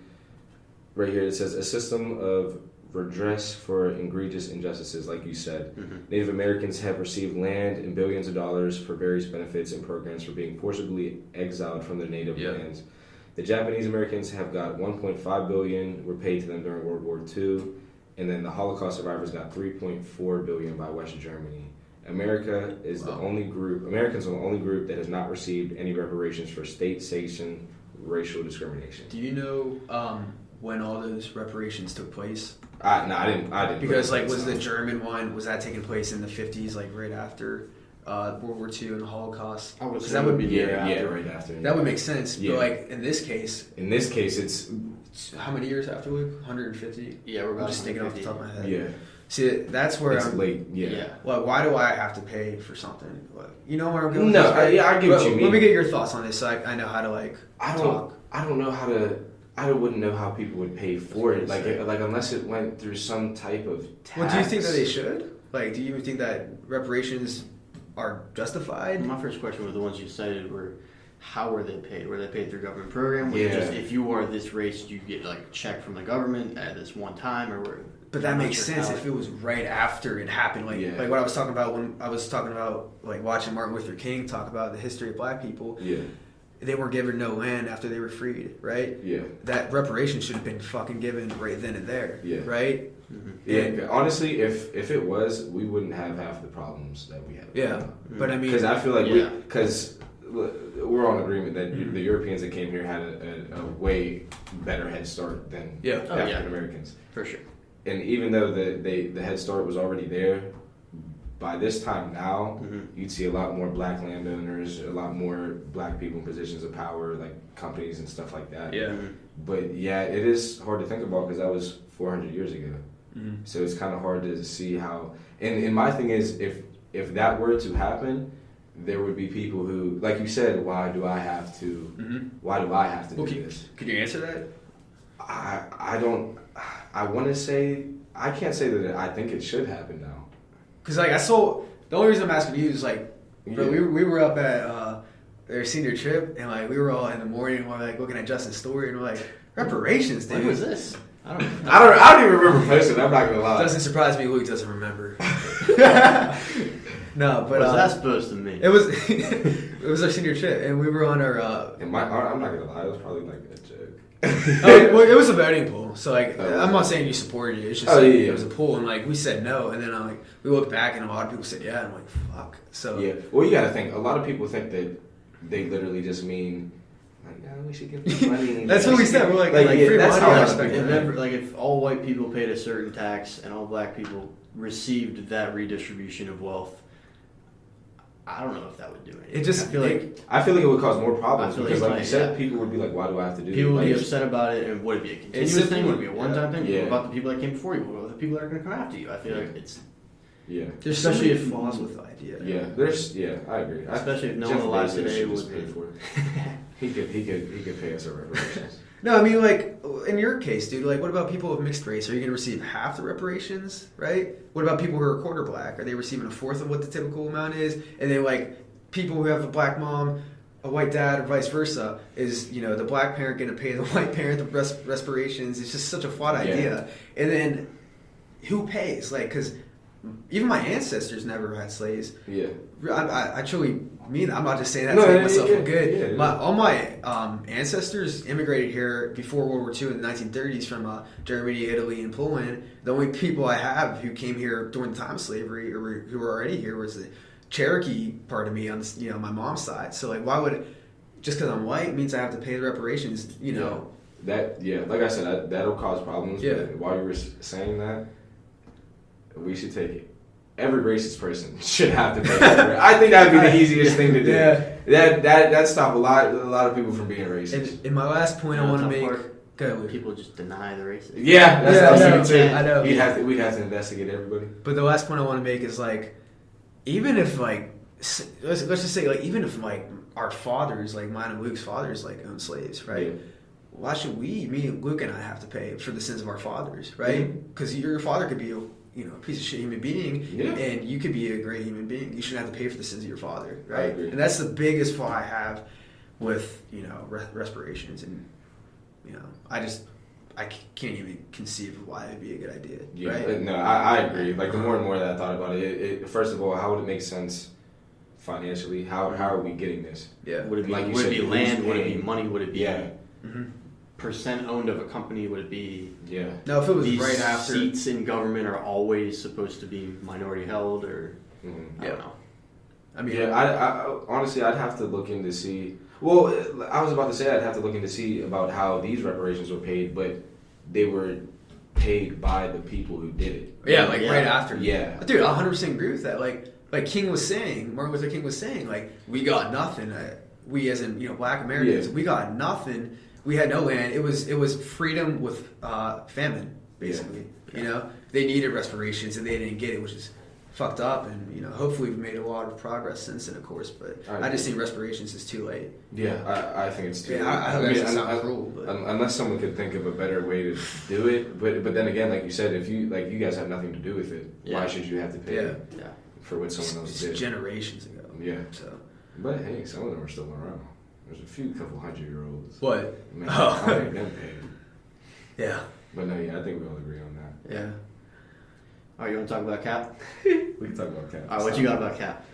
right here that says a system of redress for egregious injustices, like you said. Mhm. Native Americans have received land and billions of dollars for various benefits and programs for being forcibly exiled from their native Yeah. lands. The Japanese Americans have got 1.5 billion were paid to them during World War II, and then the Holocaust survivors got 3.4 billion by West Germany. America is the only group. Americans are the only group that has not received any reparations for state-sanctioned racial discrimination. Do you know um, when all those reparations took place? I, no, I didn't. I didn't. Because like was the German one was that taking place in the fifties, like right after uh, World War II and the Holocaust? I would say that would would be be yeah, year yeah, after. right after. that would make sense. Yeah. But like in this case, In this case, it's how many years after? Like 150. Yeah, we're I'm about just thinking off the top of my head. yeah, See, that's where it's I'm. late. Yeah. Yeah. Well, why do I have to pay for something? Like, you know where I'm going? with No, this, right? I- yeah, I get what Well, you mean. Let me get your thoughts on this, so I, I know how to like I don't. talk. I don't know how to. I wouldn't know how people would pay for it. Like, Sure. like unless it went through some type of tax. Well, do you think that they should? Like, do you even think that reparations are justified? My first question was the ones you cited were how were they paid? Were they paid through government program? Was it Yeah. just if you are this race, you get like check from the government at this one time, or were, But that makes sure sense if it was right after it happened. Like, Yeah. like what I was talking about when I was talking about like watching Martin Luther King talk about the history of Black people. Yeah. They were given no land after they were freed, right? Yeah. That reparation should have been fucking given right then and there, Yeah. right? Mhm. Yeah. Honestly, if if it was, we wouldn't have half the problems that we have. Yeah, but I mean, Because I feel like Yeah. we because we're on agreement that Mhm. the Europeans that came here had a, a, a way better head start than Yeah. Oh, yeah. African Americans. for sure. And even though the they, the head start was already there, by this time now, Mhm. you'd see a lot more black landowners, a lot more black people in positions of power, like companies and stuff like that. Yeah. Mhm. But yeah, it is hard to think about because that was 400 years ago. Mhm. So it's kind of hard to see how. And, and my thing is, if if that were to happen, there would be people who, like you said, why do I have to? Mhm. Why do I have to do Okay. this? Could you answer that? I I don't. I want to say I can't say that I think it should happen now. Because like I saw the only reason I'm asking you is like, bro, Yeah. we, we were up at uh, their senior trip and like we were all in the morning and we're like looking at Justin's story and we're like reparations, dude. When was this? I don't. I don't. I don't even remember posting. I'm not gonna lie. Doesn't surprise me. Luke doesn't remember. *laughs* no, but What is uh, that supposed to mean? it was *laughs* it was our senior trip, and we were on our. Uh, And my, I'm not gonna lie. It was probably like a joke. *laughs* oh, well, it was a voting pool, so like Oh. I'm not saying you supported it. It's just Oh, like, yeah, yeah. it was a pool, and like we said no, and then I'm like we looked back, and a lot of people said yeah, and I'm like fuck. So Yeah. Well, you gotta think. A lot of people think that they literally just mean like, yeah, we should give *laughs* them money. That's what we said. We're like, Like, like yeah, free that's money, how I I respect if that. like if all white people paid a certain tax and all black people received that redistribution of wealth, I don't know if that would do anything. It just I feel like I feel like it would cause more problems because, like like you said, like- people would be like, "Why do I have to do?" people would like, be upset about it, and would it be a continuous simply- thing? Would it be a one-time thing? Yeah. What about the people that came before you? What about the people that are going to come after you? I feel like it's Yeah. there's especially especially if- if flaws with the idea. Yeah. There's. Yeah. I agree. I- especially if no Jeff one alive Bezos today should would. just pay for it. *laughs* He could. He could. He could pay us our reparations. *laughs* No, I mean like in your case, dude. Like, what about people of mixed race? Are you going to receive half the reparations? Right? What about people who are quarter black? Are they receiving a fourth of what the typical amount is? And then like people who have a black mom, a white dad, or vice versa, is you know the black parent going to pay the *laughs* white parent the res- respirations? It's just such a flawed Yeah. idea. And then who pays? Like, because even my ancestors never had slaves. Yeah. I, I, I truly mean that. I'm not just saying that No, to make yeah, myself yeah, feel good. yeah. My, all my um, ancestors immigrated here before World War II in the 1930s from uh, Germany, Italy, and Poland. The only people I have who came here during the time of slavery or who were already here was the Cherokee part of me on you know my mom's side. So like, why would just because I'm white means I have to pay the reparations? You know, That. Yeah. Like I said, that, that'll cause problems. Yeah. But while you were saying that, we should take it. Every racist person *laughs* should have to pay. I think that'd be the *laughs* easiest thing to do. Yeah. That that that stop a lot a lot of people from being racist. And, and my last point You I want to make. part? Go. People just deny the racism. yeah, that's Yeah, what I I'm know. too. I know. We'd have to we'd have to investigate everybody. But the last point I want to make is like, even if like, let's, let's just say like, even if like our fathers, like mine and Luke's fathers, like owned slaves, right? Yeah. Why should we, me, Luke, and I have to pay for the sins of our fathers, right? Because your father could be a you know a piece of shit human being, Yeah. and you could be a great human being. You shouldn't have to pay for the sins of your father, right? And that's the biggest flaw I have with you know re- respirations, and you know I just I can't even conceive of why it'd be a good idea, Yeah, right? no, I, I agree. Like the more and more that I thought about it, it, it, first of all, how would it make sense financially? How how are we getting this? Yeah. Would it be, Like would said, it be land? Would it be money? Would it be Yeah. hmm percent owned of a company? Would it be Yeah, Now, if it was these right after, seats in government are always supposed to be minority held, or hmm I Yeah. don't know. I mean, yeah. I, I honestly, I'd have to look in to see. Well, I was about to say I'd have to look in to see about how these reparations were paid, but they were paid by the people who did it. yeah, like Yeah. right after. Yeah. dude, I 100 percent agree with that. Like, like King was saying, Martin Luther King was saying, like, we got nothing. Uh, we, as in you know, Black Americans, Yeah. we got nothing. We had no land. It was it was freedom with uh, famine, basically. You know, they needed respirations and they didn't get it, which is fucked up. And you know, hopefully we've made a lot of progress since then, of course. But I I, just think respirations is too late. Yeah, I, I think it's too. Yeah, I, I hope mean, that doesn't un- sound un- cruel, but unless someone could think of a better way to do it, but but then again, like you said, if you like you guys have nothing to do with it, why should you have to pay Yeah. Yeah. for what someone else it's did? generations ago. Yeah, So but hey, some of them are still around. There's a few couple hundred year olds. what? Man, Oh. I think them paid. Yeah, But no, yeah, I think we all agree on that. yeah. All right, you want to talk about Cap? *laughs* We can talk about Cap. All right, what you got about Cap?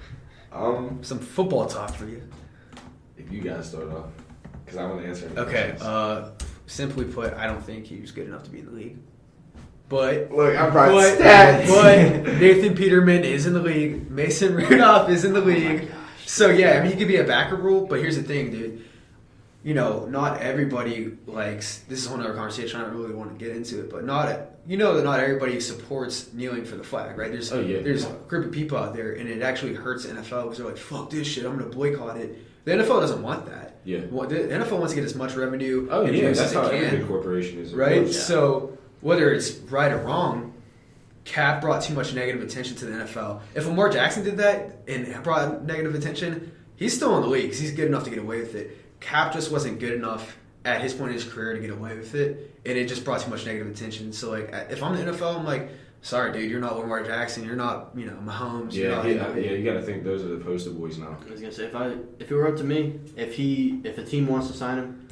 Um, Some football talk for you. if you guys start off, because I want to answer. any Okay. Uh, simply put, I don't think he was good enough to be in the league. But Look, I but, but Nathan Peterman is in the league. Mason Rudolph is in the Oh my league. gosh. So yeah, I mean he could be a backer rule, but here's the thing, dude. You know, not everybody likes. This is a whole other conversation. I don't really want to get into it, but not you know that not everybody supports kneeling for the flag, right? There's Oh, yeah. there's a group of people out there, and it actually hurts the NFL because they're like, "Fuck this shit, I'm going to boycott it." The NFL doesn't want that. Yeah. Well, the NFL wants to get as much revenue Oh and yeah, that's as how they every can big corporation is. right? Yeah. So whether it's right or wrong, Cap brought too much negative attention to the NFL. If Lamar Jackson did that and brought negative attention, he's still in the league because he's good enough to get away with it. Cap just wasn't good enough at his point in his career to get away with it, and it just brought too much negative attention. So like, if I'm the NFL, I'm like, sorry, dude, you're not Lamar Jackson, you're not, you know, Mahomes, you're Yeah, not, yeah, you know, yeah. You got to think those are the poster boys now. I was gonna say if I if it were up to me, if he if a team wants to sign him,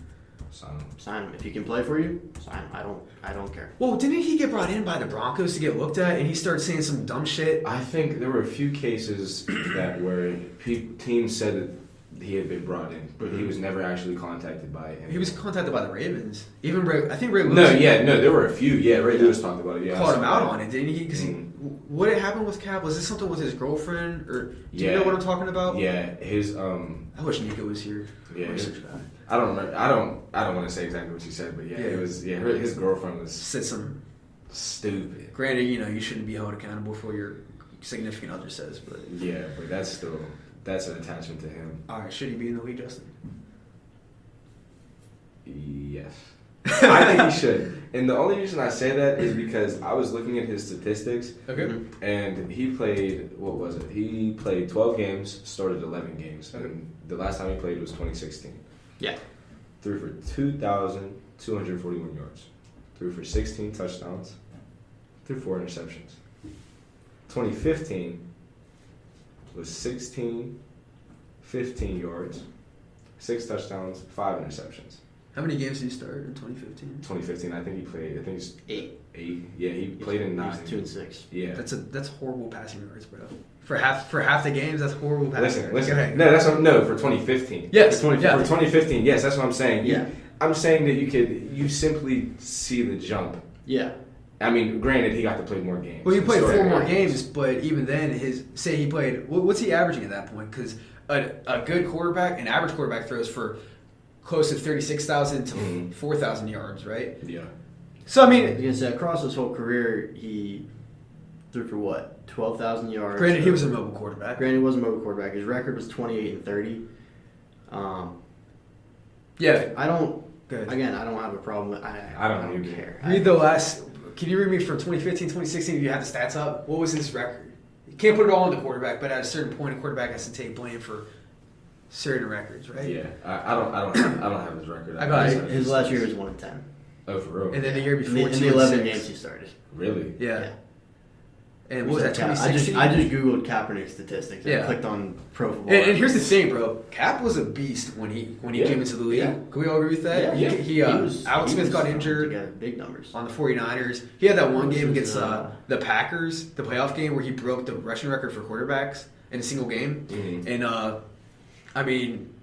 sign him. Sign him if he can play for you. Sign him. I don't. I don't care. Well, didn't he get brought in by the Broncos to get looked at, and he started saying some dumb shit? I think there were a few cases *clears throat* that where pe- teams said that he had been brought in, but he was never actually contacted by him. He was contacted by the Ravens. Even Ray, I think Ray Lewis no, yeah, no, there were a few. Yeah, Ray Lewis talked about it. Yeah, I called saw him out that. on it, didn't he? Because Mhm. what had happened with Cap? Was this something with his girlfriend, or do you know what I'm talking about? Yeah, his um, I wish Nico was here. yeah, his, Research that. I don't remember. I don't. I don't want to say exactly what she said, but yeah, Yeah. it was. Yeah, her, his girlfriend was Said some. stupid. Granted, you know you shouldn't be held accountable for what your significant other says, but Yeah, but that's still that's an attachment to him. all right, should he be in the league, Justin? Yes. *laughs* I think he should. And the only reason I say that is because I was looking at his statistics Okay. And he played what was it? He played 12 games, started 11 games. And the last time he played was 2016. Yeah. Threw for 2,241 yards. Threw for 16 touchdowns. Threw four interceptions. 2015 was 16, 15 yards, six touchdowns, five interceptions. How many games did he start in 2015? 2015, I think he played. I think he's Eight. eight. Yeah, he played in He nine. was two and six. Yeah. That's a that's horrible passing yards, bro. For half for half the games, that's horrible passing Listen, listen. Go ahead. No, that's what, no for 2015. Yes, for, 20, yeah. for 2015. Yes, that's what I'm saying. You- Yeah. I'm saying that you could you simply see the jump. Yeah. I mean, granted, he got to play more games. Well, he He played four more more games, but even then, his say he played. What's he averaging at that point? Because a, a good quarterback, an average quarterback, throws for close to thirty six thousand to Mhm. four thousand yards, right? Yeah. So I I mean, was gonna say across his whole career, he threw for what twelve thousand yards. granted, he was a mobile quarterback. Granted, he was a mobile quarterback. His record was twenty eight and thirty. Um, Yeah, I don't. good. Again, I don't have a problem. With, I I don't I don't care. Read the last. Can you read me from 2015, 2016? If you have the stats up, what was his record? You can't put it all on the quarterback, but at a certain point, a quarterback has to take blame for certain records, right? Yeah. I, I don't. I don't. Have, I don't have his record. I got just it. have His last year was one and ten. Oh, for real. And then the year In before, the, in the and eleven six. games he started. really. Yeah. And what was that? Cap- I just 2016. I just googled Kaepernick statistics. Yeah. And clicked on Pro Football. And, and here's the thing, bro. Cap was a beast when he when he Yeah. came into the league. Yeah. Can we all agree with that? Yeah. He, he, uh, was- Alex he Smith got injured together Big numbers. on the 49ers. He had that one game against uh, uh, the Packers, the playoff game where he broke the rushing record for quarterbacks in a single game. Mhm. And uh, I mean,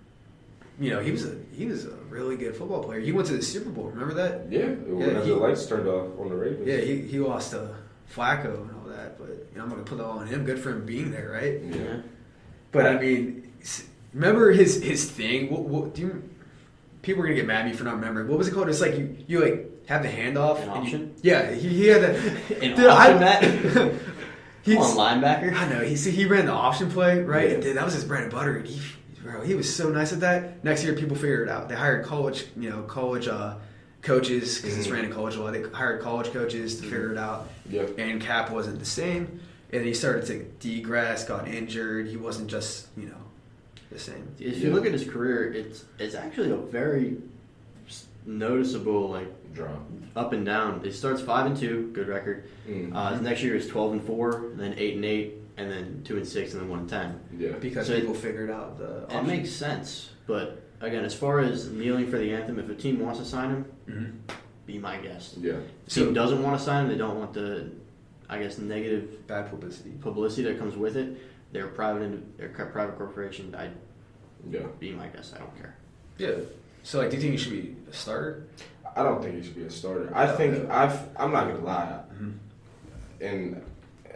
you know, he was a he was a really good football player. He went to the Super Bowl. Remember that? Yeah. Whenever he- the lights turned off on the Ravens. Yeah, he, he lost to Flacco and all that. But you know, I'm gonna put that all on him. Good for him being there, right? Yeah. But I mean, remember his his thing? What, what do you? People are gonna get mad at me for not remembering. What was it called? It's like you you like have the handoff. An and you- option? yeah, he, he had that. *laughs* An Dude, I- option, Matt? *laughs* He's, Come on, linebacker. I know. He see, he ran the option play right. Yeah. Dude, that was his bread and butter. And he, bro, he was so nice at that. Next year, people figured it out. They hired college, you know, college uh, coaches because it's Mhm. ran in college a lot. They hired college coaches to figure it out. Yeah. And Cap wasn't the same. And he started to degress, got injured. He wasn't just you know the same. If you look at his career, it's it's actually a very noticeable like Draw. up and down. It starts five and two, good record. Mm. Uh, next year is twelve and four, and then eight and eight, and then two and six, and then one and ten. yeah. Because So it- people figured out the. It makes sense, but again, as far as kneeling for the anthem, if a team wants to sign him, Mhm. be my guest. Yeah. If a team doesn't want to sign him, they don't want the, I guess, negative bad publicity. publicity that comes with it. They're private, ind- they're a private corporation. I'd Yeah. be my guess. I don't care. Yeah. So like, do you think he should be a starter? I don't think he should be a starter. I No, think no. I've. I'm not gonna lie, Mhm. and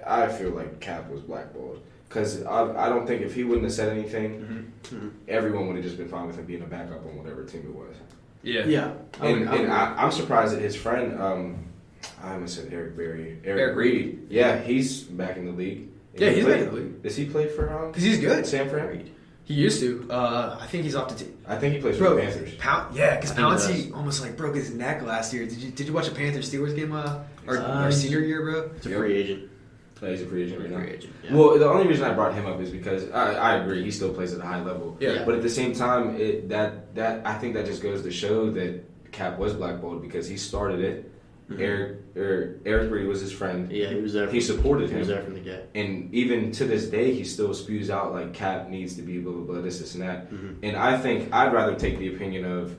I feel like Cap was blackballed because I, I don't think if he wouldn't have said anything, Mhm. everyone would have just been fine with him being a backup on whatever team it was. Yeah. Yeah, I would- And, I would- and I, I'm surprised that his friend, um, I almost said Eric Berry, Eric, Eric Reid. Yeah, he's back in the league. Yeah, He he's played- back in the league. Does he play for um? Because he's good. San Fran. Reid. He used to. Uh, I think he's off the team. I think he plays for the Panthers. Pound, yeah, because I he Pouncey almost like broke his neck last year. Did you Did you watch a Panthers Steelers game? Uh, our, Uh, our senior year, bro. It's a Yep. free agent. Yeah, he's a free agent right now. agent. Yeah. Well, the only reason I brought him up is because I, I agree he still plays at a high level. Yeah. But at the same time, it that that I think that just goes to show that Cap was blackballed because he started it. Mhm. Eric er, Eric Reid was his friend. yeah, he was there. He supported him. He was there from the get. And even to this day, he still spews out like Cap needs to be blah blah blah this this and that. Mhm. And I think I'd rather take the opinion of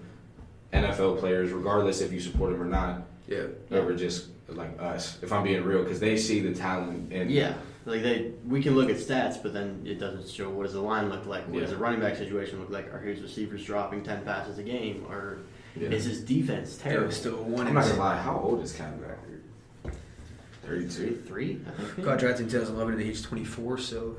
NFL players, regardless if you support them or not, Yeah. over just like us. If I'm being real, because they see the talent and Yeah, like they, we can look at stats, but then it doesn't show what does the line look like, what does the running back situation look like, are his receivers dropping ten passes a game, or Yeah. is his defense terrible? were still one I'm not gonna lie. How old is Kaepernick? Thirty-two. Three, I think. got drafted in 2011 at age 24. So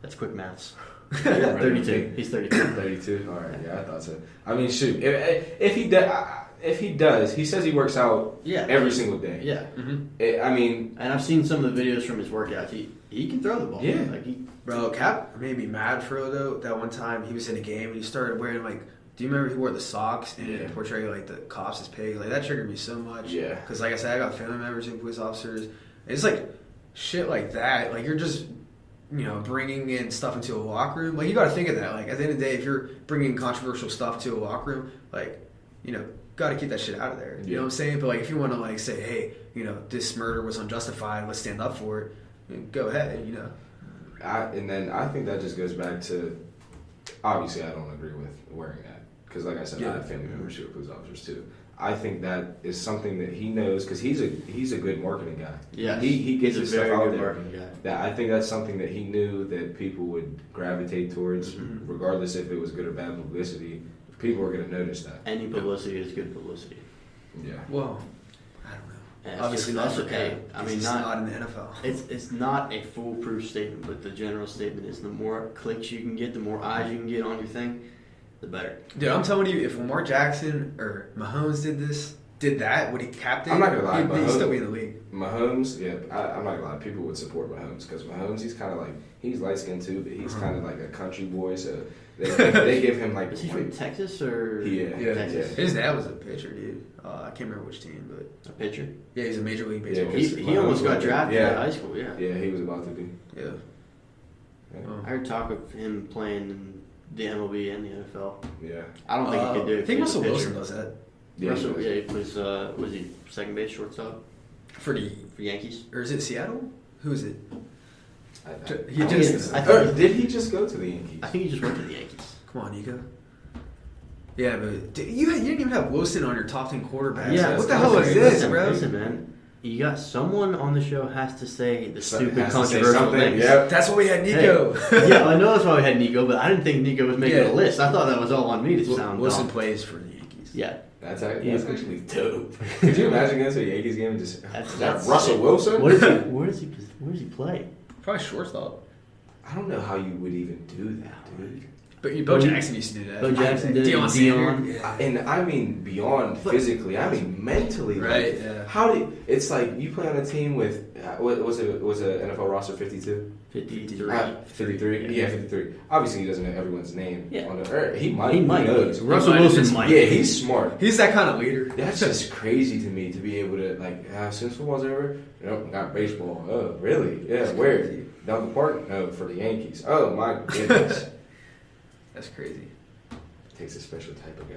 That's quick maths. Yeah, *laughs* *laughs* Thirty-two. He's thirty-two. 32. All right, yeah, I thought so. I mean, shoot, if, if he does, if he does, he says he works out Yeah. every single day. Yeah, Eh, I mean, and I've seen some of the videos from his workouts. He he can throw the ball. Yeah. like he. Bro, Cap made me mad for though. That one time he was in a game and he started wearing like. Do you remember he wore the socks and Yeah. portrayed like the cops as pigs? Like that triggered me so much. Yeah. Because like I said, I got family members who are police officers. It's like shit like that. Like you're just you know bringing in stuff into a locker room. Like you got to think of that. Like at the end of the day, if you're bringing controversial stuff to a locker room, like you know. Got to keep that shit out of there. You Yeah. know what I'm saying? But like, if you want to like say, hey, you know, this murder was unjustified, let's stand up for it. Go ahead. You know. I, and then I think that just goes back to obviously I don't agree with wearing that because, like I said, I have family members who are police officers too. I think that is something that he knows because he's a he's a good marketing guy. Yeah, he he gets he's his a stuff very out good there. marketing guy. That I think that's something that he knew that people would gravitate towards, Mhm. regardless if it was good or bad publicity. People are going to notice that. Any publicity is good publicity. Yeah. Well, I don't know. And Obviously just- not for that's okay. I mean, just not- not in the NFL. It's it's not a foolproof statement, but the general statement is the more clicks you can get, the more eyes you can get on your thing, the better. Dude, I'm telling you, if Lamar Jackson or Mahomes did this, did that, would he captain? I'm not gonna lie, he'd, he'd Mahomes- still be in the league. Mahomes, yeah, I, I'm not gonna lie. People would support Mahomes because Mahomes, he's kind of like he's light skinned too, but he's Mhm. kind of like a country boy. So they, *laughs* they give him like Is he from Texas or Yeah, Yeah, Texas? His dad was a pitcher, dude. Uh, I can't remember which team, but A pitcher. yeah, he's a major league Yeah, baseball. He, he almost got drafted yeah. out high school. Yeah. yeah, he was about to be. yeah. Yeah. Oh. I heard talk of him playing in the MLB and the NFL. Yeah, I don't think Uh, he could do it. I think He's a Russell pitcher. Wilson does that yeah, Russell, he was. yeah, he plays. Uh, was he second base, shortstop for the, for Yankees? or is it Seattle? Who is it? I, I, Ju- I he think just- it's- I or did he just go to the Yankees? I think he just went to the Yankees. Come on, Nico. Yeah, but dude, you, you didn't even have Wilson on your top ten quarterbacks. Yeah, what the hell is this, listen, bro? Listen, man. You got someone on the show has to say the So- stupid, has controversial something, things. Yep. That's why we had Nico. *laughs* yeah, I know that's why we had Nico, but I didn't think Nico was making Yeah. a list. I thought that was all on me to Wil- sound Wilson dumb. plays for the Yankees. Yeah, That's, act- Yeah. that's actually *laughs* dope. Could you imagine going to a Yankees game and just That's- is that that's Russell sick. Wilson? what is he? *laughs* Where does he? Where does he play? Probably shortstop. I don't know how you would even do that, dude. But you, Bo Bo- Jackson used to do that. Bo Jackson did it, Deion Deion. Yeah. And I mean beyond But- physically, I mean mentally. like, Right. Yeah. How did it's like you play on a team with uh, what was it was a NFL roster fifty two? Fifty-three. Fifty three. Yeah, fifty three. Obviously, he doesn't know everyone's name. Yeah. On the, or he might. He who might. knows? Russell might have Wilson might. Yeah, he's smart. He's that kind of leader. That's *laughs* just crazy to me to be able to like. Uh, since football's over, nope, not baseball. Oh, really? Yeah, That's where? crazy. Down the park? No, for the Yankees. Oh my goodness. *laughs* That's crazy. Takes a special type of guy.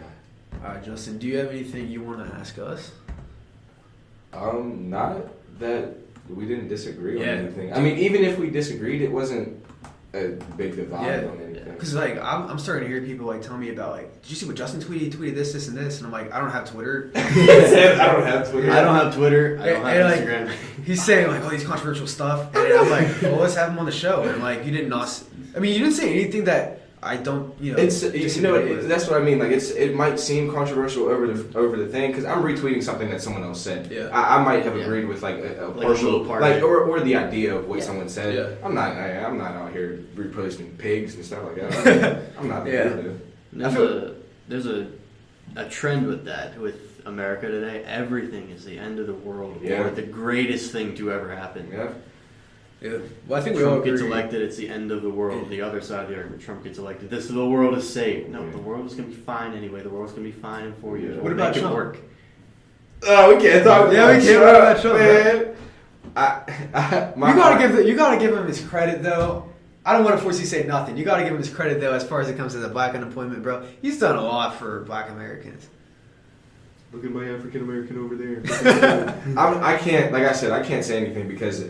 All right, Justin. Do you have anything you want to ask us? Um, not that we didn't disagree Yeah. on anything. I mean, even if we disagreed, it wasn't a big divide Yeah. on anything. Because like I'm, I'm starting to hear people like tell me about like, did you see what Justin tweeted? He tweeted this, this, and this, and I'm like, I don't have Twitter. *laughs* I don't have Twitter. I don't have Twitter. I don't And- have and, Instagram. like, He's saying like all these controversial stuff, and I'm like, well, let's have him on the show. And like, you did not. I mean, you didn't say anything that I don't, you know. It's you know disagree it, that's what I mean. Like it's it might seem controversial over the over the thing because I'm retweeting something that someone else said. Yeah. I, I might have Yeah. agreed with like a, a Like partial little part like or, or the idea of what Yeah. someone said. Yeah. I'm not I, I'm not out here reposting pigs and stuff like that. *laughs* I'm not. Yeah. dude. There's feel- a there's a a trend with that with America today. Everything is the end of the world Yeah. or the greatest thing to ever happen. Yeah. Yeah. Well, I think we all Trump gets agree. elected, it's the end of the world. The other side of the argument, Trump gets elected, this the world is saved. No, Yeah. the world is going to be fine anyway. The world's going to be fine in four years. Yeah. We'll What about make it Trump? work? Oh, we can't talk. Yeah, about we can't Trump, talk about Trump, man. I, I, my you gotta heart- give the, you gotta give him his credit though. I don't want to force you to say nothing. You gotta give him his credit though, as far as it comes to the black unemployment, bro. He's done a lot for black Americans. Look at my African American over there. *laughs* *laughs* I'm, I can't, like I said, I can't say anything because uh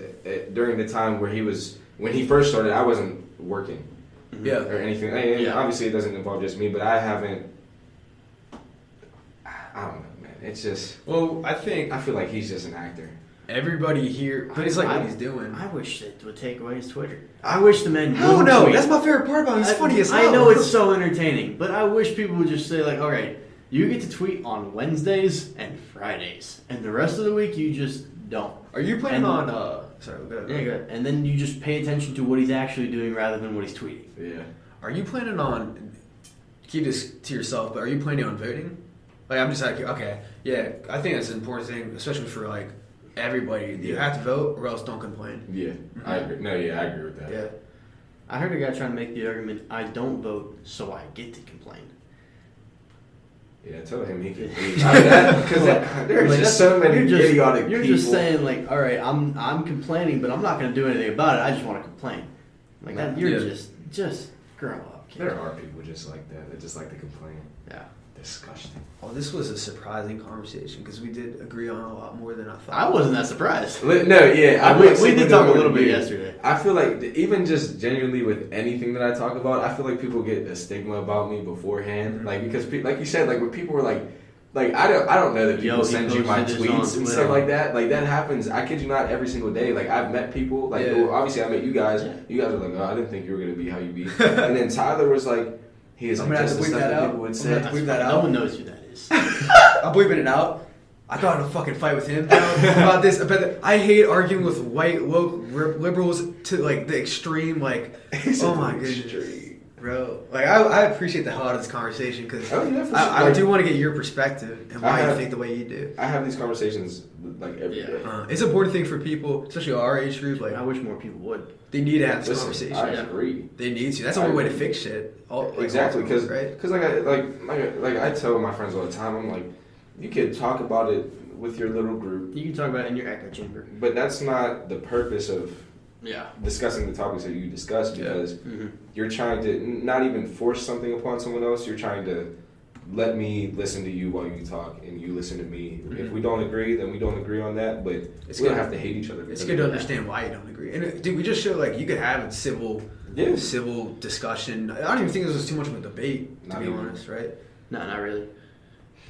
during the time where he was, when he first started, I wasn't working Yeah. or anything. And Yeah. Obviously, it doesn't involve just me, but I haven't. I don't know, man. It's just Well, I think I feel like he's just an actor. everybody here, but it's like I- what he's doing. I wish it would take away his Twitter. I wish the men. Hell wouldn't no, tweet. that's my favorite part about him. He's I- funny as I know it's *laughs* so entertaining, but I wish people would just say like, all right, you get to tweet on Wednesdays and Fridays, and the rest of the week you just don't. Are you planning And- on? uh Sorry, go ahead. Yeah, good. And then you just pay attention to what he's actually doing rather than what he's tweeting. Yeah. Are you planning on keep this to yourself? But are you planning on voting? Like I'm just like okay, yeah. I think that's an important thing, especially for like everybody. You Yeah. have to vote or else don't complain. Yeah. I agree. No, yeah, I agree with that. Yeah. I heard a guy trying to make the argument, I don't vote, so I get to complain. Yeah, tell him he can leave. Because there's Like, just so many you're just, idiotic You're people. just saying like, all right, I'm I'm complaining, but I'm not going to do anything about it. I just want to complain. Like that, you're Yeah. just just grow up. Kid. There are people just like that. They just like to complain. Yeah. Disgusting. Well, this was a surprising conversation because we did agree on a lot more than I thought. I wasn't that surprised. No, yeah, I we, would say we did talk a little bit yesterday. I feel like even just genuinely with anything that I talk about, I feel like people get a stigma about me beforehand. Mhm. Like because, pe- like you said, like when people were like, like I don't, I don't know that people Yo, send you my posted this on tweets and stuff like that. Like that happens. I kid you not, every single day. Like I've met people. Like Yeah. well, obviously I met you guys. Yeah. You guys were like, oh, I didn't think you were gonna be how you be. *laughs* and then Tyler was like, he is I'm like gonna just have the to bleep stuff that that out. people would I'm say. gonna have to bleep that No out. one knows who that is. *laughs* I'm bleeping it out. I got in a fucking fight with him *laughs* about this. About the, I hate arguing with white woke ri- liberals to like the extreme. Like, *laughs* He's oh a my extreme. goodness, bro. Like, I, I appreciate the hell out of this conversation because Oh, yeah, for I, sure. I Like- do want to get your perspective and I why you think the way you do. I have these conversations like every Yeah. day. Uh, it's an important thing for people, especially our age group. Like, I wish more people would. they need to have this Listen, conversation. I agree. They need to. That's the only way to fix shit. All, like, exactly because right. because like I like like like I tell my friends all the time I'm like you could talk about it with your little group You can talk about it in your echo chamber. but that's not the purpose of Yeah. discussing the topics that you discuss Yeah. because Mm-hmm. you're trying to not even force something upon someone else you're trying to let me listen to you while you talk and you listen to me if Mhm. we don't agree then we don't agree on that but It's we don't have to hate each other It's good to of that. understand why you don't agree. And uh, dude, we just show like you could have a civil, yeah civil discussion. I don't even think this was too much of a debate, to Not be even. honest, right? No, not really.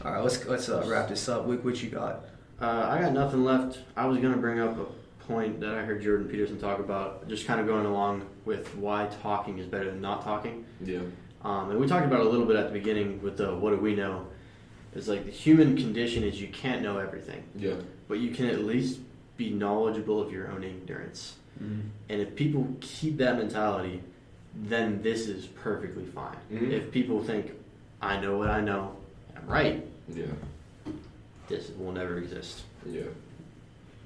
All right, let's let's uh, wrap this up. What, what you got? Uh, I got nothing left. I was gonna bring up a point that I heard Jordan Peterson talk about, just kind of going along with why talking is better than not talking. yeah Um, and we talked about a little bit at the beginning with the what do we know? It's like the human condition is you can't know everything, yeah but you can at least be knowledgeable of your own ignorance. And if people keep that mentality, then this is perfectly fine. Mhm. If people think, I know what I know, I'm right, yeah this will never exist. yeah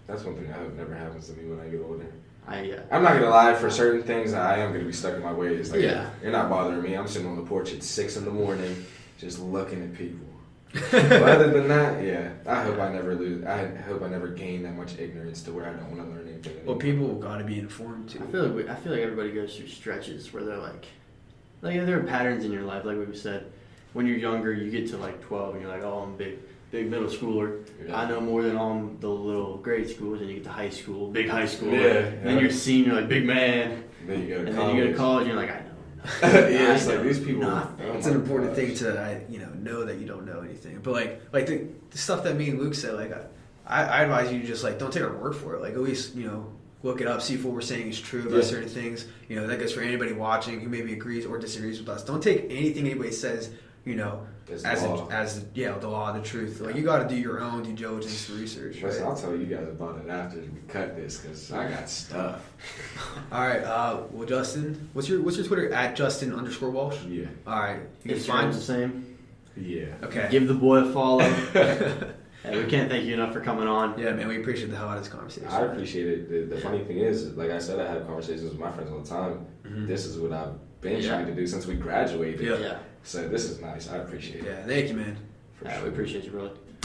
that's one thing I hope never happens to me when I get older I uh, I'm not gonna lie. For certain things, I am gonna be stuck in my ways. Like, Yeah. you're not bothering me. I'm sitting on the porch at six in the morning, just looking at people. *laughs* but other than that, yeah, I hope I never lose. I hope I never gain that much ignorance to where I don't want to learn anything. Well, people got to be informed too. I too. feel like we, I feel like everybody goes through stretches where they're like, like there are patterns in your life. Like we said, when you're younger, you get to like 12 and you're like, oh, I'm big, big middle schooler. Yeah. I know more than all the little grade schools. And you get to high school, big high school. Yeah, And then yeah. you're senior, like big man. Then you go to And college. then you go to college, and you're like, I know. *laughs* yeah, it's I like these people. nothing. It's an important thing to I, you know know that you don't know anything. But like like the, the stuff that me and Luke said, like I, I advise you just like don't take our word for it. Like at least you know look it up, see if what we're saying is true about Yeah. certain things. You know that goes for anybody watching who maybe agrees or disagrees with us. Don't take anything anybody says. You know It's as law. a, as yeah the law, the truth. Like you got to do your own due diligence research. Listen, Right? I'll tell you guys about it after we cut this because I got stuff. *laughs* All right. Uh, well, Justin, what's your what's your Twitter at Justin underscore Walsh? Yeah, All right. You can Instagram's find. the same. yeah. Okay. Give the boy a follow. *laughs* and we can't thank you enough for coming on. Yeah, man, we appreciate the hell out of this conversation. I appreciate it. The, the funny thing is, like I said, I have conversations with my friends all the time. Mhm. This is what I've been Yeah. trying to do since we graduated. Yeah. Yeah. So this is nice. I appreciate it. Yeah, thank you, man. For Yeah, sure. we appreciate you, brother.